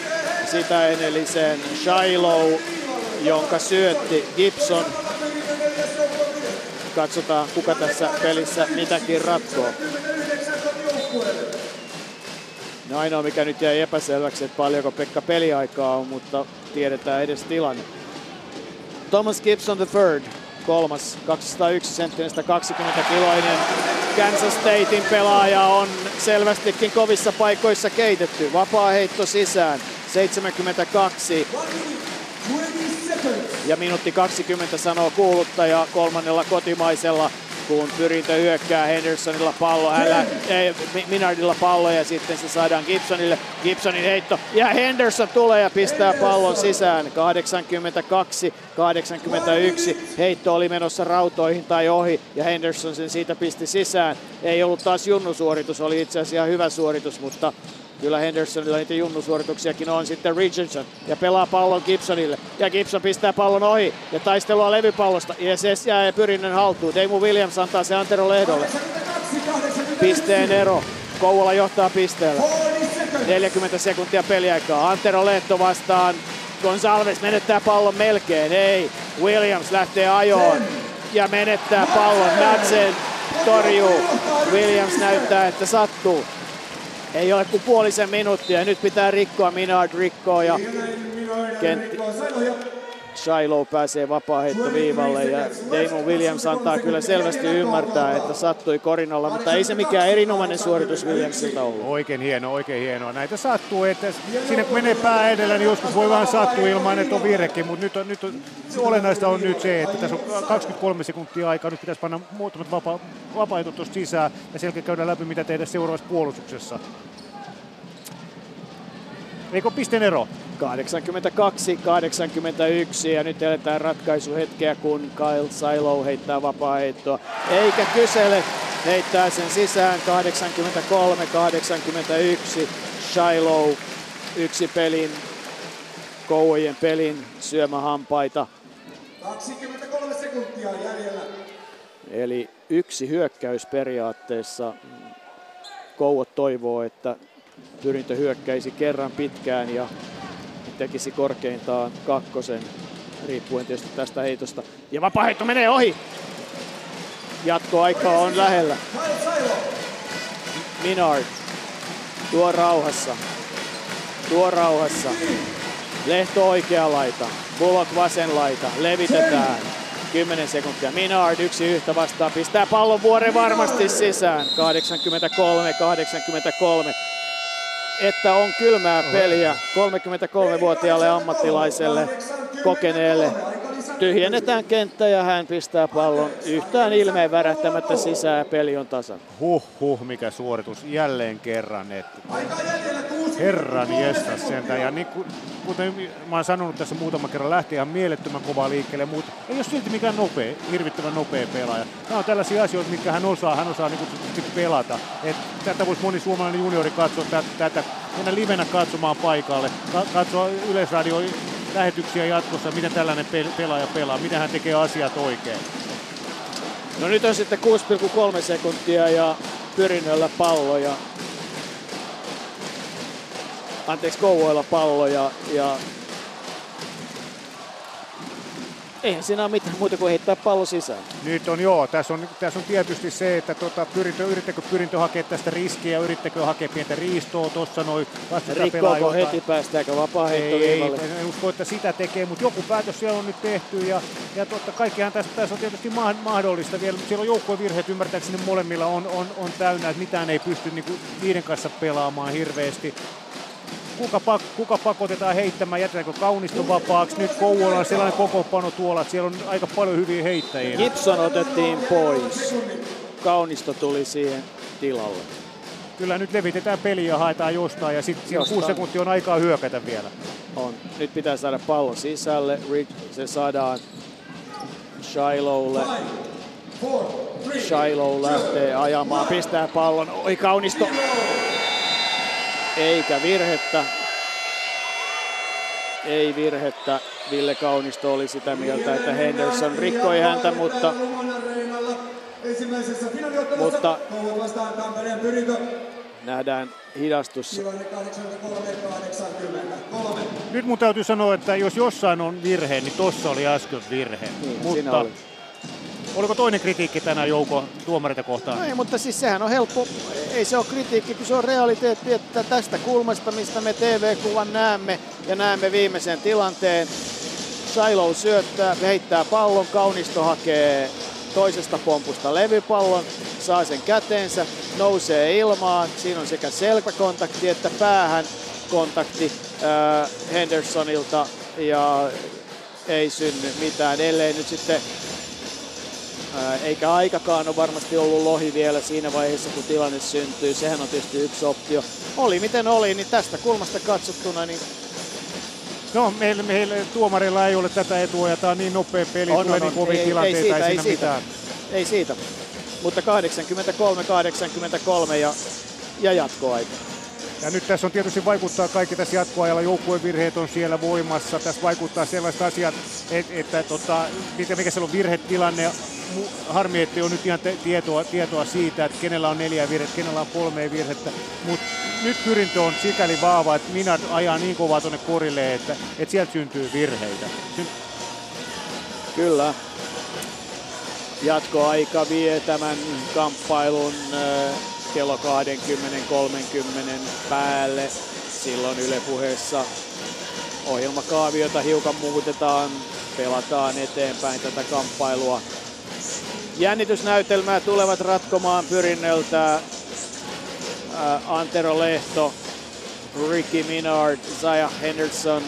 sitä edellisen Shiloh, jonka syötti Gibson. Katsotaan, kuka tässä pelissä mitäkin ratkoo. No ainoa, mikä nyt jäi epäselväksi, että paljonko Pekka peliaikaa on, mutta tiedetään edes tilanne. Thomas Gibson the third, kolmas, 201 senttinen, 20 kiloinen. Kansas Statein pelaaja on selvästikin kovissa paikoissa keitetty. Vapaa heitto sisään. 72. Ja minuutti 20 sanoo kuuluttaja kolmannella kotimaisella kun pyrintö hyökkää Hendersonilla pallo, hänellä, ei, Minardilla pallo ja sitten se saadaan Gibsonille. Gibsonin heitto ja Henderson tulee ja pistää pallon sisään. 82-81. Heitto oli menossa rautoihin tai ohi ja Henderson sen siitä pisti sisään. Ei ollut taas junnusuoritus, oli itse asiassa hyvä suoritus, mutta Kyllä Hendersonilla niitä junnusuorituksiakin on sitten Richardson ja pelaa pallon Gibsonille. Ja Gibson pistää pallon ohi ja taistelua levypallosta. Ja se jää pyrinnön haltuun. Deimu Williams antaa se Antero Lehdolle. Pisteen ero. Kouvola johtaa pisteellä. 40 sekuntia peliaikaa. Antero Lehto vastaan. Gonsalves menettää pallon melkein. Ei. Williams lähtee ajoon ja menettää pallon. Madsen torjuu. Williams näyttää, että sattuu. Ei ole kuin puolisen minuuttia. Nyt pitää rikkoa. Minard rikkoo ja kentti. Shiloh pääsee vapaaheittoviivalle ja Damon Williams antaa kyllä selvästi ymmärtää, että sattui korinalla, mutta ei se mikään erinomainen suoritus Williamsilta ollut. Oikein hieno, oikein hienoa. Näitä sattuu, että sinne kun menee pää edellä, niin joskus voi vähän sattua ilman, että on virhekin, mutta nyt, on, nyt on, olennaista on nyt se, että tässä on 23 sekuntia aikaa, nyt pitäisi panna muutamat vapa, tuosta sisään ja selkeä käydä läpi, mitä tehdä seuraavassa puolustuksessa. Eikö pisteen ero? 82-81 ja nyt eletään ratkaisuhetkeä, kun Kyle Silo heittää vapaa-heittoa. Eikä kysele, heittää sen sisään 83-81. Shiloh yksi pelin, Kouvojen pelin syömähampaita. 23 sekuntia jäljellä. Eli yksi hyökkäys periaatteessa. Kouot toivoo, että pyrintö hyökkäisi kerran pitkään ja tekisi korkeintaan kakkosen, riippuen tietysti tästä heitosta. Ja vapaaheitto menee ohi. Jatkoaika on lähellä. Minard tuo rauhassa. Tuo rauhassa. Lehto oikea laita. Bullock vasen laita. Levitetään. 10 sekuntia. Minard yksi yhtä vastaan. Pistää pallon vuoren varmasti sisään. 83-83 että on kylmää peliä 33-vuotiaalle ammattilaiselle, kokeneelle. Tyhjennetään kenttä ja hän pistää pallon yhtään ilmeen värähtämättä sisään peli on tasan. Huh, huh, mikä suoritus jälleen kerran. Että herran jestas sentään. Ja niin kuin, kuten mä oon sanonut tässä muutama kerran, lähti ihan mielettömän kovaa liikkeelle, mutta ei ole silti mikään nopea, hirvittävän nopea pelaaja. Nämä on tällaisia asioita, mitkä hän osaa, hän osaa niin kuin pelata. Et tätä voisi moni suomalainen juniori katsoa tätä, tätä mennä livenä katsomaan paikalle, katsoa Yleisradio lähetyksiä jatkossa, miten tällainen pelaaja pelaa, miten hän tekee asiat oikein. No nyt on sitten 6,3 sekuntia ja pyrinnöllä pallo ja anteeksi Kouvoilla pallo ja, ja eihän siinä ole mitään muuta kuin heittää pallo sisään. Nyt on joo, tässä on, tässä on tietysti se, että tota, pyrintö, yrittäkö pyrintö hakea tästä riskiä, yrittäkö hakea pientä riistoa tuossa noin. Rikkoako heti, päästääkö vapaa ei, ei, en usko, että sitä tekee, mutta joku päätös siellä on nyt tehty ja, ja totta kaikkihan tässä, tässä on tietysti mahdollista vielä, mutta siellä on joukkuevirheet ymmärtääkseni molemmilla on, on, on täynnä, että mitään ei pysty niin kuin, niiden kanssa pelaamaan hirveästi kuka, pak, kuka pakotetaan heittämään, jätetäänkö Kaunisto vapaaksi. Nyt Kouvola on sellainen kokoonpano tuolla, että siellä on aika paljon hyviä heittäjiä. Gibson otettiin pois. Kaunisto tuli siihen tilalle. Kyllä nyt levitetään peliä ja haetaan jostain ja sitten kuusi sekuntia on aikaa hyökätä vielä. On. Nyt pitää saada pallon sisälle. Se saadaan Shilohlle. Shiloh lähtee ajamaan, pistää pallon. Oi Kaunisto eikä virhettä. Ei virhettä. Ville Kaunisto oli sitä mieltä, että Henderson rikkoi häntä, mutta, mutta nähdään hidastus. Nyt mun täytyy sanoa, että jos jossain on virhe, niin tossa oli äsken virhe. Niin, mutta Oliko toinen kritiikki tänään Jouko tuomarita kohtaan? No ei, mutta siis sehän on helppo, ei se ole kritiikki, kun se on realiteetti, että tästä kulmasta, mistä me TV-kuvan näemme ja näemme viimeisen tilanteen, Shiloh syöttää, heittää pallon, Kaunisto hakee toisesta pompusta levypallon, saa sen käteensä, nousee ilmaan, siinä on sekä selkäkontakti että päähän kontakti äh, Hendersonilta ja ei synny mitään, ellei nyt sitten eikä aikakaan ole varmasti ollut lohi vielä siinä vaiheessa, kun tilanne syntyy. Sehän on tietysti yksi optio. Oli miten oli, niin tästä kulmasta katsottuna, niin No, meillä, meillä tuomarilla ei ole tätä etua ja tämä on niin nopea peli, on, tulee on, niin kovia ei, tilanteita, ei, siitä, ei, ei siitä. mitään. Ei siitä, mutta 83-83 ja, ja jatkoaika. Ja nyt tässä on tietysti vaikuttaa kaikki tässä jatkoajalla, joukkuevirheet on siellä voimassa. Tässä vaikuttaa sellaiset asiat, että, että tota, mikä siellä on virhetilanne, harmi, että on nyt ihan tietoa, tietoa siitä, että kenellä on neljä virhettä, kenellä on kolme virhettä, mutta nyt pyrintö on sikäli vahva, että minä ajaa niin kovaa tuonne korille, että, että sieltä syntyy virheitä. Syn... Kyllä. Jatkoaika vie tämän kamppailun kello 20-30 päälle. Silloin Yle puheessa ohjelmakaaviota hiukan muutetaan, pelataan eteenpäin tätä kamppailua. Jännitysnäytelmää tulevat ratkomaan pyrinnöltä Antero Lehto, Ricky Minard, Zaya Henderson,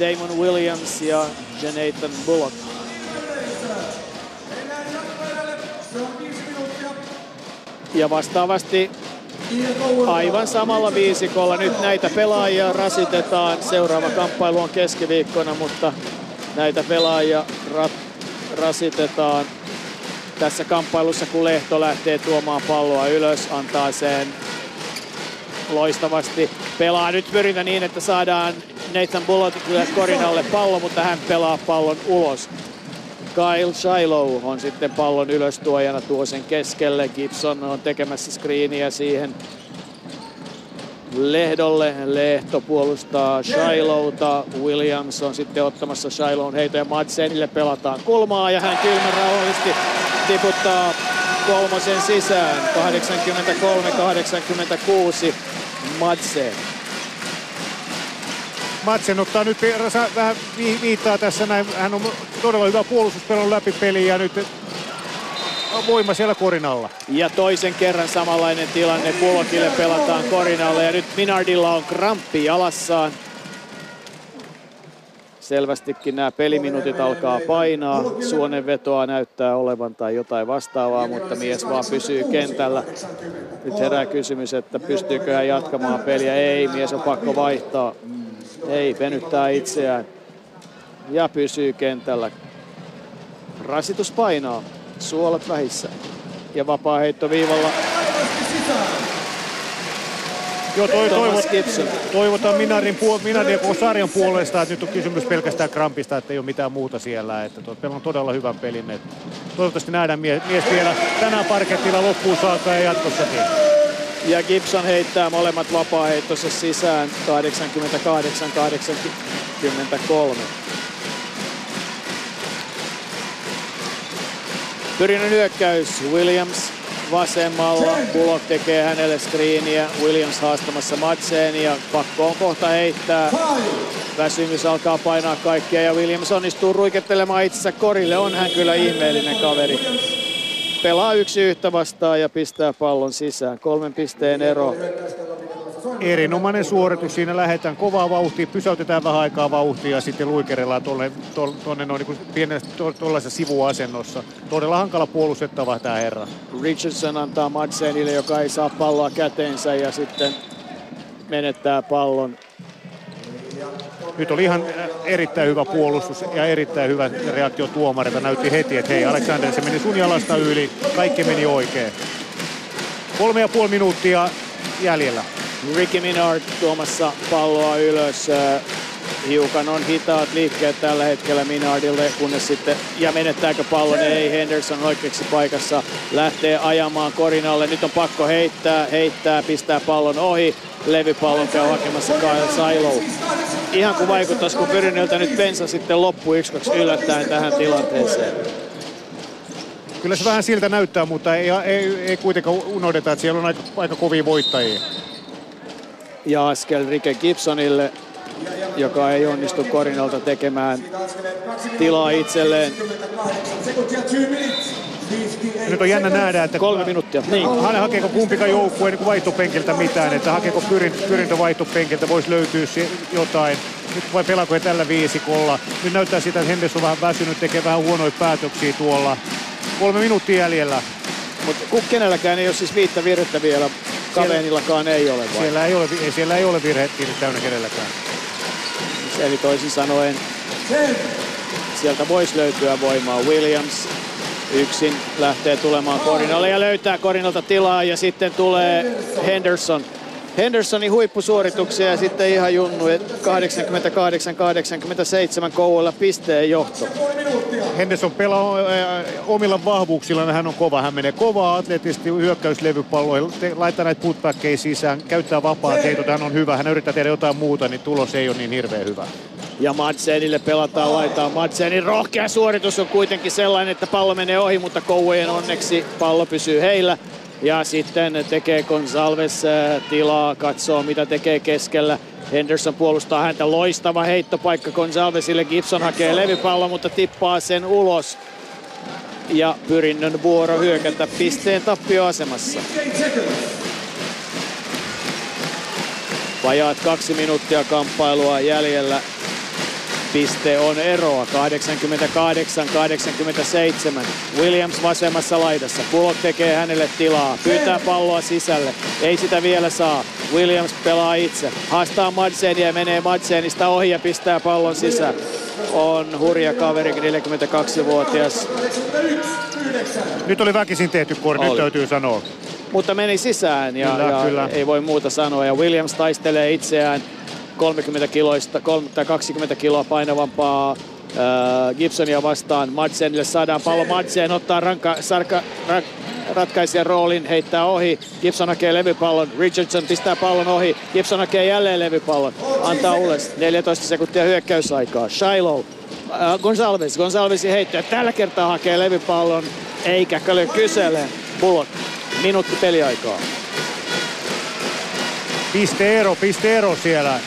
Damon Williams ja Jonathan Bullock. Ja vastaavasti aivan samalla viisikolla nyt näitä pelaajia rasitetaan. Seuraava kamppailu on keskiviikkona, mutta näitä pelaajia ra- rasitetaan tässä kamppailussa, kun Lehto lähtee tuomaan palloa ylös, antaa sen loistavasti. Pelaa nyt pyrintä niin, että saadaan Nathan Bullockille korin alle pallo, mutta hän pelaa pallon ulos. Kyle Shiloh on sitten pallon ylöstuojana tuo sen keskelle. Gibson on tekemässä screeniä siihen Lehdolle. Lehto puolustaa Shilohta. Williams on sitten ottamassa Shilohn heitoja Madsenille. Pelataan kulmaa ja hän kylmän rauhallisesti tiputtaa kolmosen sisään. 83-86 Madsen. Madsen ottaa nyt vähän viittaa tässä näin. Hän on todella hyvä puolustuspelon läpi peli ja nyt voima siellä korin alla. Ja toisen kerran samanlainen tilanne. Bullockille pelataan korin alla ja nyt Minardilla on kramppi jalassaan. Selvästikin nämä peliminuutit alkaa painaa. Suonenvetoa näyttää olevan tai jotain vastaavaa, mutta mies vaan pysyy kentällä. Nyt herää kysymys, että pystyykö hän jatkamaan peliä. Ei, mies on pakko vaihtaa. Ei, venyttää itseään ja pysyy kentällä. Rasitus painaa, suolat vähissä ja vapaa heitto viivalla. Joo, toi, toivot, toivotaan Minarin, puol, Minarin koko sarjan puolesta, että nyt on kysymys pelkästään krampista, että ei ole mitään muuta siellä. Että tuo, on todella hyvän pelin. Että toivottavasti nähdään mies, mies vielä tänään parkettilla loppuun saakka ja jatkossakin. Ja Gibson heittää molemmat vapaa-heittossa sisään 88-83. Pyrinnön hyökkäys Williams vasemmalla. Bullock tekee hänelle screeniä. Williams haastamassa Madseen ja pakko on kohta heittää. Väsymys alkaa painaa kaikkia ja Williams onnistuu ruikettelemaan itsensä korille. On hän kyllä ihmeellinen kaveri pelaa yksi yhtä vastaan ja pistää pallon sisään. Kolmen pisteen ero. Erinomainen suoritus. Siinä lähdetään kovaa vauhtia, pysäytetään vähän aikaa vauhtia ja sitten luikerellaan tuonne, tuonne noin niin pienessä tuollaisessa sivuasennossa. Todella hankala puolustettava tämä herra. Richardson antaa Madsenille, joka ei saa palloa käteensä ja sitten menettää pallon nyt oli ihan erittäin hyvä puolustus ja erittäin hyvä reaktio tuomarilta. Näytti heti, että hei Alexander, se meni sun jalasta yli, kaikki meni oikein. Kolme ja puoli minuuttia jäljellä. Ricky Minard tuomassa palloa ylös. Hiukan on hitaat liikkeet tällä hetkellä Minardille, kunnes sitten, ja menettääkö pallon, ei Henderson oikeaksi paikassa, lähtee ajamaan korinalle, nyt on pakko heittää, heittää, pistää pallon ohi, levypallon käy hakemassa Kyle Silo. Ihan kuin vaikuttaisi, kun Pyrinnöltä nyt bensa sitten loppu 1-2 yllättäen tähän tilanteeseen. Kyllä se vähän siltä näyttää, mutta ei, ei, ei kuitenkaan unohdeta, että siellä on aika, aika kovia voittajia. Ja askel Rike Gibsonille, joka ei onnistu Korinalta tekemään tilaa itselleen. Nyt on jännä nähdä, että kolme minuuttia. Niin. Hän hakeeko kumpikaan joukkue niin vaihtopenkiltä mitään, että hakeeko pyrintö, pyrintö vaihtopenkiltä, voisi löytyä jotain. Nyt vai pelaako he tällä viisikolla. Nyt näyttää sitä, että Henderson on vähän väsynyt, tekee vähän huonoja päätöksiä tuolla. Kolme minuuttia jäljellä. Mutta kenelläkään ei ole siis viittä virhettä vielä. Kavenillakaan ei ole vai? Siellä ei ole, siellä ei ole virhettä täynnä kenelläkään. Eli toisin sanoen sieltä voisi löytyä voimaa. Williams yksin lähtee tulemaan Korinalle ja löytää Korinalta tilaa ja sitten tulee Henderson. Hendersonin huippusuorituksia ja sitten ihan junnu 88-87 Kouvolla pisteen johto. Henderson pelaa omilla vahvuuksilla, hän on kova. Hän menee kovaa atletisti hyökkäyslevypalloilla, laittaa näitä putbackeja sisään, käyttää vapaat heitot, hän on hyvä. Hän yrittää tehdä jotain muuta, niin tulos ei ole niin hirveän hyvä. Ja Madsenille pelataan laitaan. Madsenin rohkea suoritus on kuitenkin sellainen, että pallo menee ohi, mutta Kouvojen onneksi pallo pysyy heillä. Ja sitten tekee Gonsalves äh, tilaa, katsoo mitä tekee keskellä. Henderson puolustaa häntä. Loistava heittopaikka Gonsalvesille. Gibson hakee levypallon, mutta tippaa sen ulos. Ja pyrinnön vuoro hyökätä pisteen tappioasemassa. Vajaat kaksi minuuttia kamppailua jäljellä. Piste on eroa 88-87. Williams vasemmassa laidassa. Bullock tekee hänelle tilaa. Pyytää palloa sisälle. Ei sitä vielä saa. Williams pelaa itse. Haastaa Madsenia ja menee Madsenista ohi ja pistää pallon sisään. On hurja kaveri, 42-vuotias. Nyt oli väkisin tehty kori, nyt täytyy sanoa. Mutta meni sisään ja, Kyllä, ja kyllä. ei voi muuta sanoa. Ja Williams taistelee itseään 30 kiloista, 3 tai 20 kiloa painavampaa äh, Gibsonia vastaan. Madsenille saadaan pallo. Madsen ottaa ranka, sarka, ra, ratkaisijan roolin, heittää ohi. Gibson hakee levypallon. Richardson pistää pallon ohi. Gibson hakee jälleen levypallon. Antaa ulos. 14 sekuntia hyökkäysaikaa. Shiloh. Äh, Gonsalves. Gonsalvesin heitto. Ja Tällä kertaa hakee levypallon. Eikä Kölö kysele. Bullock. Minuutti peliaikaa. Pisteero, pisteero siellä.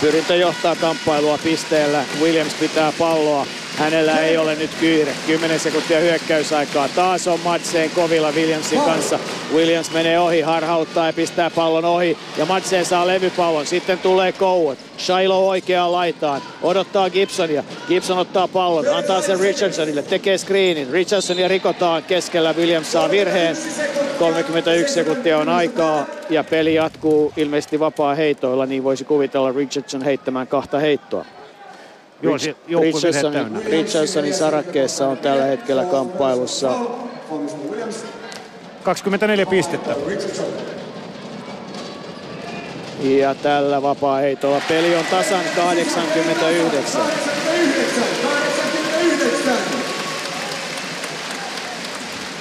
Pyrintö johtaa kamppailua pisteellä. Williams pitää palloa. Hänellä ei ole nyt kiire. 10 sekuntia hyökkäysaikaa. Taas on Madsen kovilla Williamsin kanssa. Williams menee ohi, harhauttaa ja pistää pallon ohi. Ja Madsen saa levypallon. Sitten tulee Coward. Shiloh oikeaan laitaan. Odottaa Gibsonia. Gibson ottaa pallon. Antaa sen Richardsonille. Tekee screenin. Richardsonia rikotaan keskellä. Williams saa virheen. 31 sekuntia on aikaa ja peli jatkuu ilmeisesti vapaa heitoilla, niin voisi kuvitella Richardson heittämään kahta heittoa. Joo, Richardsonin, sarakkeessa on tällä hetkellä kamppailussa 24 pistettä. ja tällä vapaa heitolla peli on tasan 89. 89.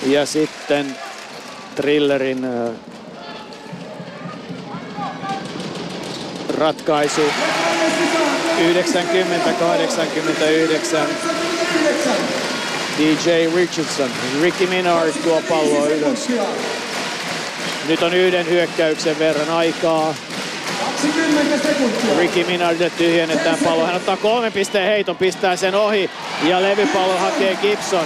Ja sitten Trillerin ö, ratkaisu 90-89. DJ Richardson, Ricky Minard tuo palloa ylös. Nyt on yhden hyökkäyksen verran aikaa. 20 sekuntia. Ricky Minardille tyhjennetään pallo. Hän ottaa kolmen pisteen heiton, pistää sen ohi ja levypallo hakee Gibson.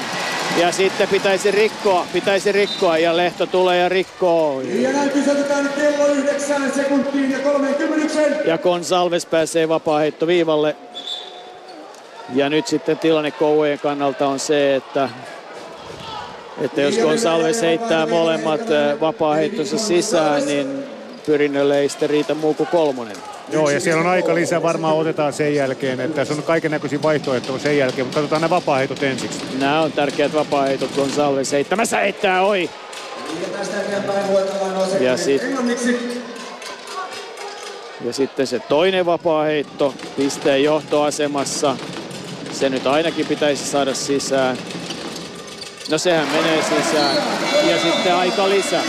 Ja sitten pitäisi rikkoa, pitäisi rikkoa ja Lehto tulee ja rikkoo. Ja näin pysäytetään kello 9 sekuntiin ja 30. Ja Gonsalves pääsee vapaaheitto viivalle. Ja nyt sitten tilanne Kouvojen kannalta on se, että, että jos Gonsalves heittää molemmat äh, vapaaheittonsa sisään, niin pyrinnölle ei sitten riitä muu kuin kolmonen. Joo, ja siellä on aika lisää, varmaan otetaan sen jälkeen, että tässä on kaiken näköisiä vaihtoehtoja sen jälkeen, mutta katsotaan nämä vapaa-heitot ensiksi. Nämä on tärkeät vapaa-heitot Gonsalves heittämässä heittää ohi. Ja nuo Ja sitten se toinen vapaa-heitto pisteen johtoasemassa. Se nyt ainakin pitäisi saada sisään. No sehän menee sisään. Ja sitten aika lisä.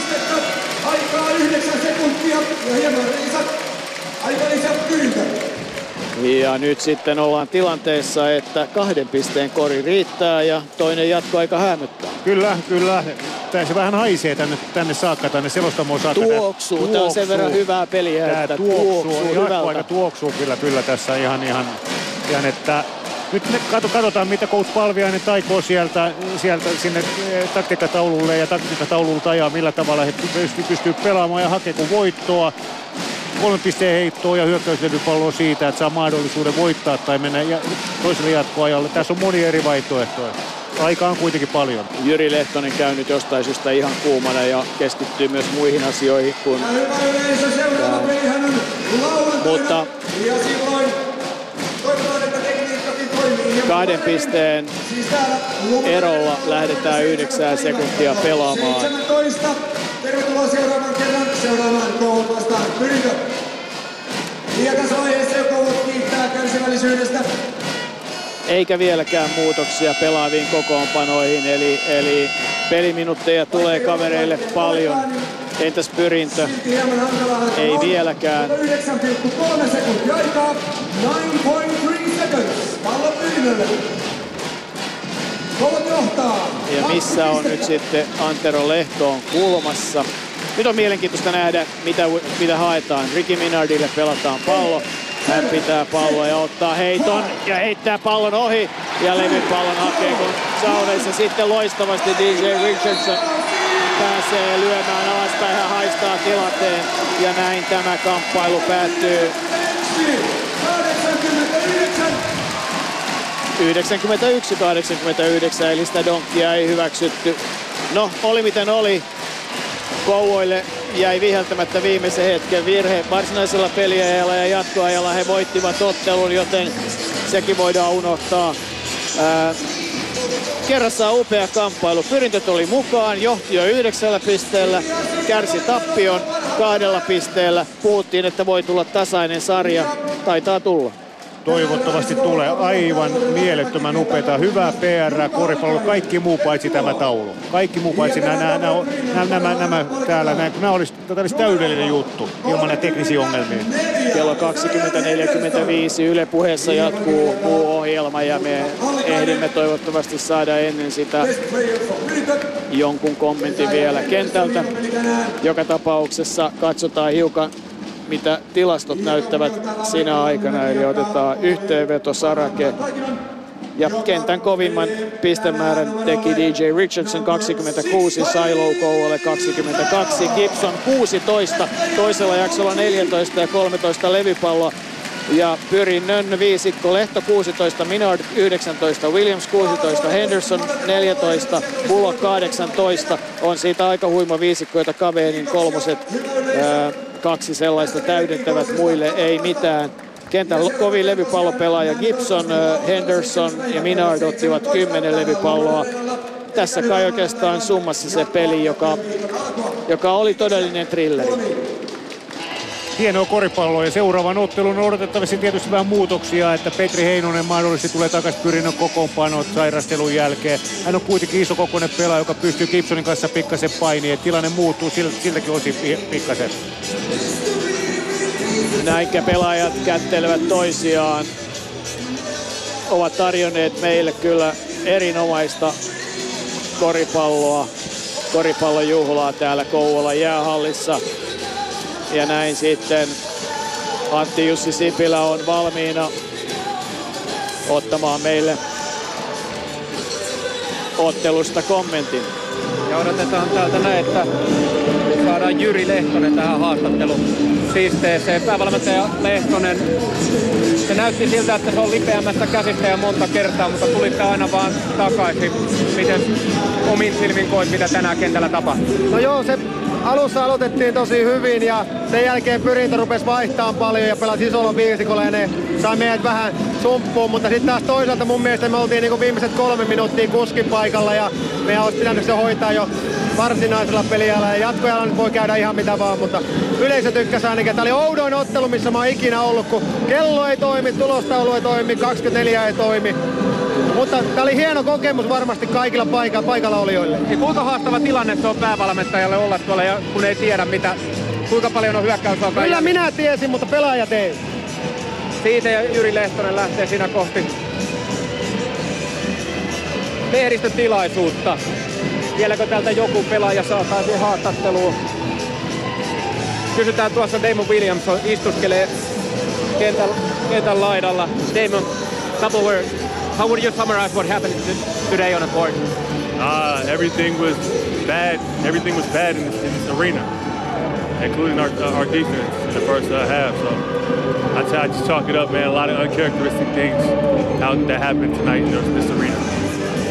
Aikaa 9 sekuntia ja hieman. Ja nyt sitten ollaan tilanteessa, että kahden pisteen kori riittää ja toinen jatkoaika häämöttää. Kyllä, kyllä. Tässä vähän haisee tänne, tänne saakka, tänne selostamoon saakka. Tuoksuu. Tämä on sen verran hyvää peliä, Tää että tuoksuu, tuoksuu jatkoaika tuoksuu kyllä, kyllä tässä ihan, ihan, ihan että nyt me katsotaan, mitä coach Palviainen taikoo sieltä, sieltä sinne eh, taktiikkataululle ja taktiikkataululta ajaa, millä tavalla he pystyy, pystyy pelaamaan ja hakeeko voittoa. Kolme pisteen heittoa ja hyökkäyslevypalloa siitä, että saa mahdollisuuden voittaa tai mennä toiselle jatkoajalle. Tässä on monia eri vaihtoehtoja. Aikaa on kuitenkin paljon. Jyri Lehtonen käy nyt jostain syystä ihan kuumana ja keskittyy myös muihin asioihin kuin. Mutta kahden pisteen erolla lähdetään yhdeksää sekuntia pelaamaan. 17. Tervetuloa seuraavan kerran seuraamaan Koulut vastaan Pyrkö. Ja tässä vaiheessa jo Koulut kiittää kärsivällisyydestä. Eikä vieläkään muutoksia pelaaviin kokoonpanoihin, eli, eli peliminuutteja tulee kavereille paljon. Entäs pyrintö? Ei vieläkään. 9,3 sekuntia aikaa. 9.3 seconds. Pallo Pyrkölle. Ja missä on nyt sitten Antero Lehtoon kulmassa. Nyt on mielenkiintoista nähdä, mitä, mitä haetaan. Ricky Minardille pelataan pallo. Hän pitää palloa ja ottaa heiton ja heittää pallon ohi. Ja levypallon hakee kun saudeissa sitten loistavasti DJ Richardson pääsee lyömään alaspäin. Hän haistaa tilanteen ja näin tämä kamppailu päättyy 91-89, eli sitä donkkia ei hyväksytty. No, oli miten oli. Kouvoille jäi viheltämättä viimeisen hetken virhe varsinaisella peliajalla ja jatkoajalla he voittivat ottelun, joten sekin voidaan unohtaa. Ää, kerrassaan upea kamppailu. Pyrintöt oli mukaan, johti jo yhdeksällä pisteellä, kärsi tappion kahdella pisteellä. Puhuttiin, että voi tulla tasainen sarja. Taitaa tulla toivottavasti tulee aivan mielettömän upeita. Hyvää PR, koripallo, kaikki muu paitsi tämä taulu. Kaikki muu paitsi nämä, nämä, nämä, nämä, nämä täällä. Nämä, nämä olisi, tämä olisi täydellinen juttu ilman näitä teknisiä ongelmia. Kello 20.45 Yle puheessa jatkuu muu ohjelma ja me ehdimme toivottavasti saada ennen sitä jonkun kommentin vielä kentältä. Joka tapauksessa katsotaan hiukan mitä tilastot näyttävät sinä aikana. Eli otetaan yhteenveto Sarake ja kentän kovimman pistemäärän teki DJ Richardson 26, Silo Kouvolle 22, Gibson 16, toisella jaksolla 14 ja 13 levypalloa. Ja Pyrinnön viisikko Lehto 16, Minard 19, Williams 16, Henderson 14, Bullock 18. On siitä aika huima viisikko, jota Kaveenin kolmoset ää, kaksi sellaista täydentävät muille ei mitään. Kentän kovin levypallopelaaja Gibson, Henderson ja Minard ottivat kymmenen levypalloa. Tässä kai oikeastaan summassa se peli, joka, joka oli todellinen trilleri. Hienoa koripalloa ja seuraavan ottelun on odotettavasti tietysti vähän muutoksia, että Petri Heinonen mahdollisesti tulee takaisin pyrinnön kokoonpanoon sairastelun jälkeen. Hän on kuitenkin iso kokoinen pelaaja, joka pystyy Gibsonin kanssa pikkasen painiin. Tilanne muuttuu siltäkin osin pikkasen. Näinkä pelaajat kättelevät toisiaan. Ovat tarjonneet meille kyllä erinomaista koripalloa, koripallojuhlaa täällä Kouvolan jäähallissa. Ja näin sitten Antti Jussi Sipilä on valmiina ottamaan meille ottelusta kommentin. Ja odotetaan täältä näin, että saadaan Jyri Lehtonen tähän haastattelupisteeseen. Päävalmentaja Lehtonen, se näytti siltä, että se on lipeämässä käsistä ja monta kertaa, mutta tulitte aina vaan takaisin. Miten omin silmin koit, mitä tänään kentällä tapahtui? No joo, se alussa aloitettiin tosi hyvin ja sen jälkeen pyrintä rupesi vaihtaa paljon ja pelasi isolla viisikolla ja ne sai meidät vähän sumppuun, mutta sitten taas toisaalta mun mielestä me oltiin niinku viimeiset kolme minuuttia kuskin paikalla ja meidän olisi pitänyt se hoitaa jo varsinaisella peliajalla ja jatkoajalla nyt voi käydä ihan mitä vaan, mutta yleisö tykkäsi ainakin. Tämä oli oudoin ottelu, missä mä oon ikinä ollut, kun kello ei toimi, tulostaulu ei toimi, 24 ei toimi. Mutta tämä oli hieno kokemus varmasti kaikilla paikalla, paikalla olijoille. Ja kuinka haastava tilanne se on päävalmentajalle olla tuolla, ja kun ei tiedä mitä, kuinka paljon on hyökkäysalkaa? Kyllä minä tiesin, mutta pelaajat ei. Siitä ja Jyri Lehtonen lähtee siinä kohti lehdistötilaisuutta. Vieläkö täältä joku pelaaja saataisiin haastatteluun? Kysytään tuossa Damon Williamson istuskelee kentän, kentän laidalla. Damon, couple words. How would you summarize what happened today on the court? Uh, everything was bad. Everything was bad in this, in this arena, including our, uh, our defense in the first uh, half. So I, just chalk it up, man. A lot of uncharacteristic things how, that happened tonight in this, arena.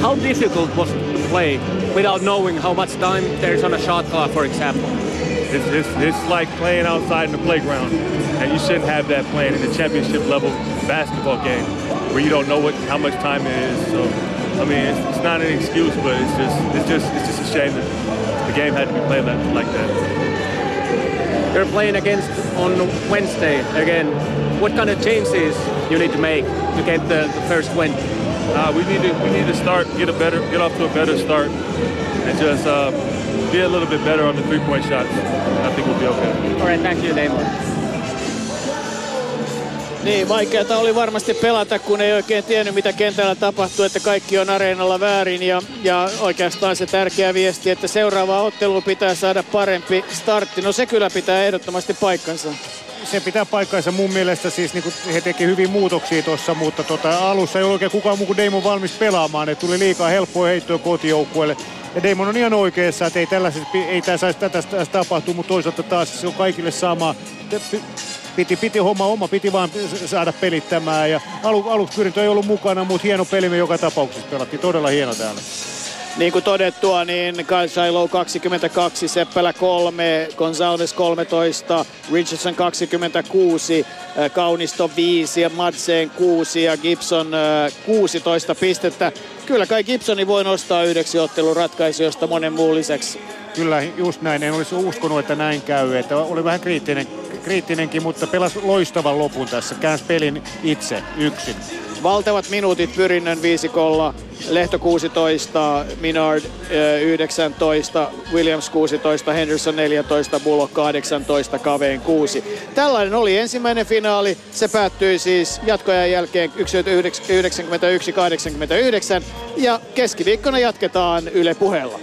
How difficult was to play without knowing how much time there is on a shot clock, for example? It's, it's, it's like playing outside in the playground, and you shouldn't have that playing in a championship level basketball game where you don't know what how much time it is. So, I mean, it's, it's not an excuse, but it's just it's just it's just a shame that the game had to be played like, like that. You're playing against on Wednesday again. What kind of changes you need to make to get the, the first win? Uh, we need to we need to start get a better get off to a better start and just uh, be a little bit better on the three point shots. I think we'll be okay. All right, thank you, Damon. Niin, vaikeata oli varmasti pelata, kun ei oikein tiennyt, mitä kentällä tapahtuu, että kaikki on areenalla väärin. Ja, ja oikeastaan se tärkeä viesti, että seuraava ottelu pitää saada parempi startti. No se kyllä pitää ehdottomasti paikkansa se pitää paikkansa mun mielestä siis niin kuin he teki hyvin muutoksia tuossa, mutta tota, alussa ei ollut oikein kukaan muu kuin Damon valmis pelaamaan. Et tuli liikaa helppoa heittoa kotijoukkueelle. Ja Damon on ihan oikeassa, että ei, ei tämä saisi tätä tapahtua, mutta toisaalta taas se on kaikille sama. Piti, piti homma oma, piti vaan saada pelittämään. Ja alu, aluksi pyrintö ei ollut mukana, mutta hieno peli me joka tapauksessa pelattiin. Todella hieno täällä. Niin kuin todettua, niin Kyle Shiloh 22, Seppälä 3, Gonzalez 13, Richardson 26, äh, Kaunisto 5 ja Madsen 6 ja Gibson 16 äh, pistettä. Kyllä kai Gibsoni voi nostaa yhdeksi ottelun ratkaisijoista monen muun lisäksi. Kyllä, just näin. En olisi uskonut, että näin käy. Että oli vähän kriittinen, kriittinenkin, mutta pelasi loistavan lopun tässä. Käänsi pelin itse yksin. Valtavat minuutit Pyrinnön viisikolla. Lehto 16, Minard 19, Williams 16, Henderson 14, Bullock 18, Kaveen 6. Tällainen oli ensimmäinen finaali. Se päättyi siis jatkojen jälkeen 91-89 ja keskiviikkona jatketaan Yle puheella.